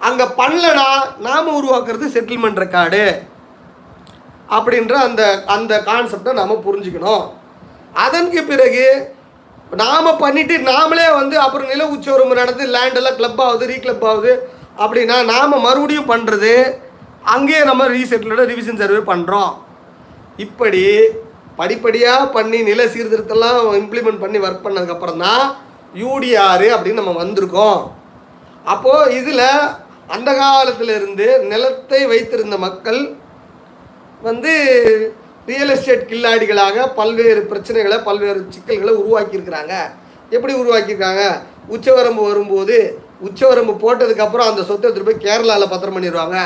அங்கே பண்ணலனா நாம் உருவாக்குறது செட்டில்மெண்ட் ரெக்கார்டு அப்படின்ற அந்த அந்த கான்செப்டை நாம் புரிஞ்சுக்கணும். அதற்கு பிறகு நாம் பண்ணிவிட்டு நாமளே வந்து அப்புறம் நில உச்சவரம் நடந்து லேண்டெல்லாம் கிளப் ஆகுது ரீ கிளப் ஆகுது அப்படின்னா நாம் மறுபடியும் பண்ணுறது அங்கேயே நம்ம ரீசெட்டிலோட ரிவிஷன் சர்வே பண்ணுறோம் இப்படி படிப்படியாக பண்ணி நில சீர்திருத்தம்லாம் இம்ப்ளிமெண்ட் பண்ணி ஒர்க் பண்ணதுக்கப்புறம் தான் யூடிஆர் அப்படின்னு நம்ம வந்திருக்கோம். அப்போது இதில் அந்த காலத்திலிருந்து நிலத்தை வைத்திருந்த மக்கள் வந்து ரியல் எஸ்டேட் கில்லாடிகளாக பல்வேறு பிரச்சனைகளை பல்வேறு சிக்கல்களை உருவாக்கியிருக்கிறாங்க. எப்படி உருவாக்கியிருக்காங்க? உச்சவரம்பு வரும்போது உச்சவரம்பு போட்டதுக்கப்புறம் அந்த சொத்தை எடுத்துகிட்டு போய் கேரளாவில் பத்திரம் பண்ணிடுவாங்க.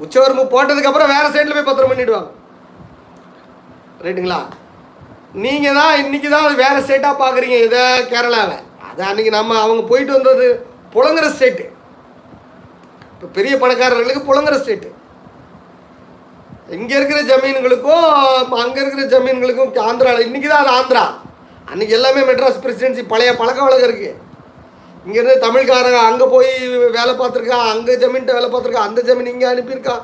உச்சவரம்பு போட்டதுக்கப்புறம் வேறு சைடில் போய் பத்திரம் பண்ணிவிடுவாங்க ரைட்டுங்களா? நீங்கள் தான் இன்றைக்கி தான் அது வேறு ஸ்டேட்டாக பார்க்குறீங்க இதை கேரளாவை அது அன்றைக்கி நம்ம அவங்க போயிட்டு வந்தது புலங்குற ஸ்டேட்டு இப்போ பெரிய பணக்காரர்களுக்கு புலங்குற ஸ்டேட்டு இங்கே இருக்கிற ஜமீன்களுக்கும் அங்கே இருக்கிற ஜமீன்களுக்கும் ஆந்திராவில் இன்றைக்கி தான் அது ஆந்திரா. அன்றைக்கி எல்லாமே மெட்ராஸ் பிரசிடென்சி பழைய பழக்க வழக்கம் இருக்குது இங்கேருந்து தமிழ்காரங்க அங்கே போய் வேலை பார்த்துருக்கான் அங்கே ஜமீன்கிட்ட வேலை பார்த்துருக்கான் அந்த ஜமீன் இங்கே அனுப்பியிருக்கான்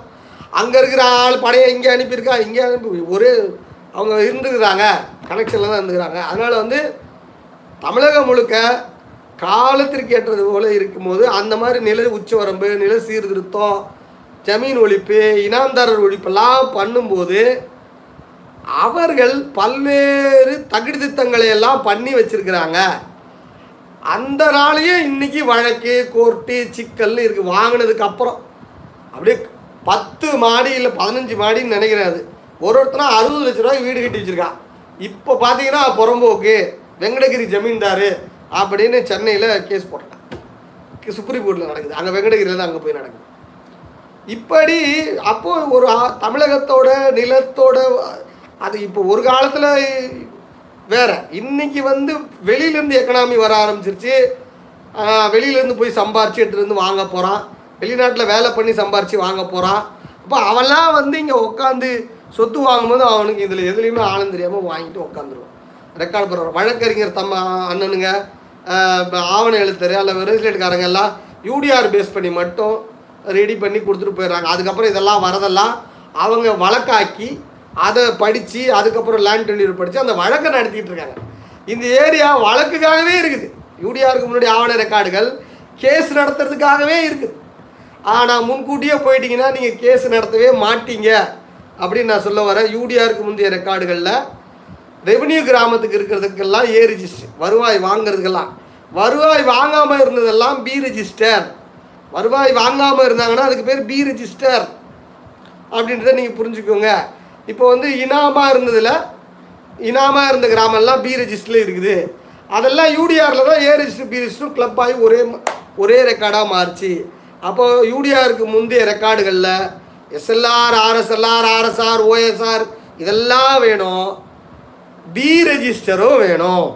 அங்கே இருக்கிற ஆள் படையை இங்கே அனுப்பியிருக்கான் இங்கே அனுப்பி ஒரே அவங்க இருந்துக்கிறாங்க கனெக்ஷனில் தான் இருந்துக்கிறாங்க. அதனால் வந்து தமிழகம் முழுக்க காலத்திற்கு ஏற்றது போல் இருக்கும்போது அந்த மாதிரி நில உச்சவரம்பு நில சீர்திருத்தம் ஜமீன் ஒழிப்பு இனாம்தாரர் ஒழிப்பெல்லாம் பண்ணும்போது அவர்கள் பல்வேறு தகுதி திட்டங்களை எல்லாம் பண்ணி வச்சுருக்கிறாங்க. அந்த நாளையே இன்னைக்கு வழக்கு கோர்ட்டு சிக்கல்னு இருக்கு. வாங்கினதுக்கு அப்புறம். அப்படியே பத்து மாடி இல்லை பதினஞ்சு மாடின்னு நினைக்கிறேன் அது. ஒரு ஒருத்தனா அறுபது லட்ச ரூபாய்க்கு வீடு கட்டி வச்சுருக்கான் இப்போ பார்த்தீங்கன்னா புறம்போக்கு வெங்கடகிரி ஜமீன்தார் அப்படின்னு சென்னையில் கேஸ் போட்டான் சுப்ரீம் கோர்ட்டில் நடக்குது. அங்கே வெங்கடகிரியில் தான் அங்கே போய் நடக்குது. இப்படி அப்போது ஒரு தமிழகத்தோட நிலத்தோட அது இப்போ ஒரு காலத்தில் வேற. இன்னைக்கு வந்து வெளியிலேருந்து எக்கனாமி வர ஆரம்பிச்சிருச்சு. வெளியிலேருந்து போய் சம்பாரிச்சு எடுத்துட்டு வந்து வாங்க போகிறான் வெளிநாட்டில் வேலை பண்ணி சம்பாரிச்சு வாங்க போகிறான் அப்போ அவெல்லாம் வந்து இங்கே உட்காந்து சொத்து வாங்கும்போது அவனுக்கு இதில் எதுலேயுமே ஆனந்தம் தெரியாமல் வாங்கிட்டு உட்காந்துருவான் ரெக்கார்ட் பண்ணுற வழக்கறிஞர் தம்ம அண்ணனுங்க ஆவண எழுத்தர் அல்ல ரெஜிஸ்ட்ரேட்காரங்க எல்லாம் யூடிஆர் பேஸ் பண்ணி மட்டும் ரெடி பண்ணி கொடுத்துட்டு போயிடுறாங்க. அதுக்கப்புறம் இதெல்லாம் வரதெல்லாம் அவங்க வழக்காக்கி அதை படித்து அதுக்கப்புறம் லேண்ட் டெலிவரி படித்து அந்த வழக்கை நடத்திட்டு இருக்காங்க. இந்த ஏரியா வழக்குக்காகவே இருக்குது. யூடிஆருக்கு முன்னாடி ஆவண ரெக்கார்டுகள் கேஸ் நடத்துறதுக்காகவே இருக்குது. ஆனால் முன்கூட்டியே போயிட்டீங்கன்னா நீங்கள் கேஸ் நடத்தவே மாட்டீங்க அப்படின்னு நான் சொல்ல வரேன். யூடிஆருக்கு முந்தைய ரெக்கார்டுகளில் ரெவன்யூ கிராமத்துக்கு இருக்கிறதுக்கெல்லாம் ஏ ரிஜிஸ்டர் வருவாய் வாங்குறதுக்கெல்லாம். வருவாய் வாங்காமல் இருந்ததெல்லாம் பி ரிஜிஸ்டர் வருவாய் வாங்காமல் இருந்தாங்கன்னா அதுக்கு பேர் பி ரிஜிஸ்டர் அப்படின்றத நீங்கள் புரிஞ்சுக்கோங்க. இப்போ வந்து இனாமாக இருந்ததில் இனாமாக இருந்த கிராமம்லாம் பி ரெஜிஸ்டரில் இருக்குது. அதெல்லாம் யூடிஆரில் தான் ஏ ரெஜிஸ்டர் பி ரெஜிஸ்டரும் கிளப் ஆகி ஒரே ஒரே ரெக்கார்டாக மாறுச்சு. அப்போது யூடிஆருக்கு முந்தைய ரெக்கார்டுகளில் எஸ்எல்ஆர் ஆர்எஸ்எல்ஆர் ஆர்எஸ்ஆர் ஓஎஸ்ஆர் இதெல்லாம் வேணும். பி ரெஜிஸ்டரும் வேணும்.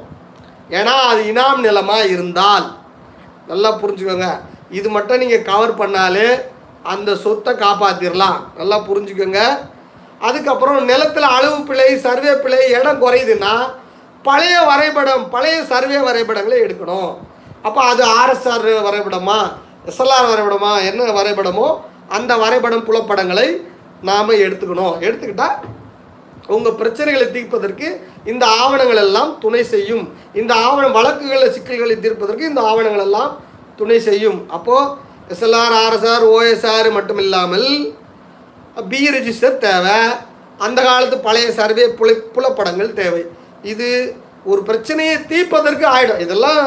ஏன்னா அது இனாம் நிலமாக இருந்தால். நல்லா புரிஞ்சுக்கோங்க. இது மட்டும் நீங்கள் கவர் பண்ணாலே அந்த சொத்தை காப்பாற்றிடலாம் நல்லா புரிஞ்சுக்கோங்க. அதுக்கப்புறம் நிலத்தில் அளவு பிழை சர்வே பிழை இடம் குறையுதுன்னா பழைய வரைபடம் பழைய சர்வே வரைபடங்களை எடுக்கணும். அப்போ அது ஆர்எஸ்ஆர் வரைபடமா எஸ்எல்ஆர் வரைபடமா என்ன வரைபடமோ அந்த வரைபடம் புலப்படங்களை நாம் எடுத்துக்கணும். எடுத்துக்கிட்டால் உங்கள் பிரச்சனைகளை தீர்ப்பதற்கு இந்த ஆவணங்கள் எல்லாம் துணை செய்யும். இந்த ஆவணம் வழக்குகளை சிக்கல்களை தீர்ப்பதற்கு இந்த ஆவணங்கள் எல்லாம் துணை செய்யும். அப்போது எஸ்எல்ஆர் ஆர்எஸ்ஆர் ஓஎஸ்ஆர் மட்டும் இல்லாமல் பி ரெஜிஸ்டர் தேவை. அந்த காலத்து பழைய சர்வே புல புலப்படங்கள் தேவை. இது ஒரு பிரச்சனையை தீர்ப்பதற்கு ஆகிடும் இதெல்லாம்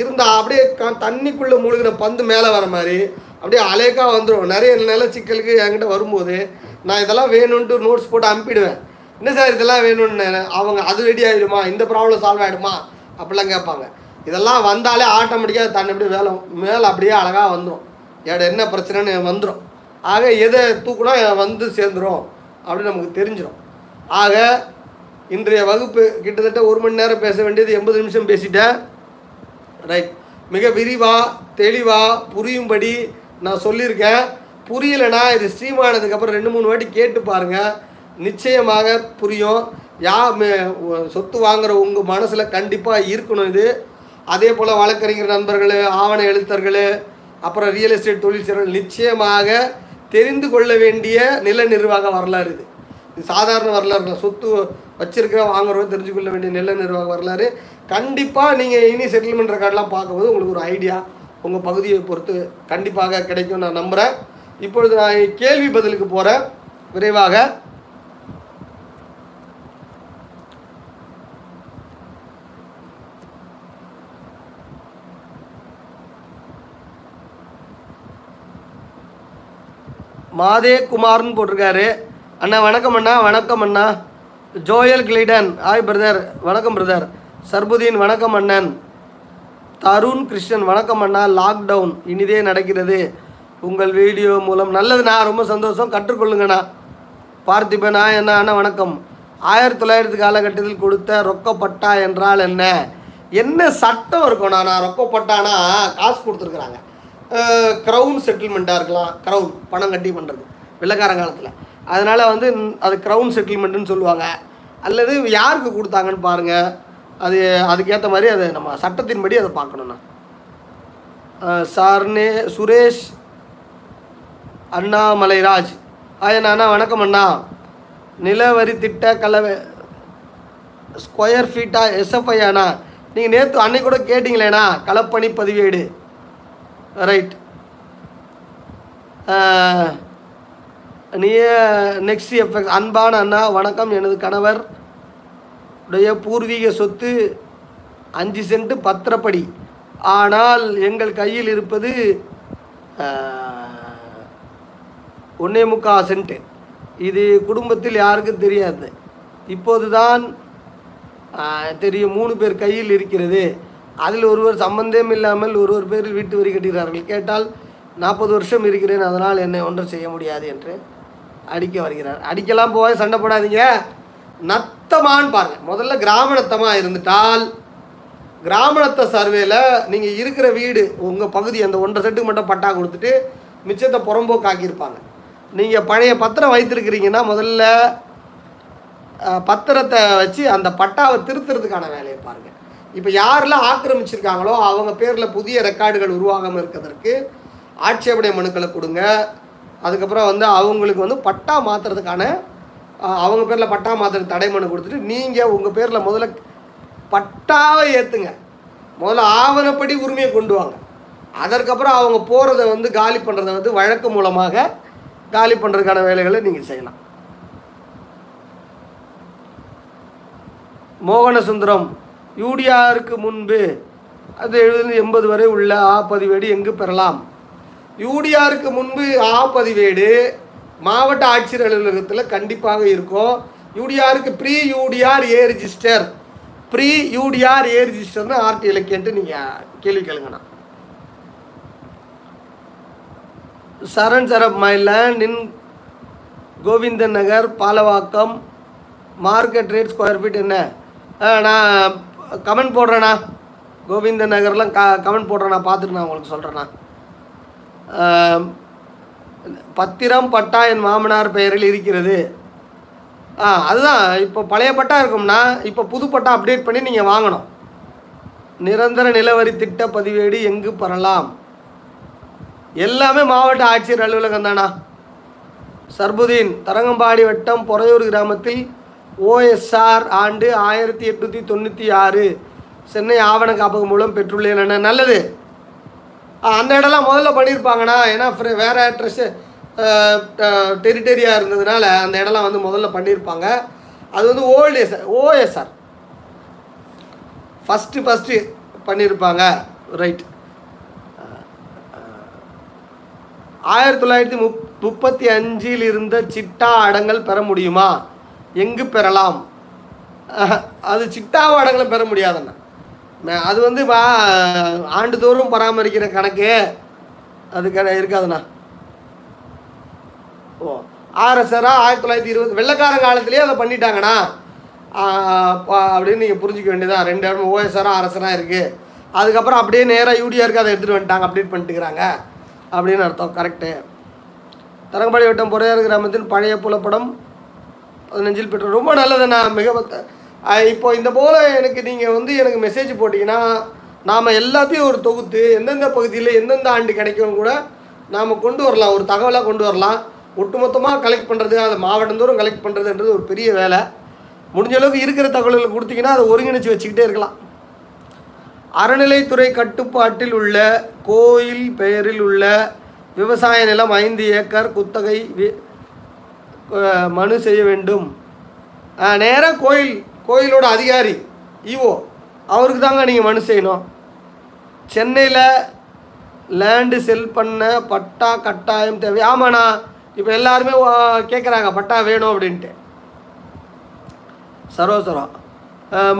இருந்தால் அப்படியே க தண்ணிக்குள்ளே மூழ்கின பந்து மேலே வர மாதிரி அப்படியே அலேக்கா வந்துடும் நிறைய நில சிக்கலுக்கு என்கிட்ட வரும்போது நான் இதெல்லாம் வேணும்ன்ட்டு நோட்ஸ் போட்டு அனுப்பிடுவேன். என்ன சார் இதெல்லாம் வேணும்னு? அவங்க அது ரெடி ஆகிடுமா இந்த ப்ராப்ளம் சால்வ் ஆகிடுமா அப்படிலாம் கேட்பாங்க. இதெல்லாம் வந்தாலே ஆட்டோமேட்டிக்காக தன்னை அப்படியே வேலை மேலே அப்படியே அழகாக வந்துடும் ஏட என்ன பிரச்சனைன்னு வந்துடும் ஆக எதை தூக்குனா வந்து சேர்ந்துரும் அப்படின்னு நமக்கு தெரிஞ்சிடும் ஆக இன்றைய வகுப்பு கிட்டத்தட்ட ஒரு மணி நேரம் பேச வேண்டியது எண்பது நிமிஷம் பேசிட்டேன். ரைட் மிக விரிவாக தெளிவாக புரியும்படி நான் சொல்லியிருக்கேன். புரியலைன்னா இது ஸ்ட்ரீமானதுக்கப்புறம் ரெண்டு மூணு வாட்டி கேட்டு பாருங்கள் நிச்சயமாக புரியும். யா மே- சொத்து வாங்குகிற உங்கள் மனசில் கண்டிப்பாக இருக்கணும் இது. அதே போல் வழக்கறிஞர் நண்பர்கள் ஆவண எழுத்தர்கள் அப்புறம் ரியல் எஸ்டேட் தொழில் செய்கிறவர்கள் நிச்சயமாக தெரிந்து கொள்ள வேண்டிய நில நிர்வாக வரலாறு இது. இது சாதாரண வரலாறு சொத்து வச்சிருக்க வாங்குறவங்க தெரிஞ்சு கொள்ள வேண்டிய நில நிர்வாக வரலாறு. கண்டிப்பாக நீங்கள் இனி செட்டில்மெண்ட் ரெக்கார்ட்லாம் பார்க்கும்போது உங்களுக்கு ஒரு ஐடியா உங்கள் பகுதியை பொறுத்து கண்டிப்பாக கிடைக்கும் நான் நம்புகிறேன் இப்பொழுது நான் கேள்வி பதிலுக்கு போகிறேன் விரைவாக மாதே குமார்னு போட்டிருக்காரு. அண்ணா வணக்கம் அண்ணா வணக்கம் அண்ணா. ஜோயல் கிளிடன். ஹாய் பிரதர் வணக்கம் பிரதர் சர்புதீன் வணக்கம் அண்ணன். தருண் கிருஷ்ணன் வணக்கம் அண்ணா. லாக்டவுன் இனிதே நடக்கிறது. உங்கள் வீடியோ மூலம் நல்லதுண்ணா ரொம்ப சந்தோஷம். கற்றுக்கொள்ளுங்கண்ணா பார்த்திபனா என்ன? அண்ணா வணக்கம். ஆயிரத்தி தொள்ளாயிரத்து காலகட்டத்தில் கொடுத்த ரொக்கப்பட்டா என்றால் என்ன? என்ன சட்டம் இருக்கணும் நான் ரொக்கப்பட்டானா? காசு கொடுத்துருக்குறாங்க. க்ரௌன் செட்டில்மெண்ட்டாக இருக்கலாம். க்ரௌன் பணம் கட்டி பண்ணுறது வெள்ளக்கார காலத்தில். அதனால் வந்து அது க்ரௌன் செட்டில்மெண்ட்டுன்னு சொல்லுவாங்க. அல்லது யாருக்கு கொடுத்தாங்கன்னு பாருங்கள் அது அதுக்கேற்ற மாதிரி அதை நம்ம சட்டத்தின்படி அதை பார்க்கணுண்ணா சார்னே சுரேஷ் அண்ணாமலைராஜ். ஆய அண்ணா வணக்கம் அண்ணா. நிலவரி திட்ட கலவை ஸ்கொயர் ஃபீட்டா எஸ்எஃப்ஐ அண்ணா. நீங்கள் நேற்று அன்னைக்கு கூட கேட்டிங்களேண்ணா. களப்பணி பதிவேடு. ரைட் நீ நெக்ஸ்ட் எஃப்எக்ஸ் அன்பான அண்ணா வணக்கம். எனது கணவர் உடைய பூர்வீக சொத்து அஞ்சு சென்ட் பத்திரப்படி. ஆனால் எங்கள் கையில் இருப்பது uh, ஒன்றே முக்கால் சென்ட். இது குடும்பத்தில் யாருக்கும் தெரியாது. இப்போது தான் uh, தெரியும். மூணு பேர் கையில் இருக்கிறது. அதில் ஒருவர் சம்பந்தம் இல்லாமல் ஒருவர் பேரில் வீட்டு வரி கட்டுகிறார்கள் கேட்டால் நாற்பது வருஷம் இருக்கிறேன் அதனால் என்னை ஒன்றும் செய்ய முடியாது என்று அடிக்க வருகிறார். அடிக்கலாம் போக சண்டை போடாதீங்க. நத்தமான்னு பாருங்க. முதல்ல கிராமணத்தமாக இருந்துட்டால் கிராமணத்த சர்வேல நீங்கள் இருக்கிற வீடு உங்கள் பகுதி அந்த ஒன்றரை செட்டுக்கு மட்டும் பட்டா கொடுத்துட்டு மிச்சத்தை புறம்போக்காக்கியிருப்பாங்க. நீங்கள் பழைய பத்திரம் வைத்திருக்கிறீங்கன்னா முதல்ல பத்திரத்தை வச்சு அந்த பட்டாவை திருத்துறதுக்கான வேலையை பாருங்கள் இப்போ யாரெல்லாம் ஆக்கிரமிச்சிருக்காங்களோ அவங்க பேரில் புதிய ரெக்கார்டுகள் உருவாகாமல் இருக்கிறதுக்கு ஆட்சேபனை மனுக்களை கொடுங்க. அதுக்கப்புறம் வந்து அவங்களுக்கு வந்து பட்டா மாற்றுறதுக்கான அவங்க பேரில் பட்டா மாற்றுறதுக்கு தடை மனு கொடுத்துட்டு நீங்கள் உங்கள் பேரில் முதல்ல பட்டாவை ஏற்றுங்க முதல்ல ஆவணப்படி உரிமையை கொண்டு வாங்க. அதற்கப்புறம் அவங்க போகிறத வந்து காலி பண்ணுறத வந்து வழக்கு மூலமாக காலி பண்ணுறதுக்கான வேலைகளை நீங்கள் செய்யலாம். மோகனசுந்தரம் யூடிஆருக்கு முன்பு அது எழுபது எண்பது வரை உள்ள ஆ பதிவேடு எங்கு பெறலாம்? யூடிஆருக்கு முன்பு ஆ பதிவேடு மாவட்ட ஆட்சியர் அலுவலகத்தில் கண்டிப்பாக இருக்கும். யூடிஆருக்கு pre UDR A register. Pre UDR A ரிஜிஸ்டர்னு ஆர்டி இலக்கியன்ட்டு நீங்கள் கேள்வி கேளுங்கண்ணா. Saran Saurabh my land in Govindan Nagar Palavakkam market rate square feet என்ன? நான் கமெண்ட் போடுறேண்ணா. கோவிந்த நகர்லாம் க கமெண்ட் போடுறேண்ணா பார்த்துட்டு நான் உங்களுக்கு சொல்கிறேண்ணா பத்திரம் பட்டா என் மாமனார் பெயரில் இருக்கிறது. ஆ அதுதான். இப்போ பழைய பட்டா இருக்கும்னா இப்போ புது பட்டா அப்டேட் பண்ணி நீங்கள் வாங்கணும். நிரந்தர நிலவரி திட்ட பதிவேடு எங்கு பெறலாம்? எல்லாமே மாவட்ட ஆட்சியர் அலுவலகம் தானா சர்புதீன் தரங்கம்பாடி வட்டம் பொறையூர் கிராமத்தில் ஓஎஸ்ஆர் ஆண்டு ஆயிரத்தி எட்நூற்றி தொண்ணூற்றி ஆறு. சென்னை ஆவண காப்பகம் மூலம் பெற்றுள்ளேன் அண்ணா. நல்லது. அந்த இடம்லாம் முதல்ல பண்ணியிருப்பாங்கண்ணா. ஏன்னா வேறு வேற ட்ரெஸ்ஸு டெரிட்டரியாக இருந்ததுனால அந்த இடம்லாம் வந்து முதல்ல பண்ணியிருப்பாங்க. அது வந்து old SR OSR. First first பண்ணியிருப்பாங்க. ரைட் ஆயிரத்தி தொள்ளாயிரத்தி முப் முப்பத்தி அஞ்சில் இருந்த சிட்டா அடங்கல் பெற முடியுமா? எங்கு பெறலாம்? அது சிட்டாவடங்களும் பெற முடியாதுண்ணா. அது வந்து வா ஆண்டுதோறும் பராமரிக்கிற கணக்கு அது க இருக்காதுண்ணா. ஓ ஆர்எஸ்ஆரா ஆயிரத்தி தொள்ளாயிரத்தி இருபது வெள்ளைக்கார காலத்திலேயே அதை பண்ணிட்டாங்கண்ணா. அப்படின்னு நீங்கள் புரிஞ்சிக்க வேண்டியதான் ரெண்டு இடமும் ஓஎஸ்ஆராக அரசராக இருக்குது அதுக்கப்புறம் அப்படியே நேராக யூடிஆருக்கு அதை எடுத்துகிட்டு வந்துட்டாங்க அப்டேட் பண்ணிட்டுக்கிறாங்க. அப்படின்னு அர்த்தம் கரெக்டு தரங்கம்பாடி வட்டம் பொறையாறு கிராமத்தில் பழைய புலப்படம் அது நெஞ்சில் பெற்ற ரொம்ப நல்லதுண்ணா மிக பத்த- இப்போ இந்த போல் எனக்கு நீங்கள் வந்து எனக்கு மெசேஜ் போட்டிங்கன்னா நாம் எல்லாத்தையும் ஒரு தொகுத்து எந்தெந்த பகுதியில் எந்தெந்த ஆண்டு கிடைக்கும் கூட நாம் கொண்டு வரலாம். ஒரு தகவலாக கொண்டு வரலாம். ஒட்டுமொத்தமாக கலெக்ட் பண்ணுறது அதை மாவட்டந்தோறும் கலெக்ட் பண்ணுறதுன்றது ஒரு பெரிய வேலை. முடிஞ்ச அளவுக்கு இருக்கிற தகவல்களை கொடுத்தீங்கன்னா அதை ஒருங்கிணைச்சு வச்சுக்கிட்டே இருக்கலாம். அறநிலைத்துறை கட்டுப்பாட்டில் உள்ள கோயில் பெயரில் உள்ள விவசாய நிலம் ஐந்து ஏக்கர் குத்தகை மனு செய்ய வேண்டும். நேராக கோயில் கோயிலோட அதிகாரி ஈஓ அவருக்கு தாங்க நீங்கள் மனு செய்யணும். சென்னையில் லேண்டு செல் பண்ண பட்டா கட்டாயம் தேவை. ஆமாண்ணா இப்போ எல்லாருமே கேட்குறாங்க பட்டா வேணும் அப்படின்ட்டு. சரோசரம்.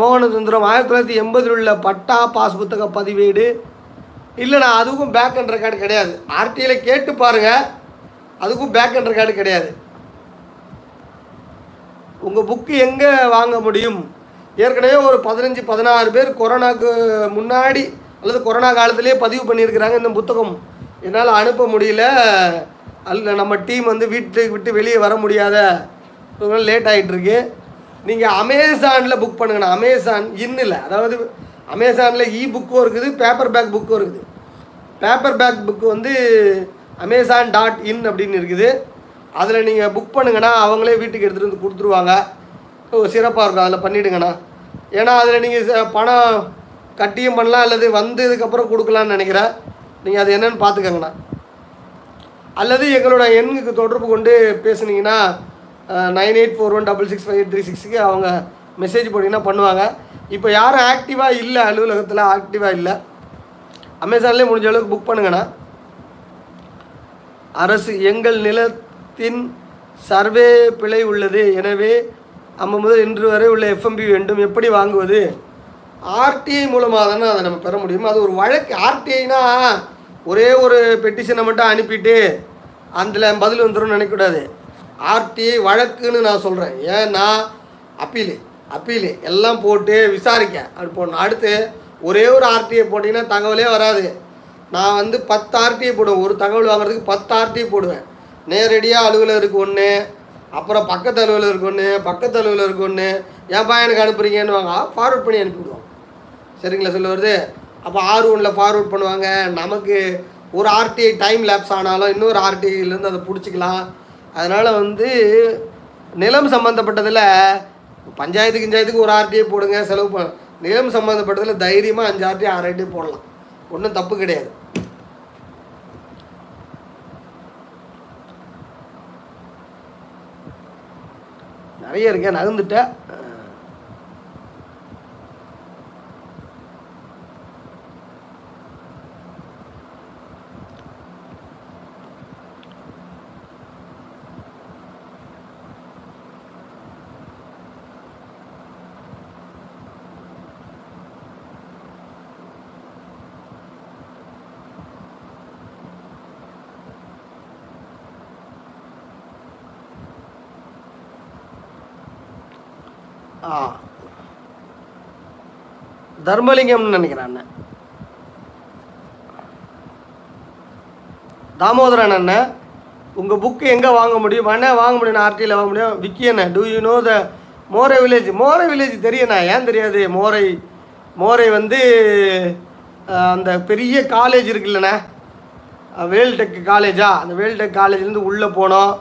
மோகனசுந்தரம் ஆயிரத்தி தொள்ளாயிரத்தி எண்பதில் உள்ள பட்டா பாஸ் புத்தக பதிவேடு. இல்லைண்ணா அதுக்கும் பேக் அண்ட் ரெக்கார்டு கிடையாது. ஆர்டியில் கேட்டு பாருங்கள் அதுக்கும் பேக் அண்ட் ரெக்கார்டு கிடையாது. உங்கள் புக்கு எங்கே வாங்க முடியும்? ஏற்கனவே ஒரு பதினஞ்சு பதினாறு பேர் கொரோனாக்கு முன்னாடி அல்லது கொரோனா காலத்திலே பதிவு பண்ணியிருக்கிறாங்க இந்த புத்தகம். என்னால் அனுப்ப முடியல. அல்ல நம்ம டீம் வந்து வீட்டுக்கு விட்டு வெளியே வர முடியாத லேட் ஆகிட்டுருக்கு நீங்கள் அமேசானில் புக் பண்ணுங்கண்ணா. அமேசான் இன்னில் அதாவது அமேசானில் இ புக்கும் இருக்குது பேப்பர் பேக் புக்கும் இருக்குது. பேப்பர் பேக் புக்கு வந்து அமேசான் டாட் இன் அப்படின்னு இருக்குது. அதில் நீங்கள் புக் பண்ணுங்கன்னா அவங்களே வீட்டுக்கு எடுத்துகிட்டு வந்து கொடுத்துருவாங்க. சிறப்பாக இருக்கும். அதில் பண்ணிவிடுங்கண்ணா ஏன்னா அதில் நீங்கள் பணம் கட்டியும் பண்ணலாம் அல்லது வந்ததுக்கப்புறம் கொடுக்கலான்னு நினைக்கிறேன். நீங்கள் அது என்னென்னு பார்த்துக்கங்கண்ணா அல்லது எங்களோட எண்ணுக்கு தொடர்பு கொண்டு பேசுனீங்கன்னா nine eight four one double six five eight three சிக்ஸுக்கு அவங்க மெசேஜ் போட்டிங்கன்னா பண்ணுவாங்க. இப்போ யாரும் ஆக்டிவாக இல்லை அலுவலகத்தில் ஆக்டிவாக இல்லை. அமேசான்லேயே முடிஞ்ச அளவுக்கு புக் பண்ணுங்கண்ணா. அரசு எங்கள் நில தின் சர்வே பிழை உள்ளது. எனவே நம்ம முதல் இன்று வரை உள்ள எஃப்எம்பி வேண்டும். எப்படி வாங்குவது? ஆர்டிஐ மூலமாக தானே அதை நம்ம பெற முடியும். அது ஒரு வழக்கு. ஆர்டிஐனா ஒரே ஒரு பெட்டிஷனை மட்டும் அனுப்பிட்டு அதில் பதில் வந்துடும் நினைக்கக்கூடாது. ஆர்டிஐ வழக்குன்னு நான் சொல்கிறேன் ஏன்னா அப்பீலு அப்பீலு எல்லாம் போட்டு விசாரிக்க. அப்படி போடணும். அடுத்து ஒரே ஒரு ஆர்டிஐ போட்டிங்கன்னா தகவலே வராது. நான் வந்து பத்து ஆர்டிஐ போடுவேன். ஒரு தகவல் வாங்குறதுக்கு பத்து ஆர்டிஐ போடுவேன். நேரடியாக அலுவலருக்கு ஒன்று அப்புறம் பக்கத்து அலுவலருக்கு ஒன்று பக்கத்து அலுவலருக்கு ஒன்று ஏன்பா எனக்கு அனுப்புகிறீங்கன்னு வாங்க ஃபார்வர்ட் பண்ணி அனுப்பிவிடுவோம். சரிங்களா சொல்ல வருது? அப்போ ஆறு ஒன்றில் ஃபார்வர்ட் பண்ணுவாங்க. நமக்கு ஒரு ஆர்டிஐ டைம் லேப்ஸ் ஆனாலும் இன்னொரு ஆர்டிஐலேருந்து அதை பிடிச்சிக்கலாம். அதனால் வந்து நிலம் சம்மந்தப்பட்டதில் பஞ்சாயத்து கிஞ்சாயத்துக்கு ஒரு ஆர்டிஐ போடுங்க செலவு ப நிலம் சம்மந்தப்பட்டதில் தைரியமாக அஞ்சு ஆர்டிஐ ஆறு ஆர்டிஐ போடலாம். ஒன்றும் தப்பு கிடையாது. நிறைய இருக்கேன் நகர்ந்துட்டேன். ஆ. தர்மலிங்கம்னு நினைக்கிறேன் அண்ணன். தாமோதரன் அண்ணன் உங்கள் புக்கு எங்கே வாங்க முடியும்? அண்ணன் வாங்க முடியும். ஆர்டியில் வாங்க முடியும். விக்கி அண்ணன் do you know the Morai village Morai village தெரியண்ணா ஏன் தெரியாது? மோரை மோரை வந்து அந்த பெரிய காலேஜ் இருக்குல்லண்ணே வேல்டெக் காலேஜா அந்த வேல்டெக் காலேஜ்லேருந்து உள்ளே போனோம்.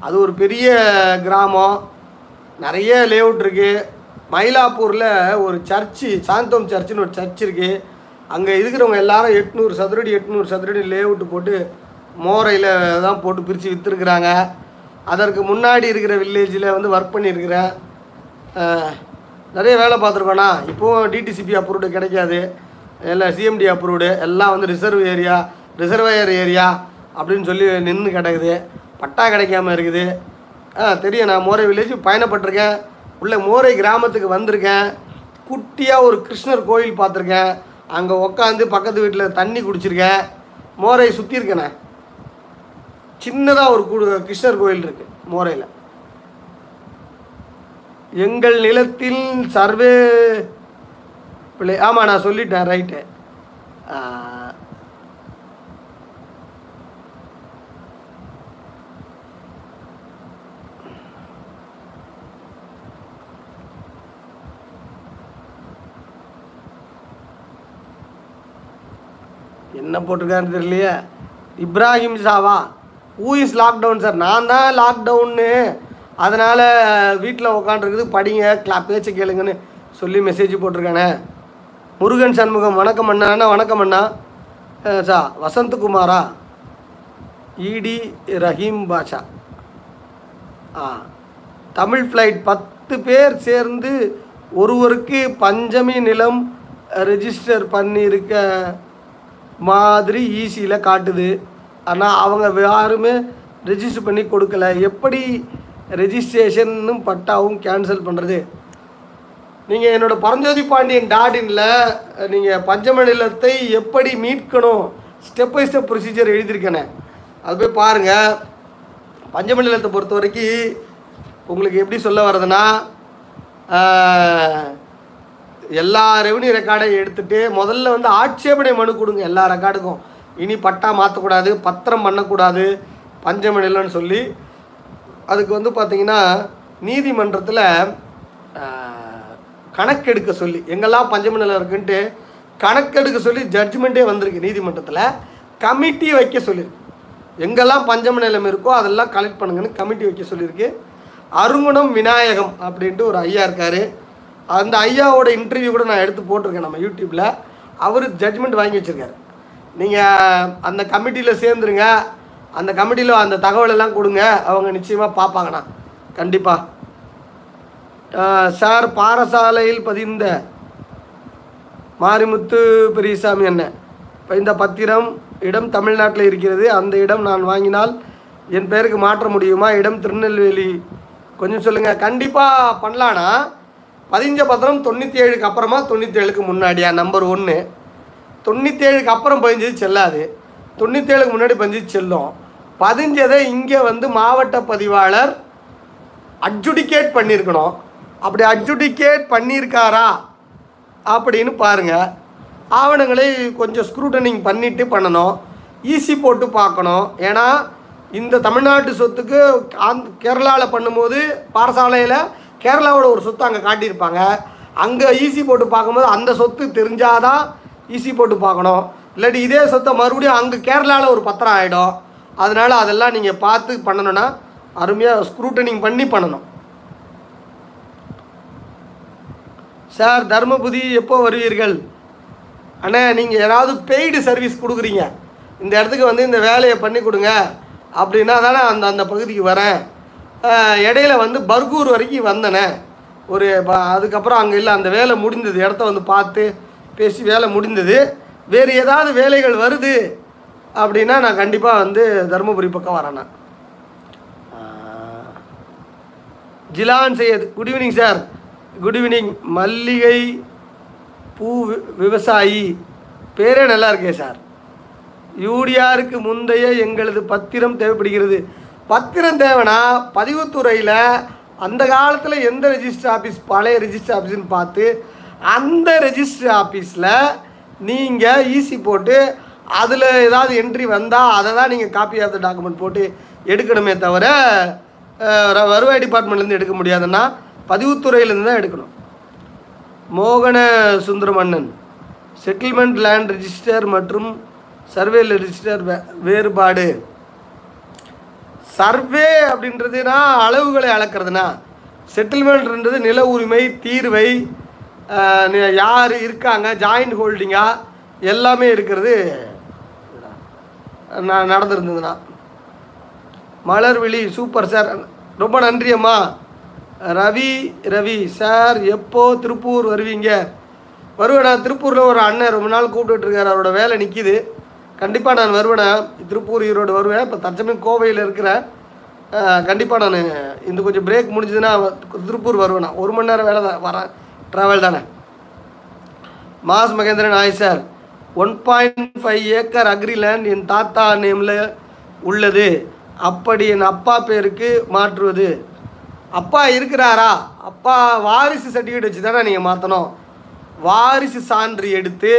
அது ஒரு பெரிய கிராமம். நிறைய லேஅவுட் இருக்குது மயிலாப்பூரில் ஒரு சர்ச்சு சாந்தோம் சர்ச்சுன்னு ஒரு சர்ச் இருக்குது அங்கே இருக்கிறவங்க எல்லாரும் எட்நூறு சதுரடி எட்நூறு சதுரடி லேஅவுட்டு போட்டு மோரையில் தான் போட்டு பிரித்து விற்றுருக்குறாங்க அதற்கு முன்னாடி இருக்கிற வில்லேஜில் வந்து ஒர்க் பண்ணியிருக்கிறேன் நிறைய வேலை பார்த்துருக்கோண்ணா இப்போவும் டிடிசிபி அப்ரூவ்டு கிடைக்காது. எல்லாம் சிஎம்டி அப்ரூவ்டு எல்லாம் வந்து ரிசர்வ் ஏரியா ரிசர்வயர் ஏரியா அப்படின்னு சொல்லி நின்று கிடக்குது. பட்டா கிடைக்காம இருக்குது. ஆ தெரியும். நான் மோரை வில்லேஜ் பயணப்பட்டிருக்கேன். உள்ள மோரை கிராமத்துக்கு வந்திருக்கேன். குட்டியாக ஒரு கிருஷ்ணர் கோயில் பார்த்துருக்கேன். அங்கே உக்காந்து பக்கத்து வீட்டில் தண்ணி குடிச்சிருக்கேன். மோரை சுற்றி இருக்கேண்ணே சின்னதாக ஒரு கு கிருஷ்ணர் கோயில் இருக்குது மோரையில். எங்கள் நிலத்தில் சர்வே பிள்ளை ஆமாம் நான் சொல்லிட்டேன் ரைட்டு என்ன போட்டிருக்காருன்னு தெரியலையே. இப்ராஹிம் ஷாவா. ஊ இஸ் லாக்டவுன் சார் நான் தான் லாக்டவுன்னு அதனால் வீட்டில் உக்காண்டிருக்குது படிங்க கிளா பேச்சு கேளுங்கன்னு சொல்லி மெசேஜ் போட்டிருக்கானே. முருகன் சண்முகம் வணக்கம் அண்ணா. வணக்கம் அண்ணா. சா வசந்தகுமாரா? இடி ரஹீம் பாஷா ஆ தமிழ் ஃப்ளைட் பத்து பேர் சேர்ந்து ஒருவருக்கு பஞ்சமி நிலம் ரெஜிஸ்டர் பண்ணியிருக்க மாதிரி ஈஸியில் காட்டுது. ஆனால் அவங்க யாருமே ரெஜிஸ்டர் பண்ணி கொடுக்கல. எப்படி ரெஜிஸ்ட்ரேஷனும் பட்டாவும் கேன்சல் பண்ணுறது நீங்கள் என்னோட பரஞ்சோதி பாண்டியன் டாடின்ல நீங்கள் பஞ்சம நிலத்தை எப்படி மீட்கணும்? ஸ்டெப் பை ஸ்டெப் ப்ரொசீஜர் எழுதியிருக்கேனே. அது போய் பாருங்கள் பஞ்சம நிலத்தை பொறுத்த வரைக்கும் உங்களுக்கு எப்படி சொல்ல வர்றதுன்னா எல்லா ரெவன்யூ ரெக்கார்டையும் எடுத்துட்டு முதல்ல வந்து ஆட்சேபனை மனு கொடுங்க எல்லா ரெக்கார்டுக்கும் இனி பட்டா மாற்றக்கூடாது பத்திரம் பண்ணக்கூடாது பஞ்சம நிலம்னு சொல்லி அதுக்கு வந்து பார்த்தீங்கன்னா நீதிமன்றத்தில் கணக்கெடுக்க சொல்லி எங்கெல்லாம் பஞ்சம நிலம் இருக்குன்ட்டு கணக்கெடுக்க சொல்லி ஜட்ஜ்மெண்ட்டே வந்திருக்கு நீதிமன்றத்தில் கமிட்டி வைக்க சொல்லியிருக்கு. எங்கெல்லாம் பஞ்சம நிலம் இருக்கோ அதெல்லாம் கலெக்ட் பண்ணுங்கன்னு கமிட்டி வைக்க சொல்லியிருக்கு. அருங்குணம் விநாயகம் அப்படின்ட்டு ஒரு ஐயா இருக்கார். அந்த ஐயாவோட இன்டர்வியூ கூட நான் எடுத்து போட்டிருக்கேன் நம்ம யூடியூப்பில் அவர் ஜட்ஜ்மெண்ட் வாங்கி வச்சுருக்காரு. நீங்கள் அந்த கமிட்டியில் சேர்ந்துருங்க. அந்த கமிட்டியில் அந்த தகவலெல்லாம் கொடுங்க. அவங்க நிச்சயமாக பார்ப்பாங்கண்ணா. கண்டிப்பாக சார் பாரசாலையில் பதிந்த மாரிமுத்து பெரியசாமி என்ன இப்போ இந்த பத்திரம் இடம் தமிழ்நாட்டில் இருக்கிறது. அந்த இடம் நான் வாங்கினால் என் பேருக்கு மாற்ற முடியுமா? இடம் திருநெல்வேலி. கொஞ்சம் சொல்லுங்கள் கண்டிப்பாக பண்ணலான்னா பதிஞ்ச பத்திரம் தொண்ணூற்றி ஏழுக்கு அப்புறமா தொண்ணூற்றி ஏழுக்கு முன்னாடியா? நம்பர் ஒன்று தொண்ணூற்றி ஏழுக்கு அப்புறம் பதிஞ்சது செல்லாது. தொண்ணூற்றி ஏழுக்கு முன்னாடி பதிஞ்சது செல்லும். பதிஞ்சதை இங்கே வந்து மாவட்ட பதிவாளர் அட்ஜுடிகேட் பண்ணியிருக்கணும் அப்படி அட்ஜுடிகேட் பண்ணியிருக்காரா அப்படின்னு பாருங்கள் ஆவணங்களை கொஞ்சம் ஸ்க்ரூட்டனிங் பண்ணிவிட்டு பண்ணணும். ஈஸி போட்டு பார்க்கணும். ஏன்னா இந்த தமிழ்நாட்டு சொத்துக்கு ஆந் கேரளாவில் பண்ணும்போது பாடசாலையில் கேரளாவோட ஒரு சொத்து அங்கே காட்டியிருப்பாங்க. அங்கே ஈசி போட்டு பார்க்கும்போது அந்த சொத்து தெரிஞ்சாதான் ஈசி போட்டு பார்க்கணும். இல்லாட்டி இதே சொத்தை மறுபடியும் அங்கே கேரளாவில் ஒரு பத்திரம் ஆகிடும் அதனால் அதெல்லாம் நீங்கள் பார்த்து பண்ணணும்னா அருமையாக ஸ்க்ரூட்டனிங் பண்ணி பண்ணணும். சார் தர்மபுதி எப்போ வருவீர்கள்? அண்ணா நீங்கள் யாராவது பெய்டு சர்வீஸ் கொடுக்குறீங்க. இந்த இடத்துக்கு வந்து இந்த வேலையை பண்ணி கொடுங்க. அப்படின்னா தானே அந்த அந்த பகுதிக்கு வரேன். இடையில வந்து பர்கூர் வரைக்கும் வந்தனே. ஒரு ப- அதுக்கப்புறம் அங்கே இல்லை அந்த வேலை முடிந்தது. இடத்த வந்து பார்த்து பேசி வேலை முடிந்தது. வேறு ஏதாவது வேலைகள் வருது அப்படின்னா நான் கண்டிப்பாக வந்து தருமபுரி பக்கம் வரேண்ணா Jilan Sayyed. Good evening sir good evening மல்லிகை பூ வி- விவசாயி. பேரே நல்லா இருக்கே சார் யூடிஆருக்கு முந்தைய எங்களது பத்திரம் தேவைப்படுகிறது. பத்திரம் தேவைன்னா பதிவுத்துறையில் அந்த காலத்தில் எந்த ரெஜிஸ்டர் ஆஃபீஸ் பழைய ரெஜிஸ்டர் ஆஃபீஸ்னு பார்த்து அந்த ரெஜிஸ்டர் ஆஃபீஸில் நீங்கள் ஈசி போட்டு அதில் ஏதாவது என்ட்ரி வந்தால் அதை தான் நீங்கள் காப்பி ஆஃப் த டாக்குமெண்ட் போட்டு எடுக்கணுமே தவிர வருவாய் டிபார்ட்மெண்ட்லேருந்து எடுக்க முடியாதுன்னா பதிவுத்துறையிலேருந்து தான் எடுக்கணும். மோகன சுந்தரமன்னன் செட்டில்மெண்ட் லேண்ட் ரிஜிஸ்டர் மற்றும் சர்வே ரிஜிஸ்டர் வே- வேறுபாடு. சர்வே அப்படின்றதுனா அளவுகளை அளக்கிறதுனா. செட்டில்மெண்ட்ன்றது நில உரிமை தீர்வை யார் இருக்காங்க ஜாயிண்ட் ஹோல்டிங்காக எல்லாமே இருக்கிறது நான் நடந்திருந்ததுண்ணா மலர்விழி சூப்பர் சார் ரொம்ப நன்றி அம்மா. ரவி ரவி சார் எப்போ திருப்பூர் வருவீங்க? வருவேண்ணா திருப்பூரில் ஒரு அண்ணன் ரொம்ப நாள் கூப்பிட்டுட்டு அவரோட வேலை நிற்கிது கண்டிப்பாக நான் வருவேண்ணா திருப்பூர் ஈரோடு வருவேன். இப்போ தற்சமயம் கோவையில் இருக்கிறேன் கண்டிப்பாக நான் இந்த கொஞ்சம் பிரேக் முடிஞ்சதுன்னா திருப்பூர் வருவேண்ணா ஒரு மணி நேரம் வேலை தான் வரேன். ட்ராவல் தானே. Mass Mahendran hi sir. One point five acre agri land என் தாத்தா நேமில் உள்ளது. அப்படி என் அப்பா பேருக்கு மாற்றுவது. அப்பா இருக்கிறாரா? அப்பா வாரிசு சர்டிஃபிகேட் வச்சு தானே நீங்கள் மாற்றணும் வாரிசு சான்று எடுத்து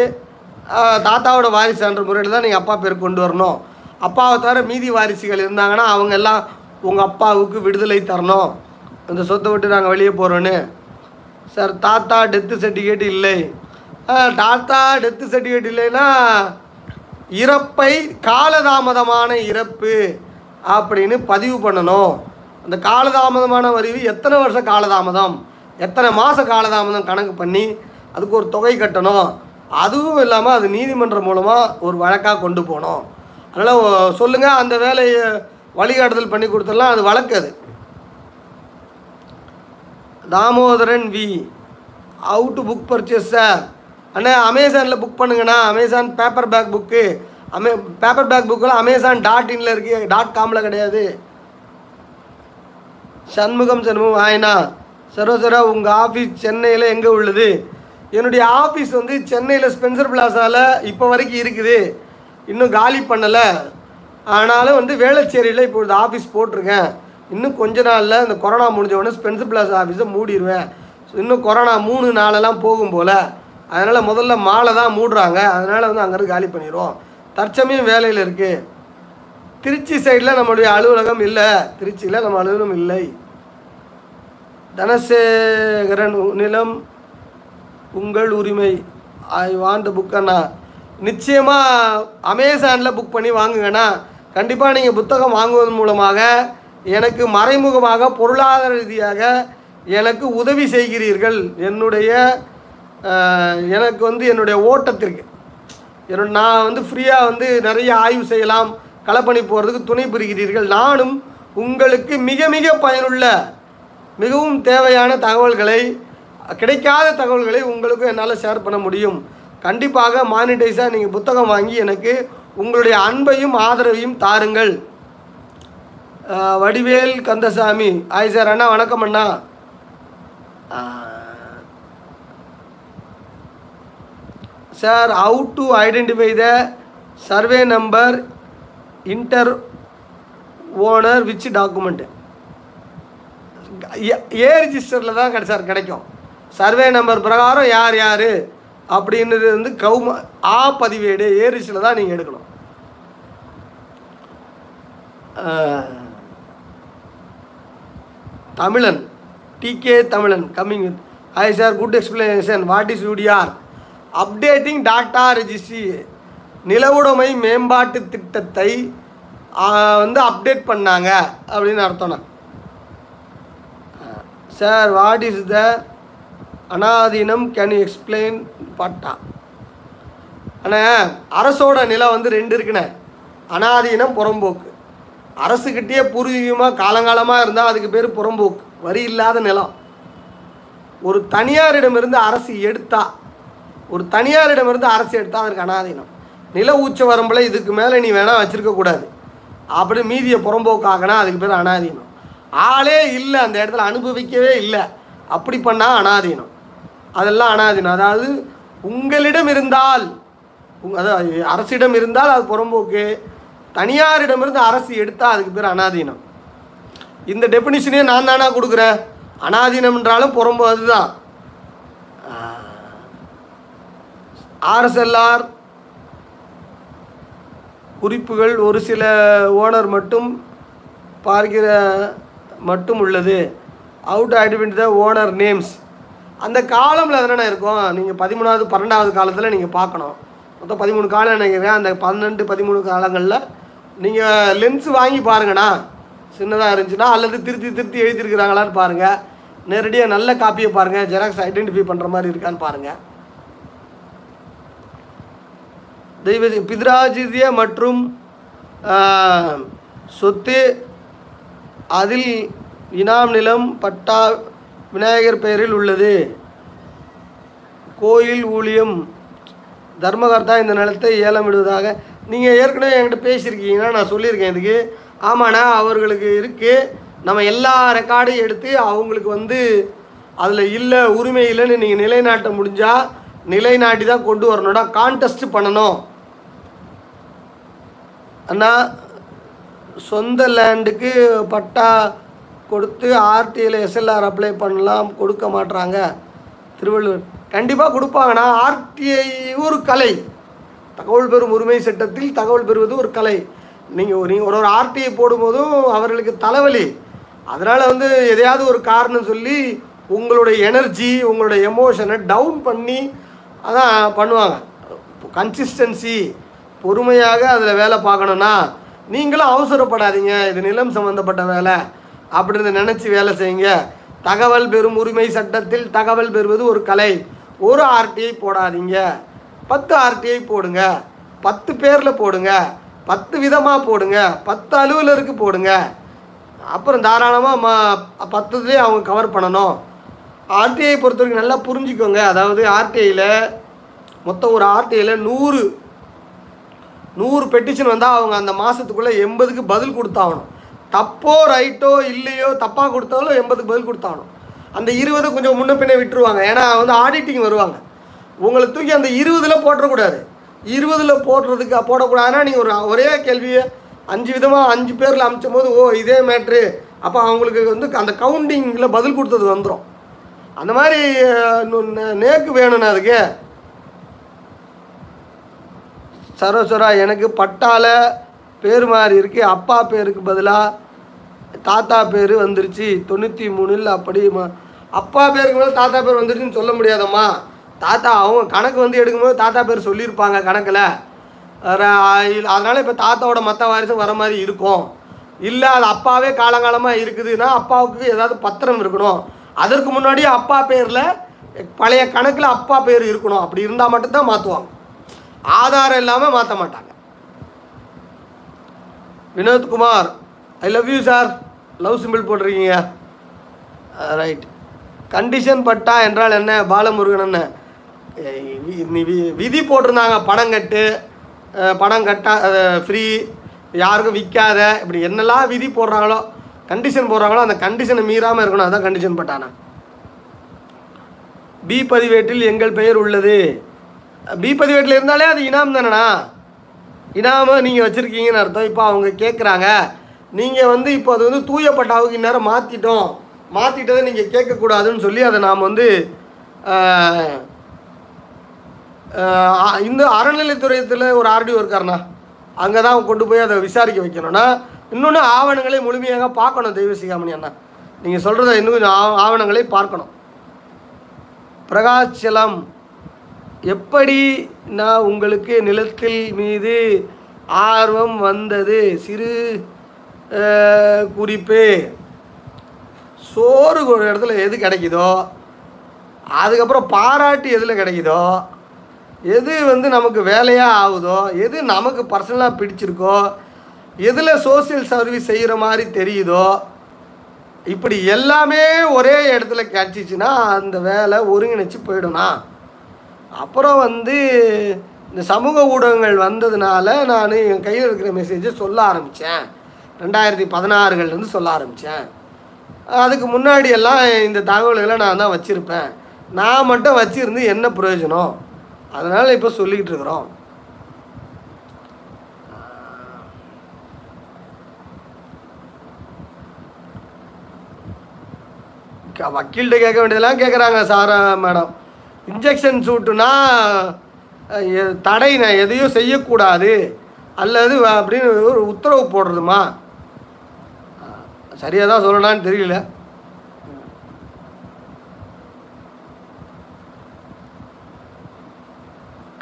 தாத்தாவோட வாரிசு சான்று முறையில் தான் நீங்கள் அப்பா பேர் கொண்டு வரணும். அப்பாவை தவிர மீதி வாரிசுகள் இருந்தாங்கன்னா அவங்க எல்லாம் உங்கள் அப்பாவுக்கு விடுதலை தரணும். இந்த சொத்தை விட்டு நாங்கள் வெளியே போகிறோன்னு சார் தாத்தா டெத்து சர்டிஃபிகேட் இல்லை. தாத்தா டெத்து சர்டிஃபிகேட் இல்லைன்னா இறப்பை காலதாமதமான இறப்பு அப்படின்னு பதிவு பண்ணணும். அந்த காலதாமதமான வரிவு எத்தனை வருஷம் காலதாமதம்? எத்தனை மாத காலதாமதம் கணக்கு பண்ணி அதுக்கு ஒரு தொகை கட்டணும். அதுவும் இல்லாமல் அது நீதிமன்றம் மூலமாக ஒரு வழக்காக கொண்டு போகணும் அதனால் சொல்லுங்கள் அந்த வேலையை வழிகாட்டுதல் பண்ணி கொடுத்துடலாம். அது வழக்கு அது. Damodaran V. How to book purchase sir அண்ணா அமேசானில் புக் பண்ணுங்கண்ணா. அமேசான் பேப்பர் பேக் புக்கு அமே பேப்பர் பேக் புக்கெல்லாம் அமேசான் டாட் இன்ல இருக்கு. டாட் காமில் கிடையாது. சண்முகம் சண்முகம் ஆயினா சரோசரா உங்கள் ஆஃபீஸ் சென்னையில் எங்கே உள்ளது? என்னுடைய ஆஃபீஸ் வந்து சென்னையில் ஸ்பென்சர் பிளாஸாவில் இப்போ வரைக்கும் இருக்குது. இன்னும் காலி பண்ணலை. ஆனாலும் வந்து வேளச்சேரியில் இப்போ இந்த ஆஃபீஸ் போட்டிருக்கேன். இன்னும் கொஞ்ச நாளில் இந்த கொரோனா முடிஞ்ச உடனே ஸ்பென்சர் பிளாஸ் ஆஃபீஸை மூடிடுவேன் ஸோ இன்னும் கொரோனா மூணு நாளெல்லாம் போகும் போல். அதனால் முதல்ல மாலை தான் மூடுறாங்க. அதனால் வந்து அங்கேருந்து காலி பண்ணிடுவோம் தற்சமயம் வேலையில் இருக்குது திருச்சி சைடில் நம்மளுடைய அலுவலகம் இல்லை. திருச்சியில் நம்ம அலுவலகம் இல்லை. தனசேகரன் நிலம் உங்கள் உரிமை. ஐ வாண்ட் புக் அண்ணா. நிச்சயமாக அமேசானில் புக் பண்ணி வாங்குங்கண்ணா. கண்டிப்பாக நீங்கள் புத்தகம் வாங்குவதன் மூலமாக எனக்கு மறைமுகமாக பொருளாதார ரீதியாக எனக்கு உதவி செய்கிறீர்கள். என்னுடைய எனக்கு வந்து என்னுடைய ஓட்டத்திற்கு. என்னோட நான் வந்து ஃப்ரீயாக வந்து நிறைய ஆய்வு செய்யலாம். களப்பணி போகிறதுக்கு துணை புரிகிறீர்கள். நானும் உங்களுக்கு மிக மிக பயனுள்ள மிகவும் தேவையான தகவல்களை கிடைக்காத தகவல்களை உங்களுக்கும் என்னால் ஷேர் பண்ண முடியும். கண்டிப்பாக மானிட்டைஸாக நீங்கள் புத்தகம் வாங்கி எனக்கு உங்களுடைய அன்பையும் ஆதரவையும் தாருங்கள். வடிவேல் கந்தசாமி. ஆய் சார் அண்ணா வணக்கம் அண்ணா. Sir how to identify the survey number inter owner which document A ரிஜிஸ்டரில் தான் கிடை சார் கிடைக்கும். சர்வே நம்பர் பிரகாரம் யார் யார் அப்படின்றது வந்து கவும ஆ பதிவேடு ஏரிஸில் தான் நீங்கள் எடுக்கணும். Tamilan TK Tamilan coming with hi sir good explanation what is UDR updating data registry நிலவுடைமை மேம்பாட்டு திட்டத்தை வந்து அப்டேட் பண்ணாங்க அப்படின்னு அர்த்தம். சார் வாட் இஸ் த அனாதீனம் கேன் யூ எக்ஸ்பிளைன் பட்டா. அண்ணே அரசோட நிலம் வந்து ரெண்டு இருக்குண்ணே. அனாதீனம் புறம்போக்கு. அரசுக்கிட்டேயே பூர்வீகமாக காலங்காலமாக இருந்தால் அதுக்கு பேர் புறம்போக்கு. வரி இல்லாத நிலம். ஒரு தனியாரிடமிருந்து அரசு எடுத்தா ஒரு தனியாரிடமிருந்து அரசு எடுத்தா அதற்கு அனாதீனம். நில ஊச்ச வரம்பில் இதுக்கு மேலே நீ வேணால் வச்சுருக்கக்கூடாது அப்படி மீதியை புறம்போக்காகனா அதுக்கு பேர் அனாதீனம். ஆளே இல்லை அந்த இடத்துல அனுபவிக்கவே இல்லை. அப்படி பண்ணால் அனாதீனம். அதெல்லாம் அனாதீனம். அதாவது உங்களிடம் இருந்தால் அதாவது அரசிடம் இருந்தால் அது புறம்போக்கு. தனியாரிடமிருந்து அரசு எடுத்தால் அதுக்கு பேர் அனாதீனம். இந்த டெஃபினிஷனே நான் தானா கொடுக்குறேன். அனாதீனம் என்றாலும் புறம்போ அதுதான். ஆர்எஸ்எல்ஆர் குறிப்புகள் ஒரு சில ஓனர் மட்டும் பார்க்கிற மட்டும் உள்ளது. Out identify the owner names அந்த காலமில் என்னென்ன இருக்கும்? நீங்கள் பதிமூணாவது பன்னெண்டாவது காலத்தில் நீங்கள் பார்க்கணும். மொத்தம் பதிமூணு காலம் நினைக்கிறேன். அந்த பன்னெண்டு பதிமூணு காலங்களில் நீங்கள் லென்ஸ் வாங்கி பாருங்கண்ணா. சின்னதாக இருந்துச்சுன்னா அல்லது திருத்தி திருத்தி எழுதியிருக்கிறாங்களான்னு பாருங்கள் நேரடியாக நல்ல காப்பியை பாருங்கள் ஜெராக்ஸ் ஐடென்டிஃபை பண்ணுற மாதிரி இருக்கான்னு பாருங்கள் தெய்வ பித்ராஜித்ய மற்றும் சொத்து அதில் இனாம் நிலம் பட்டா விநாயகர் பெயரில் உள்ளது. கோயில் ஊழியம் தர்மகர்த்தா இந்த நிலத்தை ஏலமிடுவதாக நீங்கள் ஏற்கனவே என்கிட்ட பேசியிருக்கீங்கன்னா நான் சொல்லியிருக்கேன் இதுக்கு. ஆமாண்ணா அவர்களுக்கு இருக்குது நம்ம எல்லா ரெக்கார்டையும் எடுத்து அவங்களுக்கு வந்து அதில் இல்லை உரிமை இல்லைன்னு நீங்கள் நிலைநாட்ட முடிஞ்சால் நிலைநாட்டி தான் கொண்டு வரணும்டா. கான்டெஸ்ட் பண்ணணும். அண்ணா சொந்த லேண்டுக்கு பட்டா கொடுத்து ஆர்டியில் எஸ்எல்ஆர் அப்ளை பண்ணலாம் கொடுக்க மாட்டுறாங்க திருவள்ளுவர் கண்டிப்பாக கொடுப்பாங்கன்னா ஆர்டிஐ ஒரு கலை. தகவல் பெறும் உரிமை சட்டத்தில் தகவல் பெறுவது ஒரு கலை. நீங்கள் நீங்கள் ஒரு ஒரு ஆர்டிஐ போடும்போதும் அவர்களுக்கு தலைவலி. அதனால் வந்து எதையாவது ஒரு காரணம் சொல்லி உங்களுடைய எனர்ஜி உங்களுடைய எமோஷனை டவுன் பண்ணி அதான் பண்ணுவாங்க. கன்சிஸ்டன்சி பொறுமையாக அதில் வேலை பார்க்கணுன்னா நீங்களும் அவசரப்படாதீங்க. இது நிலம் சம்மந்தப்பட்ட வேலை. அப்படின்னு நினச்சி வேலை செய்யுங்க. தகவல் பெறும் உரிமை சட்டத்தில் தகவல் பெறுவது ஒரு கலை. ஒரு ஆர்டிஐ போடாதீங்க. பத்து ஆர்டிஐ போடுங்க. பத்து பேரில் போடுங்க. பத்து விதமாக போடுங்க. பத்து அலுவலருக்கு போடுங்க. அப்புறம் தாராளமாக ம பத்துலேயே அவங்க கவர் பண்ணணும். ஆர்டிஐ பொறுத்த வரைக்கும் நல்லா புரிஞ்சுக்கோங்க. அதாவது ஆர்டிஐயில் மொத்தம் ஒரு ஆர்டிஐயில் நூறு நூறு பெட்டிஷன் வந்தால் அவங்க அந்த மாதத்துக்குள்ளே எண்பதுக்கு பதில் கொடுத்தாகணும். தப்போ ரைட்டோ இல்லையோ தப்பாக கொடுத்தாலும் எண்பதுக்கு பதில் கொடுத்தாலும் அந்த இருபது கொஞ்சம் முன்ன பின்ன விட்டுருவாங்க. ஏன்னா வந்து ஆடிட்டிங் வருவாங்க. உங்களை தூக்கி அந்த இருபதில் போட்டுறக்கூடாது. இருபதில் போடுறதுக்கு போடக்கூடாதுன்னா நீங்கள் ஒரு ஒரே கேள்வியை அஞ்சு விதமாக அஞ்சு பேரில் அமிச்சும் போது ஓ இதே மேட்ரு அப்போ அவங்களுக்கு வந்து அந்த கவுண்டிங்கில் பதில் கொடுத்தது வந்துடும் அந்த மாதிரி நேக்கு வேணும்னா அதுக்கு. சரோசரா எனக்கு பட்டால பேர் மாறி இருக்குது அப்பா பேருக்கு பதிலாக தாத்தா பேர் வந்துருச்சு. தொண்ணூற்றி மூணில் அப்படி அப்பா பேருக்கு மேலே தாத்தா பேர் வந்துருச்சுன்னு சொல்ல முடியாதம்மா. தாத்தா அவங்க கணக்கு வந்து எடுக்கும்போது தாத்தா பேர் சொல்லியிருப்பாங்க கணக்கில். அதனால் இப்போ தாத்தாவோட மற்ற வாரிசும் வர மாதிரி இருக்கும். இல்லை அது அப்பாவே காலங்காலமாக இருக்குதுன்னா அப்பாவுக்கு ஏதாவது பத்திரம் இருக்கணும். அதற்கு முன்னாடி அப்பா பேரில் பழைய கணக்கில் அப்பா பேர் இருக்கணும். அப்படி இருந்தால் மட்டும்தான் மாற்றுவாங்க ஆதாரம் இல்லாமல் மாற்ற மாட்டாங்க. Vinodkumar I love you sir. Love simple போட்டிருக்கீங்க. ரைட் கண்டிஷன் பட்டா என்றால் என்ன? பாலமுருகன் என்ன? வி- நீ வி- விதி போட்டிருந்தாங்க. பணம் கட்டு. பணம் கட்டா ஃப்ரீ யாருக்கும் விற்காத இப்படி என்னெல்லாம் விதி போடுறாங்களோ கண்டிஷன் போடுறாங்களோ அந்த கண்டிஷனை மீறாமல் இருக்கணும். அதான் கண்டிஷன் பட்டானா பி பதிவேட்டில் எங்கள் பெயர் உள்ளது. பி பதிவேட்டில் இருந்தாலே அது இனாம் தானேண்ணா இனாம நீங்கள் வச்சுருக்கீங்கன்னு அர்த்தம். இப்போ அவங்க கேட்குறாங்க நீங்கள் வந்து இப்போ அது வந்து தூய பட்டாவுக்கு இந்நேரம் மாற்றிட்டோம் மாற்றிட்டதை நீங்கள் கேட்கக்கூடாதுன்னு சொல்லி அதை நாம் வந்து இந்த அறநிலைத்துறையத்தில் ஒரு ஆர்டிஓ இருக்காருண்ணா. அங்கே தான் கொண்டு போய் அதை விசாரிக்க வைக்கணும்னா இன்னொன்று ஆவணங்களை முழுமையாக பார்க்கணும் தெய்வ சிகாமணி அண்ணா. நீங்கள் சொல்கிறத இன்னும் கொஞ்சம் ஆவணங்களை பார்க்கணும். பிரகாச்சலம் எப்படி நான் உங்களுக்கு நிலத்தில் மீது ஆர்வம் வந்தது? சிறு குறிப்பு. சோறு ஒரு இடத்துல எது கிடைக்குதோ அதுக்கப்புறம் பாராட்டு எதில் கிடைக்குதோ எது வந்து நமக்கு வேலையாக ஆகுதோ எது நமக்கு பர்சனலாக பிடிச்சிருக்கோ எதில் சோசியல் சர்வீஸ் செய்கிற மாதிரி தெரியுதோ இப்படி எல்லாமே ஒரே இடத்துல கிடச்சிச்சின்னா அந்த வேலை ஒருங்கிணைச்சு போயிடும்னா அப்புறம் வந்து இந்த சமூக ஊடகங்கள் வந்ததுனால நான் என் கையில் இருக்கிற மெசேஜை சொல்ல ஆரம்பித்தேன் ரெண்டாயிரத்தி பதினாறுகள்லேருந்து சொல்ல ஆரம்பித்தேன் அதுக்கு முன்னாடி எல்லாம் இந்த தகவல்களை நான் தான் வச்சுருப்பேன். நான் மட்டும் வச்சுருந்து என்ன பிரயோஜனம்? அதனால் இப்போ சொல்லிக்கிட்டு இருக்கிறோம். வக்கீல்கிட்ட கேட்க வேண்டியதெல்லாம் கேட்குறாங்க சாரா மேடம். இன்ஜெக்ஷன் சூட்டுனா எ- தடை நான் எதையும் செய்யக்கூடாது. அல்லது அப்படின்னு ஒரு உத்தரவு போடுறதுமா? சரியாக தான் சொல்லலான்னு தெரியல.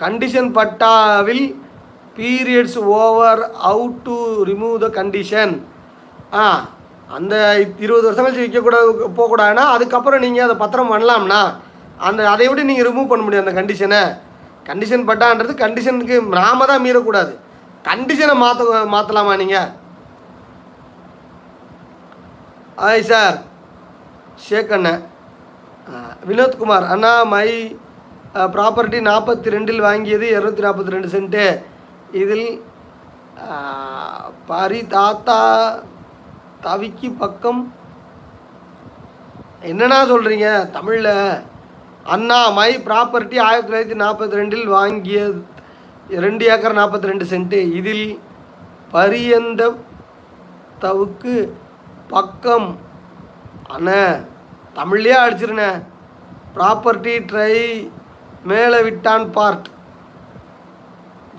Condition பட்டாவில் periods over out to remove the condition ஆ அந்த இருபது வருஷம் கழிச்சு விற்கக்கூடாது போகக்கூடாதுன்னா அதுக்கப்புறம் நீங்கள் அதை பத்திரம் பண்ணலாம்னா அந்த அதை விட நீங்கள் ரிமூவ் பண்ண முடியும் அந்த கண்டிஷனை கண்டிஷன் பட்டான்றது கண்டிஷனுக்கு நாம தான் மீறக்கூடாது. கண்டிஷனை மாற்ற மாற்றலாமா நீங்கள் ஹாய் சார் ஷேக் அண்ணன் வினோத்குமார் அண்ணா மை ப்ராப்பர்ட்டி நாற்பத்தி ரெண்டில் வாங்கியது இரநூத்தி நாற்பத்தி ரெண்டு சென்ட்டு இதில் பரிதாத்தா தவிக்கு பக்கம். என்னண்ணா சொல்கிறீங்க தமிழில். அண்ணா மை ப்ராப்பர்ட்டி ஆயிரத்தி தொள்ளாயிரத்தி நாற்பத்தி ரெண்டில் வாங்கிய ரெண்டு ஏக்கர் நாற்பத்தி ரெண்டு சென்ட்டு இதில் பரியந்த தவுக்கு பக்கம். அண்ணே தமிழ்லேயே அடிச்சிருண்ணே. ப்ராப்பர்ட்டி ட்ரை மேலே விட்டான் பார்ட்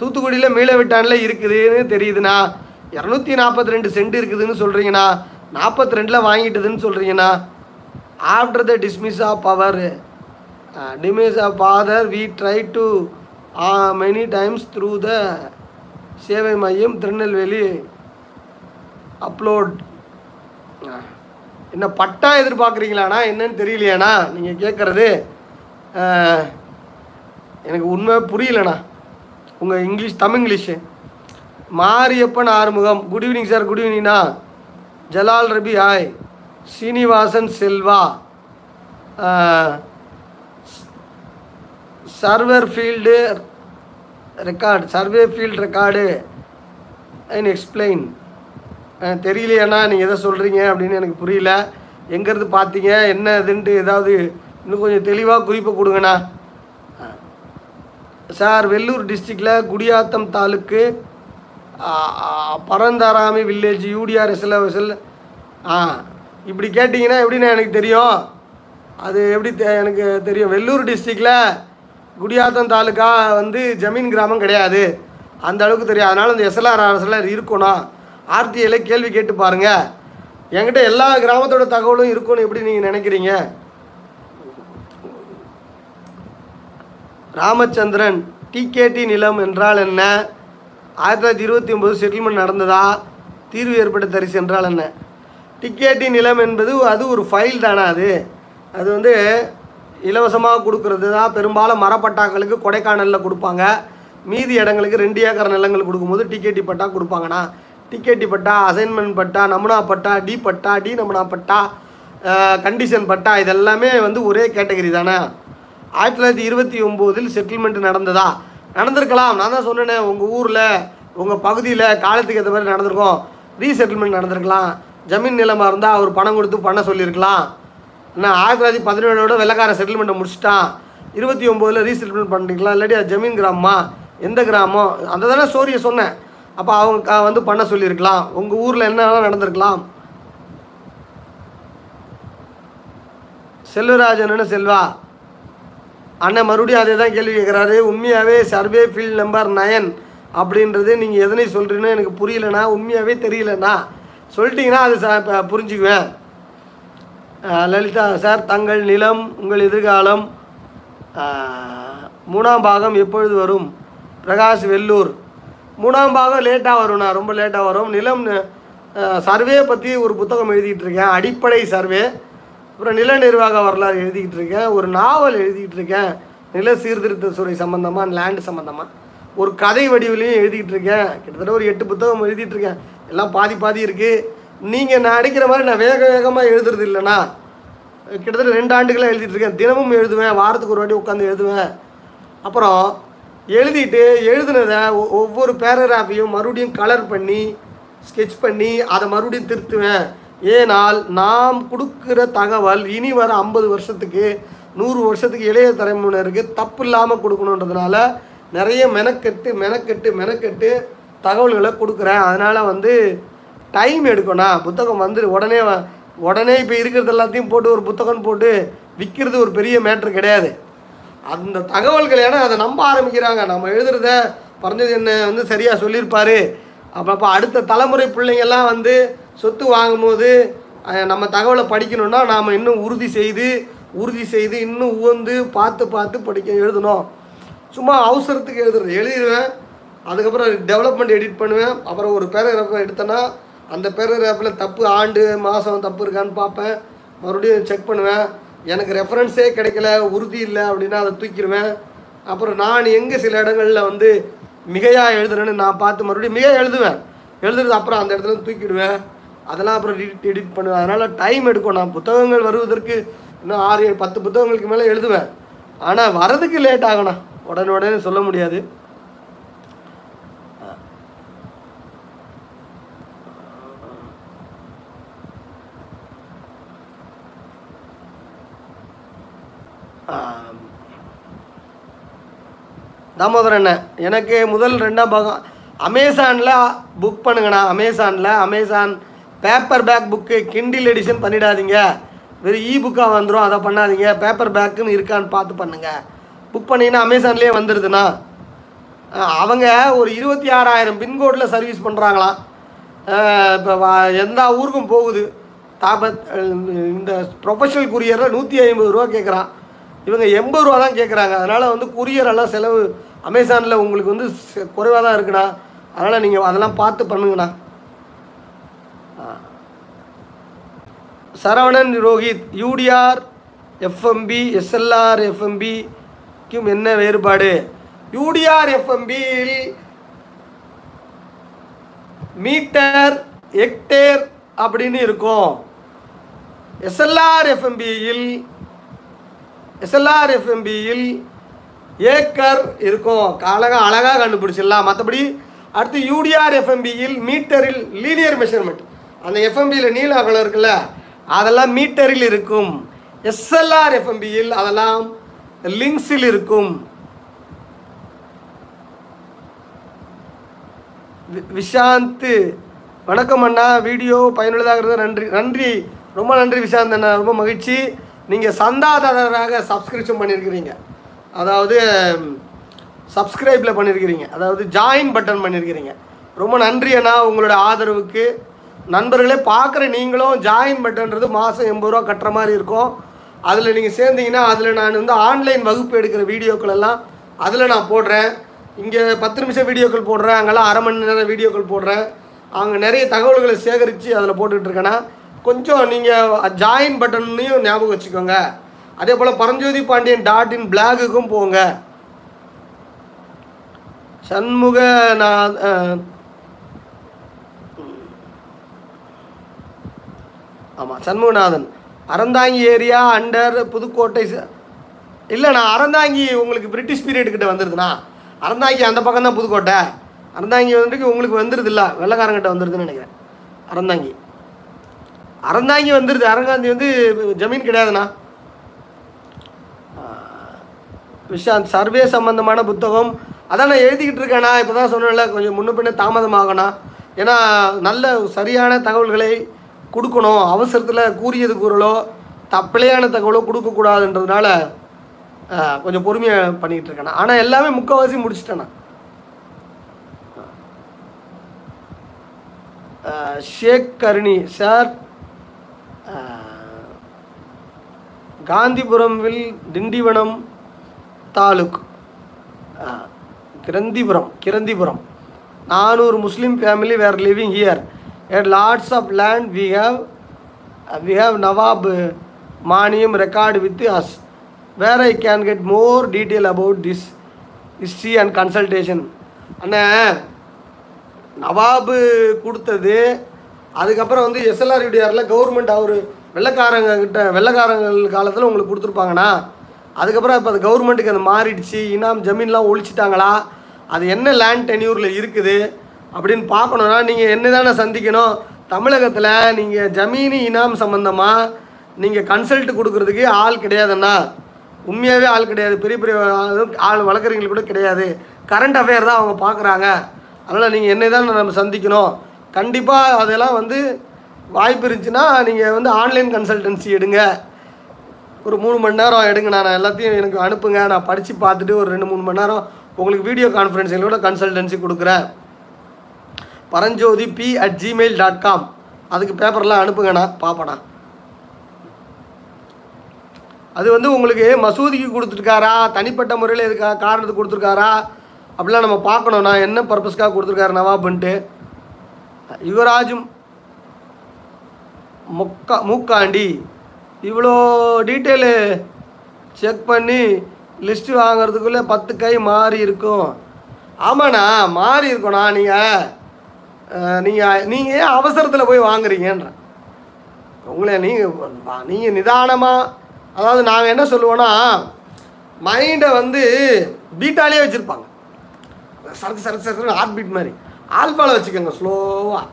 தூத்துக்குடியில் மேலே விட்டானில் இருக்குதுன்னு தெரியுதுண்ணா. இரநூத்தி நாற்பத்தி ரெண்டு சென்ட் இருக்குதுன்னு சொல்கிறீங்கண்ணா நாற்பத்தி ரெண்டில் வாங்கிட்டதுன்னு சொல்கிறீங்கண்ணா after the dismiss of power dismiss of father we try to many times through the சேவை மையம் திருநெல்வேலி அப்லோட் என்ன பட்டா எதிர்பார்க்குறீங்களாண்ணா? என்னன்னு தெரியலையாண்ணா நீங்கள் கேட்குறது எனக்கு உண்மை புரியலண்ணா. உங்கள் English Tamil English. Mariyappan Arumugam. Good evening sir good ஈவினிங்ண்ணா Jalal Rabi hi Srinivasan Selva. Server field record survey field record. And explain தெரியலையாண்ணா நீங்கள் எதை சொல்கிறீங்க அப்படின்னு எனக்கு புரியல. எங்கேருந்து பார்த்தீங்க என்ன இதுன்ட்டு ஏதாவது இன்னும் கொஞ்சம் தெளிவாக குறிப்பை கொடுங்கண்ணா. சார் வெள்ளூர் டிஸ்ட்ரிக்டில் Gudiyatham taluk Parantharami village UDR SL ஆ. இப்படி கேட்டிங்கன்னா எப்படிண்ணா எனக்கு தெரியும்? அது எப்படி தெ- எனக்கு தெரியும். வெள்ளூர் டிஸ்ட்ரிக்டில் குடியாத்தம் தாலுக்கா வந்து ஜமீன் கிராமம் கிடையாது. அந்த அளவுக்கு தெரியும். அதனால் அந்த எஸ்எல்ஆர் அரசில் இருக்கணும். ஆர்டிஐல கேள்வி கேட்டு பாருங்கள் என்கிட்ட எல்லா கிராமத்தோட தகவலும் இருக்கும்னு எப்படி நீங்கள் நினைக்கிறீங்க? ராமச்சந்திரன் டிகேடி நிலம் என்றால் என்ன? ஆயிரத்தி தொள்ளாயிரத்தி இருபத்தி ஒம்பது செட்டில்மெண்ட் நடந்ததா? தீர்வு ஏற்பட்ட தரிசு என்றால் என்ன டிகேடி நிலம் என்பது அது ஒரு ஃபைல் தானே அது? அது வந்து இலவசமாக கொடுக்கறது தான். பெரும்பாலும் மரப்பட்டாக்களுக்கு கொடைக்கானலில் கொடுப்பாங்க. மீதி இடங்களுக்கு ரெண்டு ஏக்கர் நிலங்கள் கொடுக்கும்போது டிகேடி பட்டா கொடுப்பாங்கண்ணா. டிக்கெட்டி பட்டா அசைன்மெண்ட் பட்டா நமுனா பட்டா டி பட்டா டி நமுனா பட்டா கண்டிஷன் பட்டா இதெல்லாமே வந்து ஒரே கேட்டகரி தானே. ஆயிரத்தி தொள்ளாயிரத்தி இருபத்தி ஒம்போதில் செட்டில்மெண்ட் நடந்ததா? நடந்திருக்கலாம். நான் தான் சொன்னேனே உங்கள் ஊரில் உங்கள் பகுதியில் காலத்துக்கு ஏற்ற மாதிரி நடந்திருக்கும். ரீசெட்டில்மெண்ட் நடந்திருக்கலாம். ஜமீன் நிலமாக இருந்தால் அவர் பணம் கொடுத்து பண்ண சொல்லியிருக்கலாம். நான் ஆயிரத்தி தொள்ளாயிரத்தி பதினேழோட வெள்ளக்கார செட்டில்மெண்ட்டை முடிச்சிட்டான். இருபத்தி ஒம்போதில் ரீசெட்டில்மெண்ட் பண்ணிக்கலாம் இல்லாட்டி அது ஜமீன் கிராமமா? எந்த கிராமம்? அந்த தானே ஸ்டோரியை சொன்னேன். அப்போ அவங்க வந்து பண்ண சொல்லியிருக்கலாம். உங்கள் ஊரில் என்ன நடந்திருக்கலாம். செல்வராஜன்னு செல்வா. அண்ணன் மறுபடியும் அதே தான் கேள்வி கேட்குறாரு உண்மையாகவே சர்வே ஃபீல்ட் நம்பர் நயன் அப்படின்றது நீங்கள் எதனை சொல்கிறீன்னு எனக்கு புரியலண்ணா. உண்மையாகவே தெரியலண்ணா. சொல்லிட்டீங்கன்னா அது சார் புரிஞ்சுக்குவேன். லலிதா சார் தங்கள் நிலம் உங்கள் எதிர்காலம். மூணாம் பாகம் எப்பொழுது வரும்? பிரகாஷ் வெள்ளூர். மூணாம் பாகம் லேட்டாக வரும்ண்ணா ரொம்ப லேட்டாக வரும். நிலம் சர்வே பற்றி ஒரு புத்தகம் எழுதிக்கிட்டு இருக்கேன். அடிப்படை சர்வே அப்புறம் நில நிர்வாக வரலாறு எழுதிக்கிட்டு இருக்கேன். ஒரு நாவல் எழுதிக்கிட்டு இருக்கேன். நில சீர்திருத்த துறை சம்மந்தமாக லேண்டு சம்மந்தமாக ஒரு கதை வடிவிலையும் எழுதிக்கிட்டு இருக்கேன். கிட்டத்தட்ட ஒரு எட்டு புத்தகம் எழுதிட்டு இருக்கேன். எல்லாம் பாதி பாதி இருக்குது நீங்கள் நான் அடிக்கிற மாதிரி நான் வேக வேகமாக எழுதுறது இல்லைண்ணா. கிட்டத்தட்ட ரெண்டு ஆண்டுகளாக எழுதிட்டு இருக்கேன். தினமும் எழுதுவேன். வாரத்துக்கு ஒரு வாட்டி உட்காந்து எழுதுவேன். அப்புறம் எழுதிட்டு எழுதுனதை ஒவ்வொரு பேராகிராஃபையும் மறுபடியும் கலர் பண்ணி ஸ்கெட்ச் பண்ணி அதை மறுபடியும் திருத்துவேன். ஏனால் நாம் கொடுக்குற தகவல் இனி வர ஐம்பது வருஷத்துக்கு நூறு வருஷத்துக்கு இளைய தலைமுறையினருக்கு தப்பு இல்லாமல் கொடுக்கணுன்றதுனால நிறைய மெனக்கெட்டு மெனக்கெட்டு மெனக்கெட்டு தகவல்களை கொடுக்குறேன். அதனால் வந்து டைம் எடுக்கணும் புத்தகம் வந்து உடனே வ- உடனே இப்போ இருக்கிறது எல்லாத்தையும் போட்டு ஒரு புத்தகம் போட்டு விற்கிறது ஒரு பெரிய மேட்ரு கிடையாது. அந்த தகவல்கள் ஏன்னா அதை நம்ப ஆரம்பிக்கிறாங்க. நம்ம எழுதுறத பறஞ்சது என்ன வந்து சரியாக சொல்லியிருப்பாரு. அப்போ அப்போ அடுத்த தலைமுறை பிள்ளைங்கள்லாம் வந்து சொத்து வாங்கும்போது நம்ம தகவலை படிக்கணும்னா நாம் இன்னும் உறுதி செய்து உறுதி செய்து இன்னும் உவந்து பார்த்து பார்த்து படிக்க எழுதணும். சும்மா அவசரத்துக்கு எழுதுறது. எழுதிடுவேன் அதுக்கப்புறம் டெவலப்மெண்ட் எடிட் பண்ணுவேன். அப்புறம் ஒரு பேராகிராஃபை எடுத்தேன்னா அந்த பேராகிராஃபில் தப்பு ஆண்டு மாதம் தப்பு இருக்கான்னு பார்ப்பேன். மறுபடியும் செக் பண்ணுவேன். எனக்கு ரெஃபரன்ஸே கிடைக்கல உறுதி இல்லை அப்படின்னா அதை தூக்கிடுவேன் அப்புறம் நான் எங்கே சில இடங்களில் வந்து மிகையாக எழுதுறேன்னு நான் பார்த்து மறுபடியும் மிக எழுதுவேன். எழுதுறது அப்புறம் அந்த இடத்துல தூக்கிடுவேன். அதெல்லாம் அப்புறம் எடிட் எடிட் பண்ணுவேன். அதனால் டைம் எடுக்கும். நான் புத்தகங்கள் வருவதற்கு இன்னும் ஆறு ஏழு பத்து புத்தகங்களுக்கு மேலே எழுதுவேன். ஆனால் வரதுக்கு லேட் ஆகணும். உடனே உடனே சொல்ல முடியாது. ஆம். தாமோதரன் அண்ணன் எனக்கு முதல் ரெண்டாம் பாகம். அமேசானில் புக் பண்ணுங்கண்ணா. அமேசானில் Amazon paperback book Kindle edition பண்ணிடாதீங்க. வெறும் இ புக்காக வந்துடும் அதை பண்ணாதீங்க. பேப்பர் பேக்குன்னு இருக்கான்னு பார்த்து பண்ணுங்கள் புக் பண்ணிங்கன்னா அமேசான்லேயே வந்துடுதுண்ணா அவங்க ஒரு இருபத்தி ஆறாயிரம் பின்கோடில் சர்வீஸ் பண்ணுறாங்களாம் இப்போ எந்த ஊருக்கும் போகுது. தாபத் இந்த ப்ரொஃபஷனல் குரியரில் நூற்றி ஐம்பது ரூபா கேட்குறான் இவங்க எண்பது ரூபா தான் கேட்குறாங்க அதனால் வந்து courier எல்லாம் செலவு அமேசானில் உங்களுக்கு வந்து குறைவாக தான் இருக்குண்ணா. அதனால் நீங்கள் அதெல்லாம் பார்த்து பண்ணுங்கண்ணா. Saravanan Rohit UDR FMB SLR எஃப்எம்பிக்கும் என்ன வேறுபாடு? யூடிஆர் எஃப்எம்பியில் மீட்டர் ஹெக்டேர் அப்படின்னு இருக்கும். எஸ்எல்ஆர் எஃப்எம்பியில் எஸ்எல்ஆர் எஃப்எம்பியில் ஏக்கர் இருக்கும். அழகாக அழகாக கண்டுபிடிச்சிடலாம். மற்றபடி அடுத்து யூடிஆர் எஃப்எம்பியில் மீட்டரில் லீனியர் மெஷர்மெண்ட் அந்த எஃப்எம்பியில் நீல அகலம் இருக்குல்ல அதெல்லாம் மீட்டரில் இருக்கும். எஸ்எல்ஆர் எஃப்எம்பியில் அதெல்லாம் லிங்க்ஸில் இருக்கும். விஷாந்த் வணக்கம் அண்ணா. வீடியோ பயனுள்ளதாக இருந்தது. நன்றி நன்றி. ரொம்ப நன்றி விஷாந்த் அண்ணா. ரொம்ப மகிழ்ச்சி. நீங்கள் சந்தாதாரராக சப்ஸ்கிரிப்ஷன் பண்ணியிருக்கிறீங்க அதாவது சப்ஸ்கிரைப்பில் பண்ணியிருக்கிறீங்க அதாவது ஜாயின் பட்டன் பண்ணியிருக்கிறீங்க ரொம்ப நன்றி அண்ணா உங்களோட ஆதரவுக்கு. நண்பர்களே பார்க்குற நீங்களும் ஜாயின் பட்டன்றது மாதம் எண்பது ரூபா கட்டுற மாதிரி இருக்கும். அதில் நீங்கள் சேர்ந்தீங்கன்னா அதில் நான் வந்து ஆன்லைன் வகுப்பு எடுக்கிற வீடியோக்கள் எல்லாம் அதில் நான் போடுறேன். இங்கே பத்து நிமிஷம் வீடியோக்கள் போடுறேன். அங்கெல்லாம் அரை மணி நேரம் வீடியோக்கள் போடுறேன். அங்கே நிறைய தகவல்களை சேகரித்து அதில் போட்டுக்கிட்டு இருக்கேன்னா கொஞ்சம் நீங்கள் ஜாயின் பட்டன்னையும் ஞாபகம் வச்சுக்கோங்க. அதே போல் பரஞ்சோதி பாண்டியன் டாட் இன் பிளாகுக்கும் போங்க. சண்முக நான் ஆமாம் சண்முகநாதன். அறந்தாங்கி ஏரியா அண்டர் புதுக்கோட்டை ச- இல்லை நான் அறந்தாங்கி உங்களுக்கு பிரிட்டிஷ் பீரியட் கிட்ட வந்துருதுண்ணா. அறந்தாங்கி அந்த பக்கம் தான் புதுக்கோட்டை. அறந்தாங்கி வந்துட்டு உங்களுக்கு வந்துருது இல்லை வெள்ளக்காரங்கிட்ட வந்துருதுன்னு நினைக்கிறேன். அறந்தாங்கி. அறந்தாங்கி வந்துடுது அரங்காந்தி வந்து ஜமீன் கிடையாதுண்ணா. விஷாந்த் சர்வே சம்பந்தமான புத்தகம். அதான் நான் எழுதிக்கிட்டு இருக்கேண்ணா. இப்போ தான் சொன்னேன்ல கொஞ்சம் முன்ன பின்ன தாமதமாகணா ஏன்னா நல்ல சரியான தகவல்களை கொடுக்கணும். அவசரத்தில் கூறியது கூறலோ தப்பிழையான தகவலோ கொடுக்கக்கூடாதுன்றதுனால கொஞ்சம் பொறுமையாக பண்ணிக்கிட்டு இருக்கேண்ணா. ஆனால் எல்லாமே முக்கால்வாசி முடிச்சிட்டேண்ணா. ஷேக் கருணி சார் காந்திபுரம்வில் திண்டிவனம் தாலுக் கிரந்திபுரம் கிரந்திபுரம். நானூறு Muslim family were living here at lots of land we have we have Nawab maniyam record with us where I can get more detail about this history and consultation அண்ணே நவாபு கொடுத்தது அதுக்கப்புறம் வந்து எஸ்எல்ஆர் யூடிஆரில் கவர்மெண்ட் அவர் வெள்ளைக்காரங்க கிட்ட வெள்ளைக்காரங்கள் காலத்தில் உங்களுக்கு கொடுத்துருப்பாங்கண்ணா. அதுக்கப்புறம் இப்போ அது கவர்மெண்ட்டுக்கு அது மாறிடுச்சு. இனாம் ஜமீன்லாம் ஒழிச்சிட்டாங்களா? அது என்ன லேண்ட் டென்யூரில் இருக்குது? அப்படின்னு பார்க்கணுன்னா நீங்கள் என்ன தானே சந்திக்கணும்? தமிழகத்தில் நீங்கள் ஜமீனி இனாம் சம்மந்தமாக நீங்கள் கன்சல்ட் கொடுக்குறதுக்கு ஆள் கிடையாதுண்ணா. உண்மையாகவே ஆள் கிடையாது. பெரிய பெரிய ஆள் வழக்கறிஞர்கள் கூட கிடையாது. கரண்ட் அஃபேர் தான் அவங்க பார்க்குறாங்க. அதனால் நீங்கள் என்ன தான் நம்ம சந்திக்கணும்? கண்டிப்பாக அதெல்லாம் வந்து வாய்ப்பு இருந்துச்சுன்னா நீங்கள் வந்து ஆன்லைன் கன்சல்டன்சி எடுங்க. ஒரு மூணு மணி நேரம் எடுங்க. நான் எல்லாத்தையும் எனக்கு அனுப்புங்க. நான் படித்து பார்த்துட்டு ஒரு ரெண்டு மூணு மணி நேரம் உங்களுக்கு வீடியோ கான்ஃபரன்ஸிங்களோட கன்சல்டன்சி கொடுக்குறேன். Paranjothi P at Gmail dot com அதுக்கு பேப்பர்லாம் அனுப்புங்கண்ணா பார்ப்பண்ணா அது வந்து உங்களுக்கு மசூதிக்கு கொடுத்துருக்காரா? தனிப்பட்ட முறையில் இருக்கா காரணத்துக்கு கொடுத்துருக்காரா? அப்படிலாம் நம்ம பார்க்கணும்ண்ணா என்ன பர்பஸ்க்காக கொடுத்துருக்காரு நவாப்ன்ட்டு யுவராஜும் முக்கா மூக்காண்டி. இவ்வளோ டீட்டெயிலு செக் பண்ணி லிஸ்ட்டு வாங்குறதுக்குள்ளே பத்து கை மாறி இருக்கும். ஆமாண்ணா மாறி இருக்கோண்ணா நீங்கள் நீங்கள் நீங்கள் ஏன் அவசரத்தில் போய் வாங்குறீங்கன்ற. உங்களை நீங்கள் நீங்கள் நிதானமாக அதாவது நாங்கள் என்ன சொல்லுவோன்னா மைண்டை வந்து பீட்டாலே வச்சுருப்பாங்க. சரக்கு சரக்கு சரக்கு ஹார்ட் பீட் மாதிரி. ஆல்பாவில் வச்சுக்கோங்க ஸ்லோவாக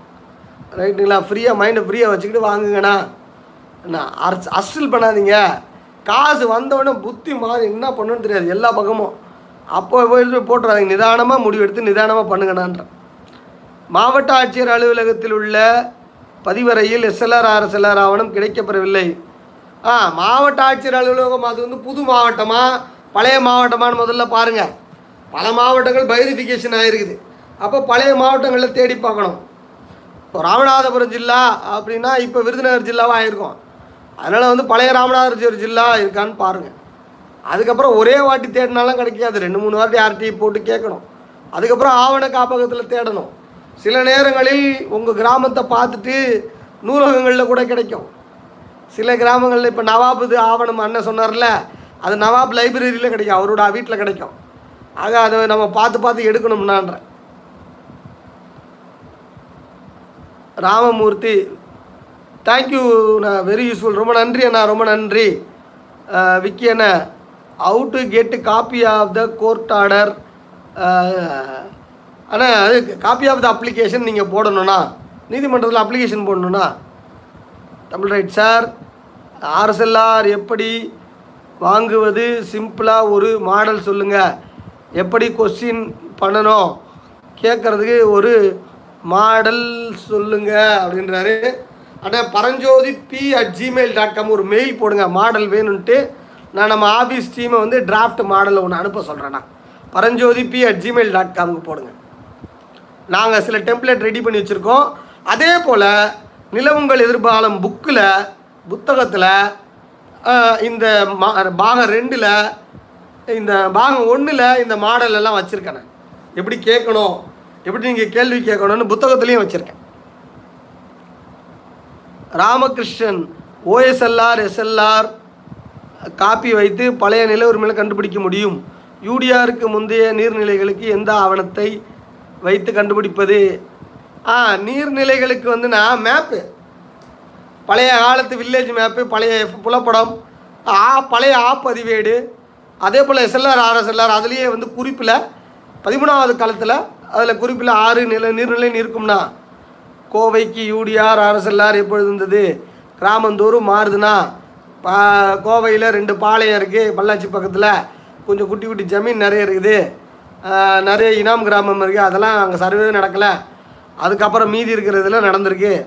ரைட்டுங்களா ஃப்ரீயாக மைண்டை ஃப்ரீயாக வச்சுக்கிட்டு வாங்குங்கண்ணா. என்ன அரசு அஸ்டில் பண்ணாதீங்க. காசு வந்தவுடனே புத்தி மாறி என்ன பண்ணணும்னு தெரியாது எல்லா பக்கமும். அப்போ போய் போட்டுறாதீங்க. நிதானமாக முடிவெடுத்து நிதானமாக பண்ணுங்கண்ணான்றேன் மாவட்ட ஆட்சியர் அலுவலகத்தில் உள்ள பதிவறையில் எஸ்எல்ஆர் ஆர்எஸ்எல்ஆர் ஆவணம் கிடைக்கப்பெறவில்லை. ஆ மாவட்ட ஆட்சியர் அலுவலகம் அது வந்து புது மாவட்டமாக பழைய மாவட்டமான்னு முதல்ல பாருங்கள் பல மாவட்டங்கள் பைரிஃபிகேஷன் ஆகிருக்குது அப்போ பழைய மாவட்டங்களில் தேடி பார்க்கணும். இப்போ ராமநாதபுரம் ஜில்லா அப்படின்னா இப்போ விருதுநகர் ஜில்லாவாக ஆயிருக்கும். அதனால் வந்து பழைய ராமநாதபுரம் ஜில்லா இருக்கான்னு பாருங்கள் அதுக்கப்புறம் ஒரே வாட்டி தேடினாலும் கிடைக்காது. ரெண்டு மூணு வாட்டி ஆர்டிஐ போட்டு கேட்கணும். அதுக்கப்புறம் ஆவண காப்பகத்தில் தேடணும். சில நேரங்களில் உங்கள் கிராமத்தை பார்த்துட்டு நூலகங்களில் கூட கிடைக்கும். சில கிராமங்களில் இப்போ நவாபுது இது ஆவணம் அண்ணன் சொன்னார்ல அது நவாப் லைப்ரரியில் கிடைக்கும். அவரோட வீட்டில் கிடைக்கும். ஆக அதை நம்ம பார்த்து பார்த்து எடுக்கணும்னான்றேன் ராமமூர்த்தி. தேங்க்யூ நான் வெரி யூஸ்ஃபுல் ரொம்ப நன்றி அண்ணா. ரொம்ப நன்றி. விக்கி அண்ணா. How to get copy of the court order அண்ணா அது காப்பி ஆஃப் த அப்ளிகேஷன் நீங்கள் போடணும்னா நீதிமன்றத்தில் அப்ளிகேஷன் போடணும்னா தமிழ் ரைட் சார் ஆர்எஸ்எல்ஆர் எப்படி வாங்குவது? சிம்பிளாக ஒரு மாடல் சொல்லுங்கள் எப்படி கொஸ்டின் பண்ணணும்? கேட்குறதுக்கு ஒரு மாடல் சொல்லுங்க அப்படின்றாரு. அண்ணா Paranjothi P at Gmail dot com ஒரு மெயில் போடுங்க மாடல் வேணும்ன்ட்டு. நான் நம்ம ஆஃபீஸ் டீமை வந்து டிராஃப்ட் மாடலில் ஒன்று அனுப்ப சொல்கிறேண்ணா Paranjothi P at Gmail dot காமுக்கு போடுங்க. நாங்கள் சில டெம்ப்ளேட் ரெடி பண்ணி வச்சுருக்கோம். அதே போல் நிலவுங்கள் எதிர்பாலம் புக்கில் புத்தகத்தில் இந்த மா பாகம் ரெண்டில் இந்த பாகம் ஒன்றில் இந்த மாடல் எல்லாம் வச்சுருக்கேன் எப்படி கேட்கணும்? எப்படி நீங்கள் கேள்வி கேட்கணும்னு புத்தகத்துலேயும் வச்சுருக்கேன். ராமகிருஷ்ணன் ஓஎஸ்எல்ஆர் எஸ்எல்ஆர் காப்பி வைத்து பழைய நில உரிமைகளை கண்டுபிடிக்க முடியும். யூடிஆருக்கு முந்தைய நீர்நிலைகளுக்கு எந்த ஆவணத்தை வைத்து கண்டுபிடிப்பது? ஆ நீர்நிலைகளுக்கு வந்து நான் மேப்பு பழைய காலத்து வில்லேஜ் மேப்பு பழைய புலப்படம். ஆ பழைய ஆ பதிவேடு அதே போல் எஸ்எல்ஆர் ஆர்எஸ்எல்ஆர் அதுலேயே வந்து குறிப்பில் பதிமூணாவது காலத்தில் அதில் குறிப்பில் ஆறு நில நீர்நிலை இருக்கும்னா கோவைக்கு யூடிஆர் அரசல்லார் எப்பொழுது இருந்தது? கிராமந்தோறும் மாறுதுன்னா பா கோவையில் ரெண்டு பாளையம் இருக்குது பல்லாச்சி பக்கத்தில். கொஞ்சம் குட்டி குட்டி ஜமீன் நிறைய இருக்குது. நிறைய இனாம் கிராமம் இருக்குது அதெல்லாம் அங்கே சர்வே நடக்கலை. அதுக்கப்புறம் மீதி இருக்கிறதுல நடந்திருக்கு.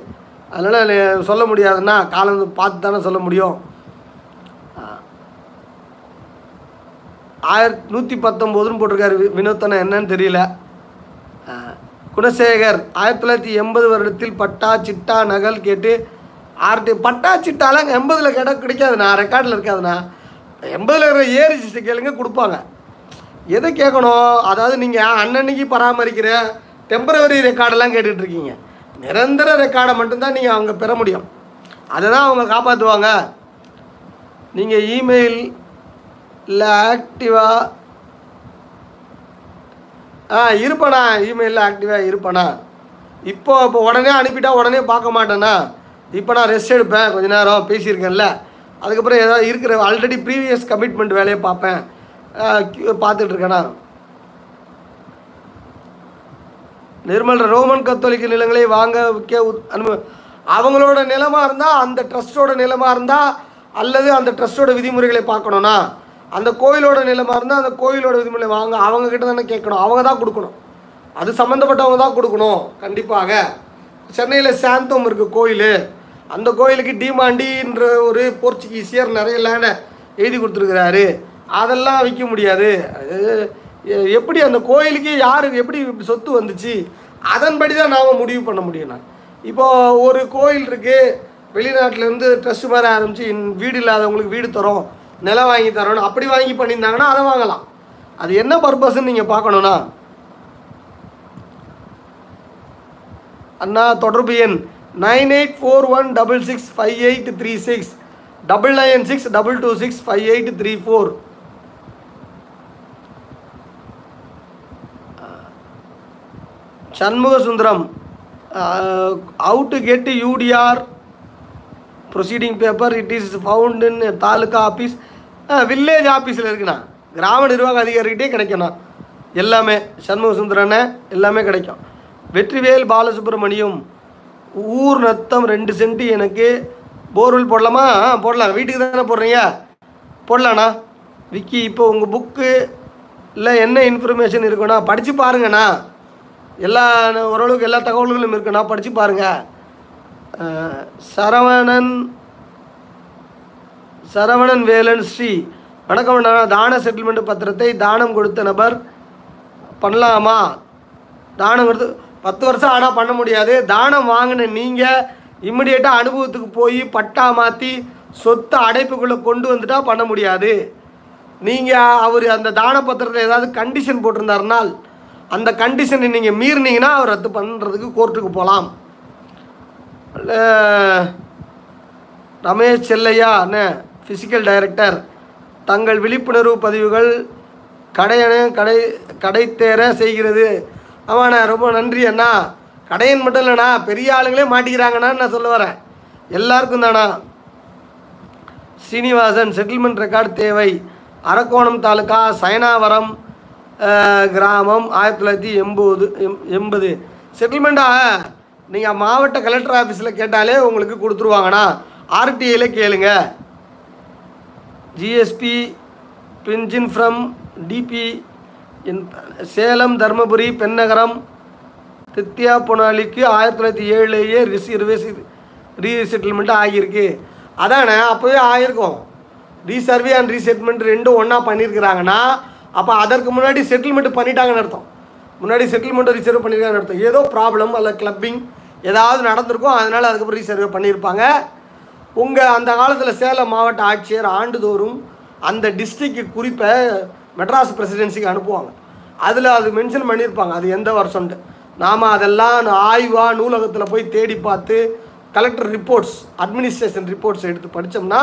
அதனால் சொல்ல முடியாதுன்னா காலம் பார்த்து தானே சொல்ல முடியும். ஆயிரத்தி நூற்றி பத்தொம்போதுன்னு போட்டிருக்காரு வி- வினோத்தனை என்னன்னு தெரியல. குணசேகர் ஆயிரத்தி தொள்ளாயிரத்தி எண்பது வருடத்தில் பட்டா சிட்டா நகல் கேட்டு ஆர்டி பட்டா சிட்டாலாம் எண்பதில் கேட்டால் கிடைக்காதுண்ணா ரெக்கார்டில் இருக்காதுண்ணா. எண்பதில் இருக்கிற ஏ ரிஜிஸ்டர் கேளுங்க கொடுப்பாங்க. எதை கேட்கணும்? அதாவது நீங்கள் அன்னன்னைக்கு பராமரிக்கிற டெம்பரவரி ரெக்கார்டெல்லாம் கேட்டுட்ருக்கீங்க நிரந்தர ரெக்கார்டை மட்டும்தான் நீங்கள் அவங்க பெற முடியும். அதை தான் அவங்க காப்பாற்றுவாங்க நீங்கள் இமெயில் இல்லை ஆக்டிவாக ஆ இருப்பேண்ணா இமெயிலில் ஆக்டிவாக இருப்பேண்ணா இப்போ இப்போ உடனே அனுப்பிட்டா உடனே பார்க்க மாட்டேண்ணா இப்போ நான் ரெஸ்ட் எடுப்பேன் கொஞ்ச நேரம் பேசியிருக்கேன்ல. அதுக்கப்புறம் ஏதாவது இருக்கிற ஆல்ரெடி ப்ரீவியஸ் கமிட்மெண்ட் வேலையை பார்ப்பேன். பார்த்துட்ருக்கேண்ணா நிர்மல் ரோமன் கத்தோலிக்க நிலங்களை வாங்க விற்க அனும அவங்களோட நிலமாக இருந்தால் அந்த ட்ரஸ்ட்டோட நிலமாக இருந்தால் அல்லது அந்த ட்ரஸ்ட்டோட விதிமுறைகளை பார்க்கணும்னா? அந்த கோயிலோட நிலமாக இருந்தால் அந்த கோயிலோட விதிமுறை வாங்க அவங்க கிட்ட தானே கேட்கணும். அவங்க தான் கொடுக்கணும். அது சம்மந்தப்பட்டவங்க தான் கொடுக்கணும் கண்டிப்பாக. சென்னையில் சாந்தோம் இருக்குது கோயில். அந்த கோயிலுக்கு டிமாண்டின்ற ஒரு போர்ச்சுகீசியர் நிறைய லேண்டை எழுதி கொடுத்துருக்கிறாரு. அதெல்லாம் விற்க முடியாது. அது எ- எப்படி அந்த கோயிலுக்கு யாருக்கு எப்படி சொத்து வந்துச்சு? அதன்படி தான் நாம் முடிவு பண்ண முடியும் நான். இப்போது ஒரு கோயில் இருக்குது வெளிநாட்டிலேருந்து ட்ரஸ்ட் மாதிரி ஆரம்பித்து வீடு இல்லாதவங்களுக்கு வீடு தரோம். நிலம் வாங்கி தரணும். அப்படி வாங்கி பண்ணியிருந்தாங்கன்னா அதை வாங்கலாம். அது என்ன பர்பஸ்ன்னு நீங்கள் பார்க்கணுண்ணா அண்ணா தொடர்பு எண் nine eight four one double six five eight three six double nine six double two six five eight three four. Shanmuga Sundaram how to get UDR proceeding paper it is found in taluka office village ஆஃபீஸில் இருக்குண்ணா. கிராம நிர்வாக அதிகாரிகிட்டே கிடைக்கும்ண்ணா. எல்லாமே சண்முக சுந்தரண்ணே எல்லாமே கிடைக்கும். வெற்றிவேல் பாலசுப்ரமணியம் ஊர் நத்தம் ரெண்டு send எனக்கு. போர்வெல் போடலாமா? போடலாம். வீட்டுக்கு தானே போடுறீங்க? போடலாண்ணா. விக்கி இப்போ உங்கள் புக்கு இல்லை என்ன இன்ஃபர்மேஷன் இருக்குண்ணா படித்து பாருங்கண்ணா. எல்லா ஓரளவுக்கு எல்லா தகவல்களும் இருக்குண்ணா. படித்து பாருங்கள் சரவணன் சரவணன் வேலன் ஸ்ரீ. வணக்கம் அண்ணா. தான செட்டில்மெண்ட் பத்திரத்தை தானம் கொடுத்த நபர் பண்ணலாமா? தானம் கொடுத்து பத்து வருஷம் ஆனால் பண்ண முடியாது. தானம் வாங்கின நீங்கள் இம்மிடியேட்டாக அனுபவத்துக்கு போய் பட்டா மாற்றி சொத்தை அடைப்புக்குள்ளே கொண்டு வந்துட்டா பண்ண முடியாது. நீங்கள் அவர் அந்த தான பத்திரத்தில் ஏதாவது கண்டிஷன் போட்டிருந்தாருனால் அந்த கண்டிஷனை நீங்கள் மீறினீங்கன்னா அவர் ரத்து பண்ணுறதுக்கு கோர்ட்டுக்கு போகலாம் ரமேஷ் செல்லையா? அண்ணே. ஃபிசிக்கல் டைரக்டர் தங்கள் விழிப்புணர்வு பதிவுகள் கடையண கடை கடை தேர செய்கிறது. ஆமாண்ணா ரொம்ப நன்றி அண்ணா. கடையன் மட்டும் இல்லைண்ணா பெரிய ஆளுங்களே மாட்டிக்கிறாங்கண்ணான்னு நான் சொல்ல வரேன். எல்லாருக்கும் தானா சீனிவாசன் செட்டில்மெண்ட் ரெக்கார்டு தேவை. அரக்கோணம் தாலுக்கா சயனாவரம் கிராமம் ஆயிரத்தி தொள்ளாயிரத்தி எண்பது எம் எண்பது. செட்டில்மெண்ட்டா நீங்கள் மாவட்ட கலெக்டர் ஆஃபீஸில் கேட்டாலே உங்களுக்கு கொடுத்துருவாங்கண்ணா. ஆர்டிஐயில் கேளுங்கள் ஜிஎஸ்பி ட்வின்ஜின் ஃப்ரம் டிபி என் சேலம் தருமபுரி பெண்ணகரம் தித்யா பொனாலிக்கு ஆயிரத்தி தொள்ளாயிரத்தி ஏழுலேயே ரிசி ரிவேசி ரீசெட்டில்மெண்ட் ஆகியிருக்கு. அதானே? அப்போவே ஆகியிருக்கும் ரீசர்வே அண்ட் ரீசெட்டில்மெண்ட் ரெண்டும் ஒன்றா பண்ணியிருக்கிறாங்கன்னா அப்போ அதற்கு முன்னாடி செட்டில்மெண்ட் பண்ணிட்டாங்கன்னு அர்த்தம். முன்னாடி செட்டில்மெண்ட் ரிசர்வ் பண்ணியிருக்காங்கன்னு அர்த்தம். ஏதோ ப்ராப்ளம் அல்ல கிளப்பிங் ஏதாவது நடந்திருக்கும் அதனால் அதுக்கப்புறம் ரீசர்வே பண்ணியிருப்பாங்க. உங்கள் அந்த காலத்தில் சேலம் மாவட்ட ஆட்சியர் ஆண்டுதோறும் அந்த டிஸ்ட்ரிக்கு குறிப்பை மெட்ராஸ் பிரசிடென்சிக்கு அனுப்புவாங்க. அதில் அது மென்ஷன் பண்ணியிருப்பாங்க. அது எந்த வருஷம்ட்டு நாம் அதெல்லாம் ஆய்வாக நூலகத்தில் போய் தேடி பார்த்து கலெக்டர் ரிப்போர்ட்ஸ் அட்மினிஸ்ட்ரேஷன் ரிப்போர்ட்ஸ் எடுத்து படித்தோம்னா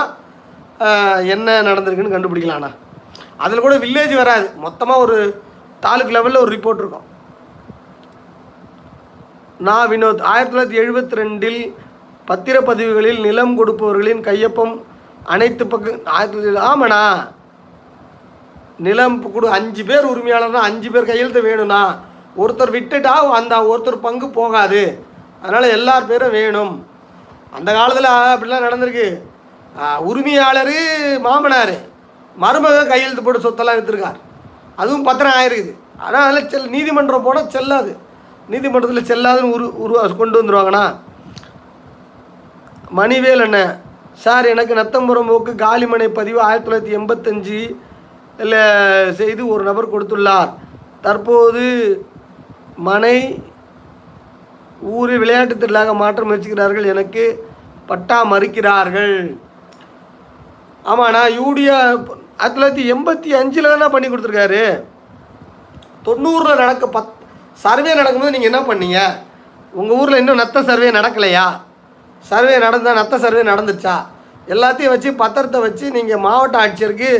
என்ன நடந்திருக்குன்னு கண்டுபிடிக்கலாம்ண்ணா அதில் கூட வில்லேஜ் வராது. மொத்தமாக ஒரு தாலுக்கு லெவலில் ஒரு ரிப்போர்ட் இருக்கும். நான் வினோத் ஆயிரத்தி தொள்ளாயிரத்தி எழுபத்தி ரெண்டில் பத்திரப்பதிவுகளில் நிலம் கொடுப்பவர்களின் கையொப்பம் அனைத்து பக்கம் ஆமாண்ணா. நிலம் கொடு அஞ்சு பேர் உரிமையாளர்னா அஞ்சு பேர் கையெழுத்து வேணும்ண்ணா. ஒருத்தர் விட்டுட்டா அந்த ஒருத்தர் பங்கு போகாது. அதனால் எல்லார் பேரும் வேணும். அந்த காலத்தில் அப்படிலாம் நடந்திருக்கு. உரிமையாளர் மாமனார். மருமக கையெழுத்து போட்டு சொத்தெல்லாம் விற்றுருக்கார் அதுவும் பத்திரம் ஆயிருக்குது. ஆனால் அதில் செல் நீதிமன்றம் போனால் செல்லாது. நீதிமன்றத்தில் செல்லாதுன்னு உரு உருவா கொண்டு வந்துருவாங்கண்ணா. மணிவேல் அண்ணன் சார் எனக்கு நத்தம்புரம் போக்கு காலிமனை பதிவு ஆயிரத்தி தொள்ளாயிரத்தி எண்பத்தஞ்சு செய்து ஒரு நபர் கொடுத்துள்ளார். தற்போது மனை ஊர் விளையாட்டுத் திடலாக மாற்ற முயற்சிக்கிறார்கள். எனக்கு பட்டா மறுக்கிறார்கள். ஆமாண்ணா யூடியா ஆயிரத்தி தொள்ளாயிரத்தி எண்பத்தி அஞ்சில் தானே பண்ணி கொடுத்துருக்காரு. தொண்ணூறில் நடக்க பத் சர்வே நடக்கும்போது நீங்கள் என்ன பண்ணீங்க? உங்கள் ஊரில் இன்னும் நத்த சர்வே நடக்கலையா? சர்வே நடந்தா நத்த சர்வே நடந்துச்சா எல்லாத்தையும் வச்சு பத்திரத்தை வச்சு நீங்கள் மாவட்ட ஆட்சியருக்கு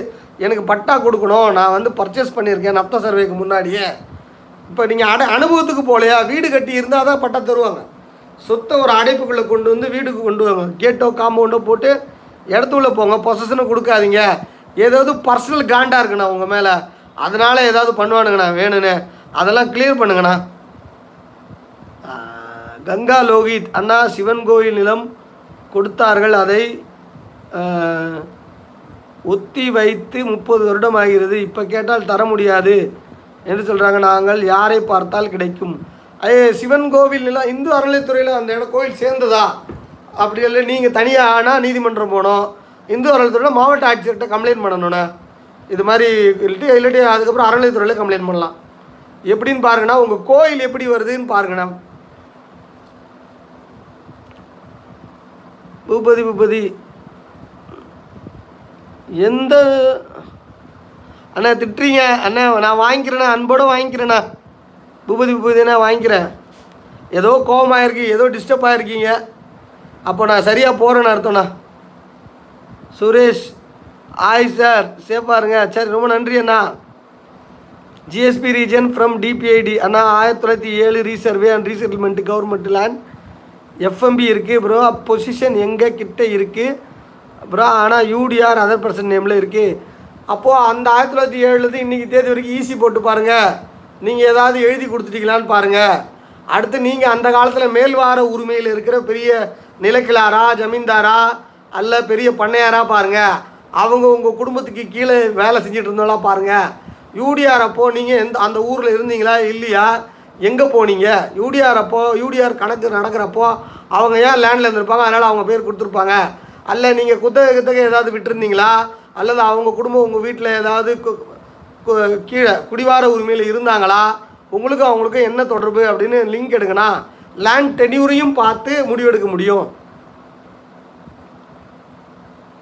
எனக்கு பட்டா கொடுக்கணும். நான் வந்து பர்ச்சேஸ் பண்ணியிருக்கேன் நத்த சர்வேக்கு முன்னாடியே. இப்போ நீங்கள் அடை அனுபவத்துக்கு போகலையா? வீடு கட்டி இருந்தால் தான் பட்டா தருவாங்க. சொத்தை ஒரு அடைப்புக்குள்ளே கொண்டு வந்து வீடுக்கு கொண்டு வாங்க. கேட்டோ காம்பவுண்டோ போட்டு இடத்துக்குள்ளே போங்க. பொசஷனும் கொடுக்காதீங்க. ஏதாவது பர்சனல் காண்டாக இருக்குண்ணா உங்கள் மேலே. அதனால் ஏதாவது பண்ணுவானுங்கண்ணா வேணும்னு. அதெல்லாம் கிளியர் பண்ணுங்கண்ணா. கங்கா லோகித் அண்ணா சிவன் கோயில் நிலம் கொடுத்தார்கள். அதை ஒத்தி வைத்து முப்பது வருடம் ஆகிறது. இப்போ கேட்டால் தர முடியாது என்று சொல்கிறாங்க நாங்கள் யாரை பார்த்தால் கிடைக்கும்? ஐயே சிவன் கோவில் நிலம் இந்து அறநிலைத்துறையில் அந்த இடம் கோயில் சேர்ந்ததா? அப்படி இல்லை நீங்கள் தனியாக ஆனால் நீதிமன்றம் போகணும் இந்து அறநிலைத்துறையில் மாவட்ட ஆட்சியர்கிட்ட கம்ப்ளைண்ட் பண்ணணுண்ணே இது மாதிரி இல்லாட்டி இல்லாட்டி அதுக்கப்புறம் அறநிலைத்துறையில் கம்ப்ளைண்ட் பண்ணலாம். எப்படின்னு பாருங்கண்ணா உங்கள் கோயில் எப்படி வருதுன்னு பாருங்கண்ணா. பூபதி பூபதி எந்த அண்ணா திட்டுறீங்க? அண்ணா நான் வாங்கிக்கிறேண்ணா அன்போடு வாங்கிக்கிறேண்ணா. பூபதி பூபதினா வாங்கிக்கிறேன். ஏதோ கோவமாக இருக்கு ஏதோ டிஸ்டர்ப் ஆகிருக்கீங்க அப்போ நான் சரியாக போகிறேன்னு அர்த்தம்ண்ணா. சுரேஷ் ஆய் சார் சேஃபாக இருங்க. சரி ரொம்ப நன்றி அண்ணா. ஜிஎஸ்பி ரீஜன் ஃப்ரம் டிபிஐடி அண்ணா ஆயிரத்தி தொள்ளாயிரத்தி ஏழு resurvey and resettlement government land FMB இருக்குது ப்ரோ பொசிஷன் எங்கே கிட்ட இருக்குது ப்ரோ ஆனால் யூடிஆர் அதர் பர்சன் நேமில் இருக்குது அப்போது அந்த ஆயிரத்தி தொள்ளாயிரத்தி ஏழுலேருந்து இன்றைக்கி தேதி வரைக்கும் ஈஸி போட்டு பாருங்கள் நீங்கள் ஏதாவது எழுதி கொடுத்துட்டீங்களான்னு பாருங்கள் அடுத்து நீங்கள் அந்த காலத்தில் மேல்வார உரிமையில் இருக்கிற பெரிய நிலக்கிழாரா ஜமீன்தாரா அல்ல பெரிய பண்ணையாரா பாருங்கள் அவங்க உங்கள் குடும்பத்துக்கு கீழே வேலை செஞ்சுட்டு இருந்தோம்லாம் பாருங்கள் யூடிஆர் அப்போது நீங்கள் எந்த அந்த ஊரில் இருந்தீங்களா? இல்லையா? எங்கே போனீங்க? யூடிஆர் அப்போ யூடிஆர் கணக்கு நடக்கிறப்போ அவங்க ஏன் லேண்டில் இருந்திருப்பாங்க? அதனால் அவங்க பேர் கொடுத்துருப்பாங்க. அல்ல நீங்கள் குத்தகை குத்தகை ஏதாவது விட்டுருந்தீங்களா? அல்லது அவங்க குடும்பம் உங்கள் வீட்டில் ஏதாவது கு- கீழே குடிவார உரிமையில் இருந்தாங்களா? உங்களுக்கும் அவங்களுக்கும் என்ன தொடர்பு அப்படின்னு லிங்க் எடுங்கண்ணா லேண்ட் டென்யூரையும் பார்த்து முடிவெடுக்க முடியும்.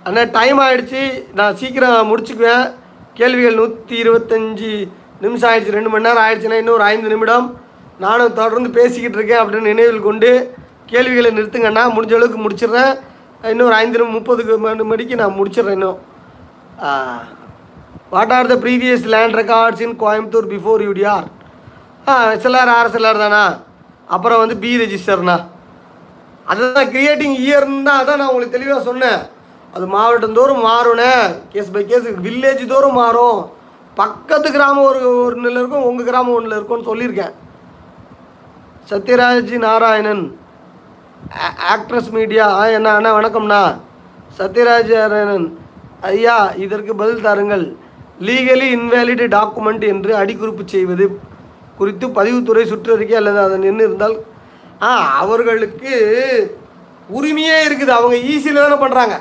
அண்ணா டைம் ஆகிடுச்சு நான் சீக்கிரம் முடிச்சுக்குவேன். கேள்விகள் நூற்றி இருபத்தஞ்சி நிமிஷம் ஆயிடுச்சு. ரெண்டு மணி நேரம் ஆயிடுச்சுன்னா இன்னும் ஒரு ஐந்து நிமிடம். நானும் தொடர்ந்து பேசிக்கிட்டு இருக்கேன் அப்படின்னு நினைவில் கொண்டு கேள்விகளை நிறுத்துங்கண்ணா முடிஞ்ச அளவுக்கு முடிச்சிடுறேன். இன்னும் ஒரு ஐந்து முப்பதுக்கு மணி மணிக்கு நான் முடிச்சிடுறேன் இன்னும். What are the previous land records in Coimbatore before UDR uh SLR RSLR தானா? அப்புறம் வந்து பி ரெஜிஸ்டர்ண்ணா அதுதான் கிரியேட்டிங் இயர்ன்னு தான் அதான் நான் உங்களுக்கு தெளிவாக சொன்னேன். அது மாவட்டம் தோறும் மாறும்ண்ணே கேஸ் பை கேஸ் வில்லேஜ் தோறும் மாறும். பக்கத்து கிராமம் ஒரு ஒன்றில் இருக்கும் உங்கள் கிராமம் ஒன்றில் இருக்கும்னு சொல்லியிருக்கேன். சத்யராஜ் நாராயணன். ஆக்ட்ரஸ் மீடியா ஆ என்ன அண்ணா வணக்கம்ண்ணா. சத்யராஜ் நாராயணன். ஐயா இதற்கு பதில் தாருங்கள். லீகலி இன்வேலிட் டாக்குமெண்ட் என்று அடிக்குறிப்பு செய்வது குறித்து பதிவுத்துறை சுற்றறிக்கை அல்லது அதன் என்ன இருந்தால் ஆ அவர்களுக்கு உரிமையே இருக்குது. அவங்க ஈஸியில் தானே பண்ணுறாங்க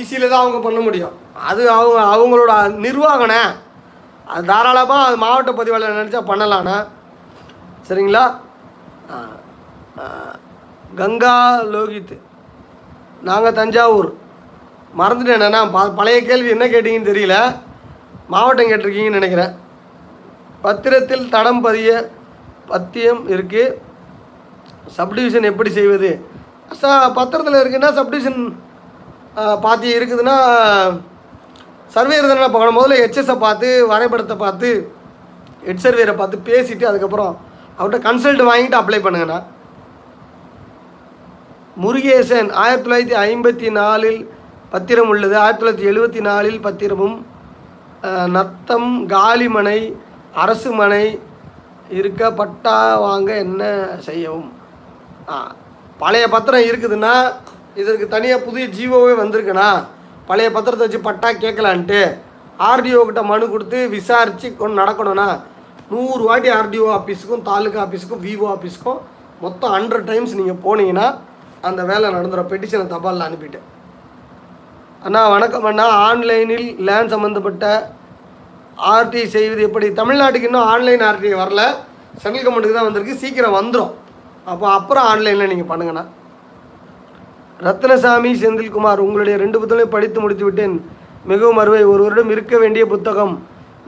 ஈஸியில் தான் அவங்க பண்ண முடியும். அது அவங்க அவங்களோட நிர்வாகண்ணே. அது தாராளமாக அது மாவட்ட பதிவாளர் நினச்சா பண்ணலாண்ணா. சரிங்களா? கங்கா லோகித். நாங்கள் தஞ்சாவூர். மறந்துட்டேன் நான் ப- பழைய கேள்வி என்ன கேட்டீங்கன்னு தெரியல. மாவட்டம் கேட்டிருக்கீங்கன்னு நினைக்கிறேன். பத்திரத்தில் தடம் பதிய பத்தியம் இருக்குது சப்டிவிஷன் எப்படி செய்வது? ச பத்திரத்தில் இருக்குன்னா சப்டிவிஷன் பாத்தி இருக்குதுன்னா சர்வேயர் தானே பார்க்கணும். முதல்ல ஹெச்எஸை பார்த்து வரைபடத்தை பார்த்து ஹெட் சர்வேயரை பார்த்து பேசிவிட்டு அதுக்கப்புறம் அவர்கிட்ட கன்சல்ட் வாங்கிட்டு அப்ளை பண்ணுங்கண்ணா. முருகேசன் ஆயிரத்தி தொள்ளாயிரத்தி ஐம்பத்தி நாலில் பத்திரம் உள்ளது. ஆயிரத்தி தொள்ளாயிரத்தி எழுபத்தி நாலில் பத்திரமும் நத்தம் காலிமனை அரசு மனை இருக்க பட்டா வாங்க என்ன செய்யவும்? ஆ, பழைய பத்திரம் இருக்குதுன்னா இதற்கு தனியாக புதிய ஜீவோவே வந்திருக்குண்ணா. பழைய பத்திரத்தை வச்சு பட்டா கேட்கலான்ட்டு ஆர்டிஓ கிட்ட மனு கொடுத்து விசாரித்து கொண்டு நடக்கணும்ண்ணா. நூறு வாட்டி ஆர்டிஓ ஆஃபீஸுக்கும் தாலுகா ஆஃபீஸுக்கும் விவோ ஆஃபீஸுக்கும் மொத்தம் ஹண்ட்ரட் டைம்ஸ் நீங்கள் போனீங்கன்னா அந்த வேலை நடந்துடும் பெட்டிஷனை தபாலில் அனுப்பிட்டு அண்ணா வணக்கம் அண்ணா. ஆன்லைனில் லேண்ட் சம்மந்தப்பட்ட ஆர்டி செய்வது எப்படி? தமிழ்நாட்டுக்கு இன்னும் ஆன்லைன் ஆர்டி வரல. சென்ட்ரல் கவர்மெண்ட்டுக்கு தான் வந்திருக்கு. சீக்கிரம் வந்துடும் அப்போ அப்புறம் ஆன்லைனில் நீங்கள் பண்ணுங்கண்ணா. ரத்னசாமி செந்தில்குமார் உங்களுடைய ரெண்டு புத்தகங்களையும் படித்து முடித்து விட்டேன் மிகவும் ஒரு வருடம் இருக்க வேண்டிய புத்தகம்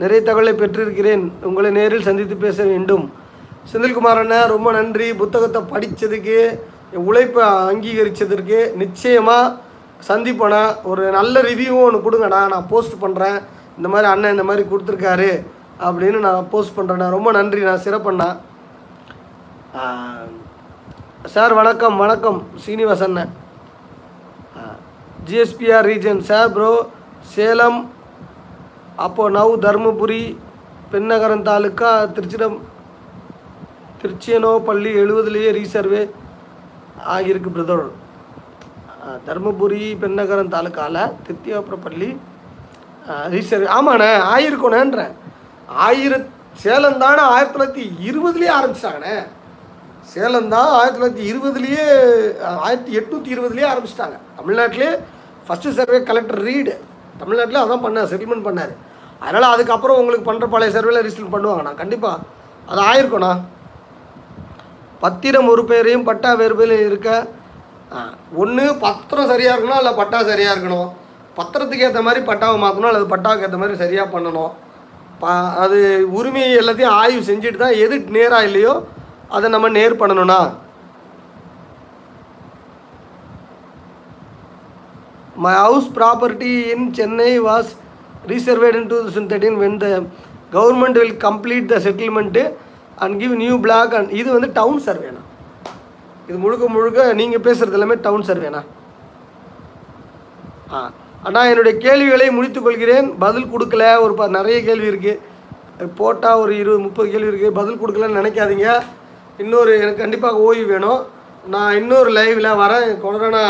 நிறைய தகவலை பெற்றிருக்கிறேன். உங்களை நேரில் சந்தித்து பேச வேண்டும். செந்தில்குமார் அண்ணன் ரொம்ப நன்றி. புத்தகத்தை படித்ததுக்கு என் உழைப்பை அங்கீகரித்ததற்கு நிச்சயமாக சந்திப்போண்ணா. ஒரு நல்ல ரிவ்யூவும் ஒன்று கொடுங்கண்ணா நான் போஸ்ட் பண்ணுறேன் இந்த மாதிரி அண்ணன் இந்த மாதிரி கொடுத்துருக்காரு அப்படின்னு நான் போஸ்ட் பண்ணுறேண்ணா ரொம்ப நன்றி நான் சிறப்பண்ணா சார் வணக்கம். வணக்கம். சீனிவாசண்ண GSPR region sir bro Salem அப்போ நவ் தருமபுரி பெண்ணகரம் தாலுக்கா திருச்சிடம் திருச்சியனோப்பள்ளி எழுபதுலேயே ரீசர்வே ஆகியிருக்கு பிரதர். தருமபுரி பெண்ணகரம் தாலுக்காவில் திருத்தியாபுரப்பள்ளி ரீசர்வே. ஆமாண்ணே ஆயிருக்கோண்ணேன்றேன் ஆயிர சேலம் தானே ஆயிரத்தி தொள்ளாயிரத்தி இருபதுலேயே ஆரம்பிச்சிட்டாங்கண்ணே. சேலம் தான் ஆயிரத்தி தொள்ளாயிரத்தி இருபதுலேயே ஆயிரத்தி எட்நூற்றி இருபதுலேயே ஆரம்பிச்சிட்டாங்க. தமிழ்நாட்டிலே ஃபஸ்ட்டு சர்வே கலெக்டர் ரீடு தமிழ்நாட்டில் அதான் பண்ணார் செட்டில்மெண்ட் பண்ணார். அதனால் அதுக்கப்புறம் உங்களுக்கு பண்ணுற பழைய சர்வேல ரிஜிஸ்டர் பண்ணுவாங்கண்ணா. கண்டிப்பாக அது ஆயிருக்கோண்ணா பத்திரம் ஒரு பேரையும் பட்டா வேறுபேரையும் இருக்க ஒன்று பத்திரம் சரியாக இருக்கணும் இல்லை பட்டா சரியாக இருக்கணும். பத்திரத்துக்கு ஏற்ற மாதிரி பட்டாவை மாற்றணும் அல்லது பட்டாவுக்கு ஏற்ற மாதிரி சரியாக பண்ணணும். ப அது உரிமையை எல்லாத்தையும் ஆய்வு செஞ்சுட்டு தான் எது நேராக இல்லையோ அதை நம்ம நேர் பண்ணணும்னா my house property in Chennai was resurveyed in two thousand thirteen when the government will complete the settlement and give new block and இது வந்து டவுன் சர்வேனா இது முழுக்க முழுக்க நீங்கள் பேசுகிறது எல்லாமே டவுன் சர்வேனா ஆ அண்ணா என்னுடைய கேள்விகளை முடித்துக்கொள்கிறேன். பதில் கொடுக்கல ஒரு ப நிறைய கேள்வி இருக்குது போட்டால் ஒரு இருபது முப்பது கேள்வி இருக்குது பதில் கொடுக்கலன்னு நினைக்காதீங்க. இன்னொரு எனக்கு கண்டிப்பாக ஓய்வு வேணும். நான் இன்னொரு லைவில் வரேன். கொரோனா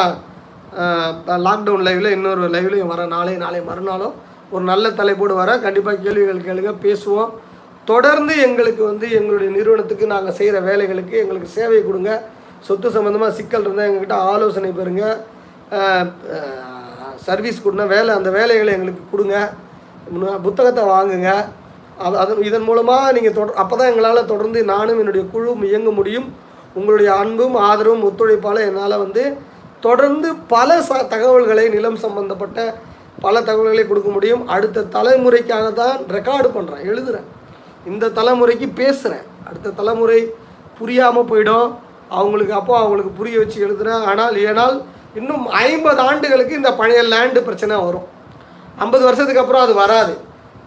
லாக்டவுன் லைவில் இன்னொரு லைவ்லையும் வரேன் நாளை நாளை மறுநாளும் ஒரு நல்ல தலைப்போடு வரேன் கண்டிப்பாக கேள்விகள் கேளுங்க பேசுவோம். தொடர்ந்து எங்களுக்கு வந்து எங்களுடைய நிறுவனத்துக்கு நாங்கள் செய்கிற வேலைகளுக்கு எங்களுக்கு சேவை கொடுங்க. சொத்து சம்மந்தமாக சிக்கல் இருந்தால் எங்ககிட்ட ஆலோசனை பெறுங்க. சர்வீஸ் கொடுங்க வேலை அந்த வேலைகளை எங்களுக்கு கொடுங்க. புத்தகத்தை வாங்குங்க. அது அது இதன் மூலமாக நீங்கள் தொடர் அப்போ தான் எங்களால் தொடர்ந்து நானும் என்னுடைய குழுவும் இயங்க முடியும். உங்களுடைய அன்பும் ஆதரவும் ஒத்துழைப்பால் என்னால் வந்து தொடர்ந்து பல ச தகவல்களை நிலம் சம்பந்தப்பட்ட பல தகவல்களை கொடுக்க முடியும். அடுத்த தலைமுறைக்காக தான் ரெக்கார்டு பண்ணுறேன் எழுதுகிறேன் இந்த தலைமுறைக்கு பேசுகிறேன் அடுத்த தலைமுறை புரியாமல் போயிடும். அவங்களுக்கு அப்போ அவங்களுக்கு புரிய வச்சு எழுதுகிறேன் ஆனால் ஏனால் இன்னும் ஐம்பது ஆண்டுகளுக்கு இந்த பழைய லேண்டு பிரச்சனை வரும். ஐம்பது வருஷத்துக்கு அப்புறம் அது வராது.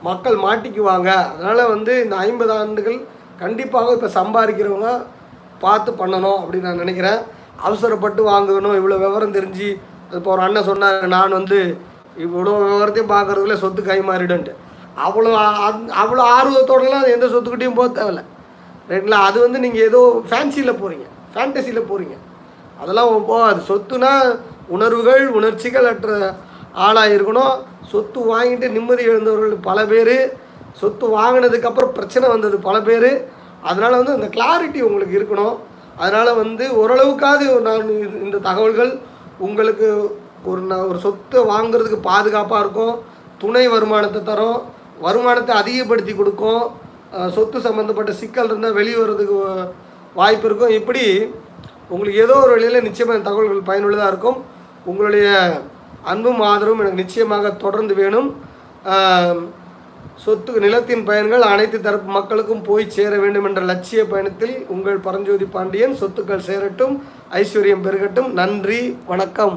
மக்கள் மாட்டிக்குவாங்க. அதனால் வந்து இந்த ஐம்பது ஆண்டுகள் கண்டிப்பாக இப்போ சம்பாதிக்கிறவங்க பார்த்து பண்ணணும் அப்படின்னு நான் நினைக்கிறேன். அவசரப்பட்டு வாங்கணும் இவ்வளோ விவரம் தெரிஞ்சு இப்போ ஒரு அண்ணன் சொன்னார் நான் வந்து இவ்வளோ விவரத்தையும் பார்க்குறதுக்குள்ள சொத்து கை மாறிடுன்ட்டு அவ்வளோ அவ்வளோ ஆர்வத்தோடலாம் எந்த சொத்துக்கிட்டையும் போக தேவையில்ல. ரைட்டுங்களா அது வந்து நீங்கள் ஏதோ ஃபேன்சியில் போகிறீங்க ஃபேண்டசியில் போகிறீங்க அதெல்லாம் போகாது. சொத்துனா உணர்வுகள் உணர்ச்சிகள் அற்ற ஆளாக இருக்கணும். சொத்து வாங்கிட்டு நிம்மதி எழுந்தவர்கள் பல பேர். சொத்து வாங்கினதுக்கப்புறம் பிரச்சனை வந்தது பல பேர். அதனால் வந்து அந்த கிளாரிட்டி உங்களுக்கு இருக்கணும். அதனால் வந்து ஓரளவுக்காவது நான் இந்த தகவல்கள் உங்களுக்கு ஒரு ந- ஒரு சொத்தை வாங்குறதுக்கு பாதுகாப்பாக இருக்கும். துணை வருமானத்தை தரும். வருமானத்தை அதிகப்படுத்தி கொடுக்கும். சொத்து சம்மந்தப்பட்ட சிக்கல் இருந்தால் வெளியே வர்றதுக்கு வாய்ப்பு இருக்கும். இப்படி உங்களுக்கு ஏதோ ஒரு வழியில் நிச்சயமாக இந்த தகவல்கள் பயனுள்ளதாக இருக்கும். உங்களுடைய அன்பும் ஆதரவும் எனக்கு நிச்சயமாக தொடர்ந்து வேணும். சொத்து நிலத்தின் பயன்கள் அனைத்து தரப்பு மக்களுக்கும் போய் சேர வேண்டும் என்ற லட்சிய பயணத்தில் உங்கள் பரஞ்சோதி பாண்டியன் சொத்துக்கள் சேரட்டும் ஐஸ்வர்யம் பெருகட்டும். நன்றி வணக்கம்.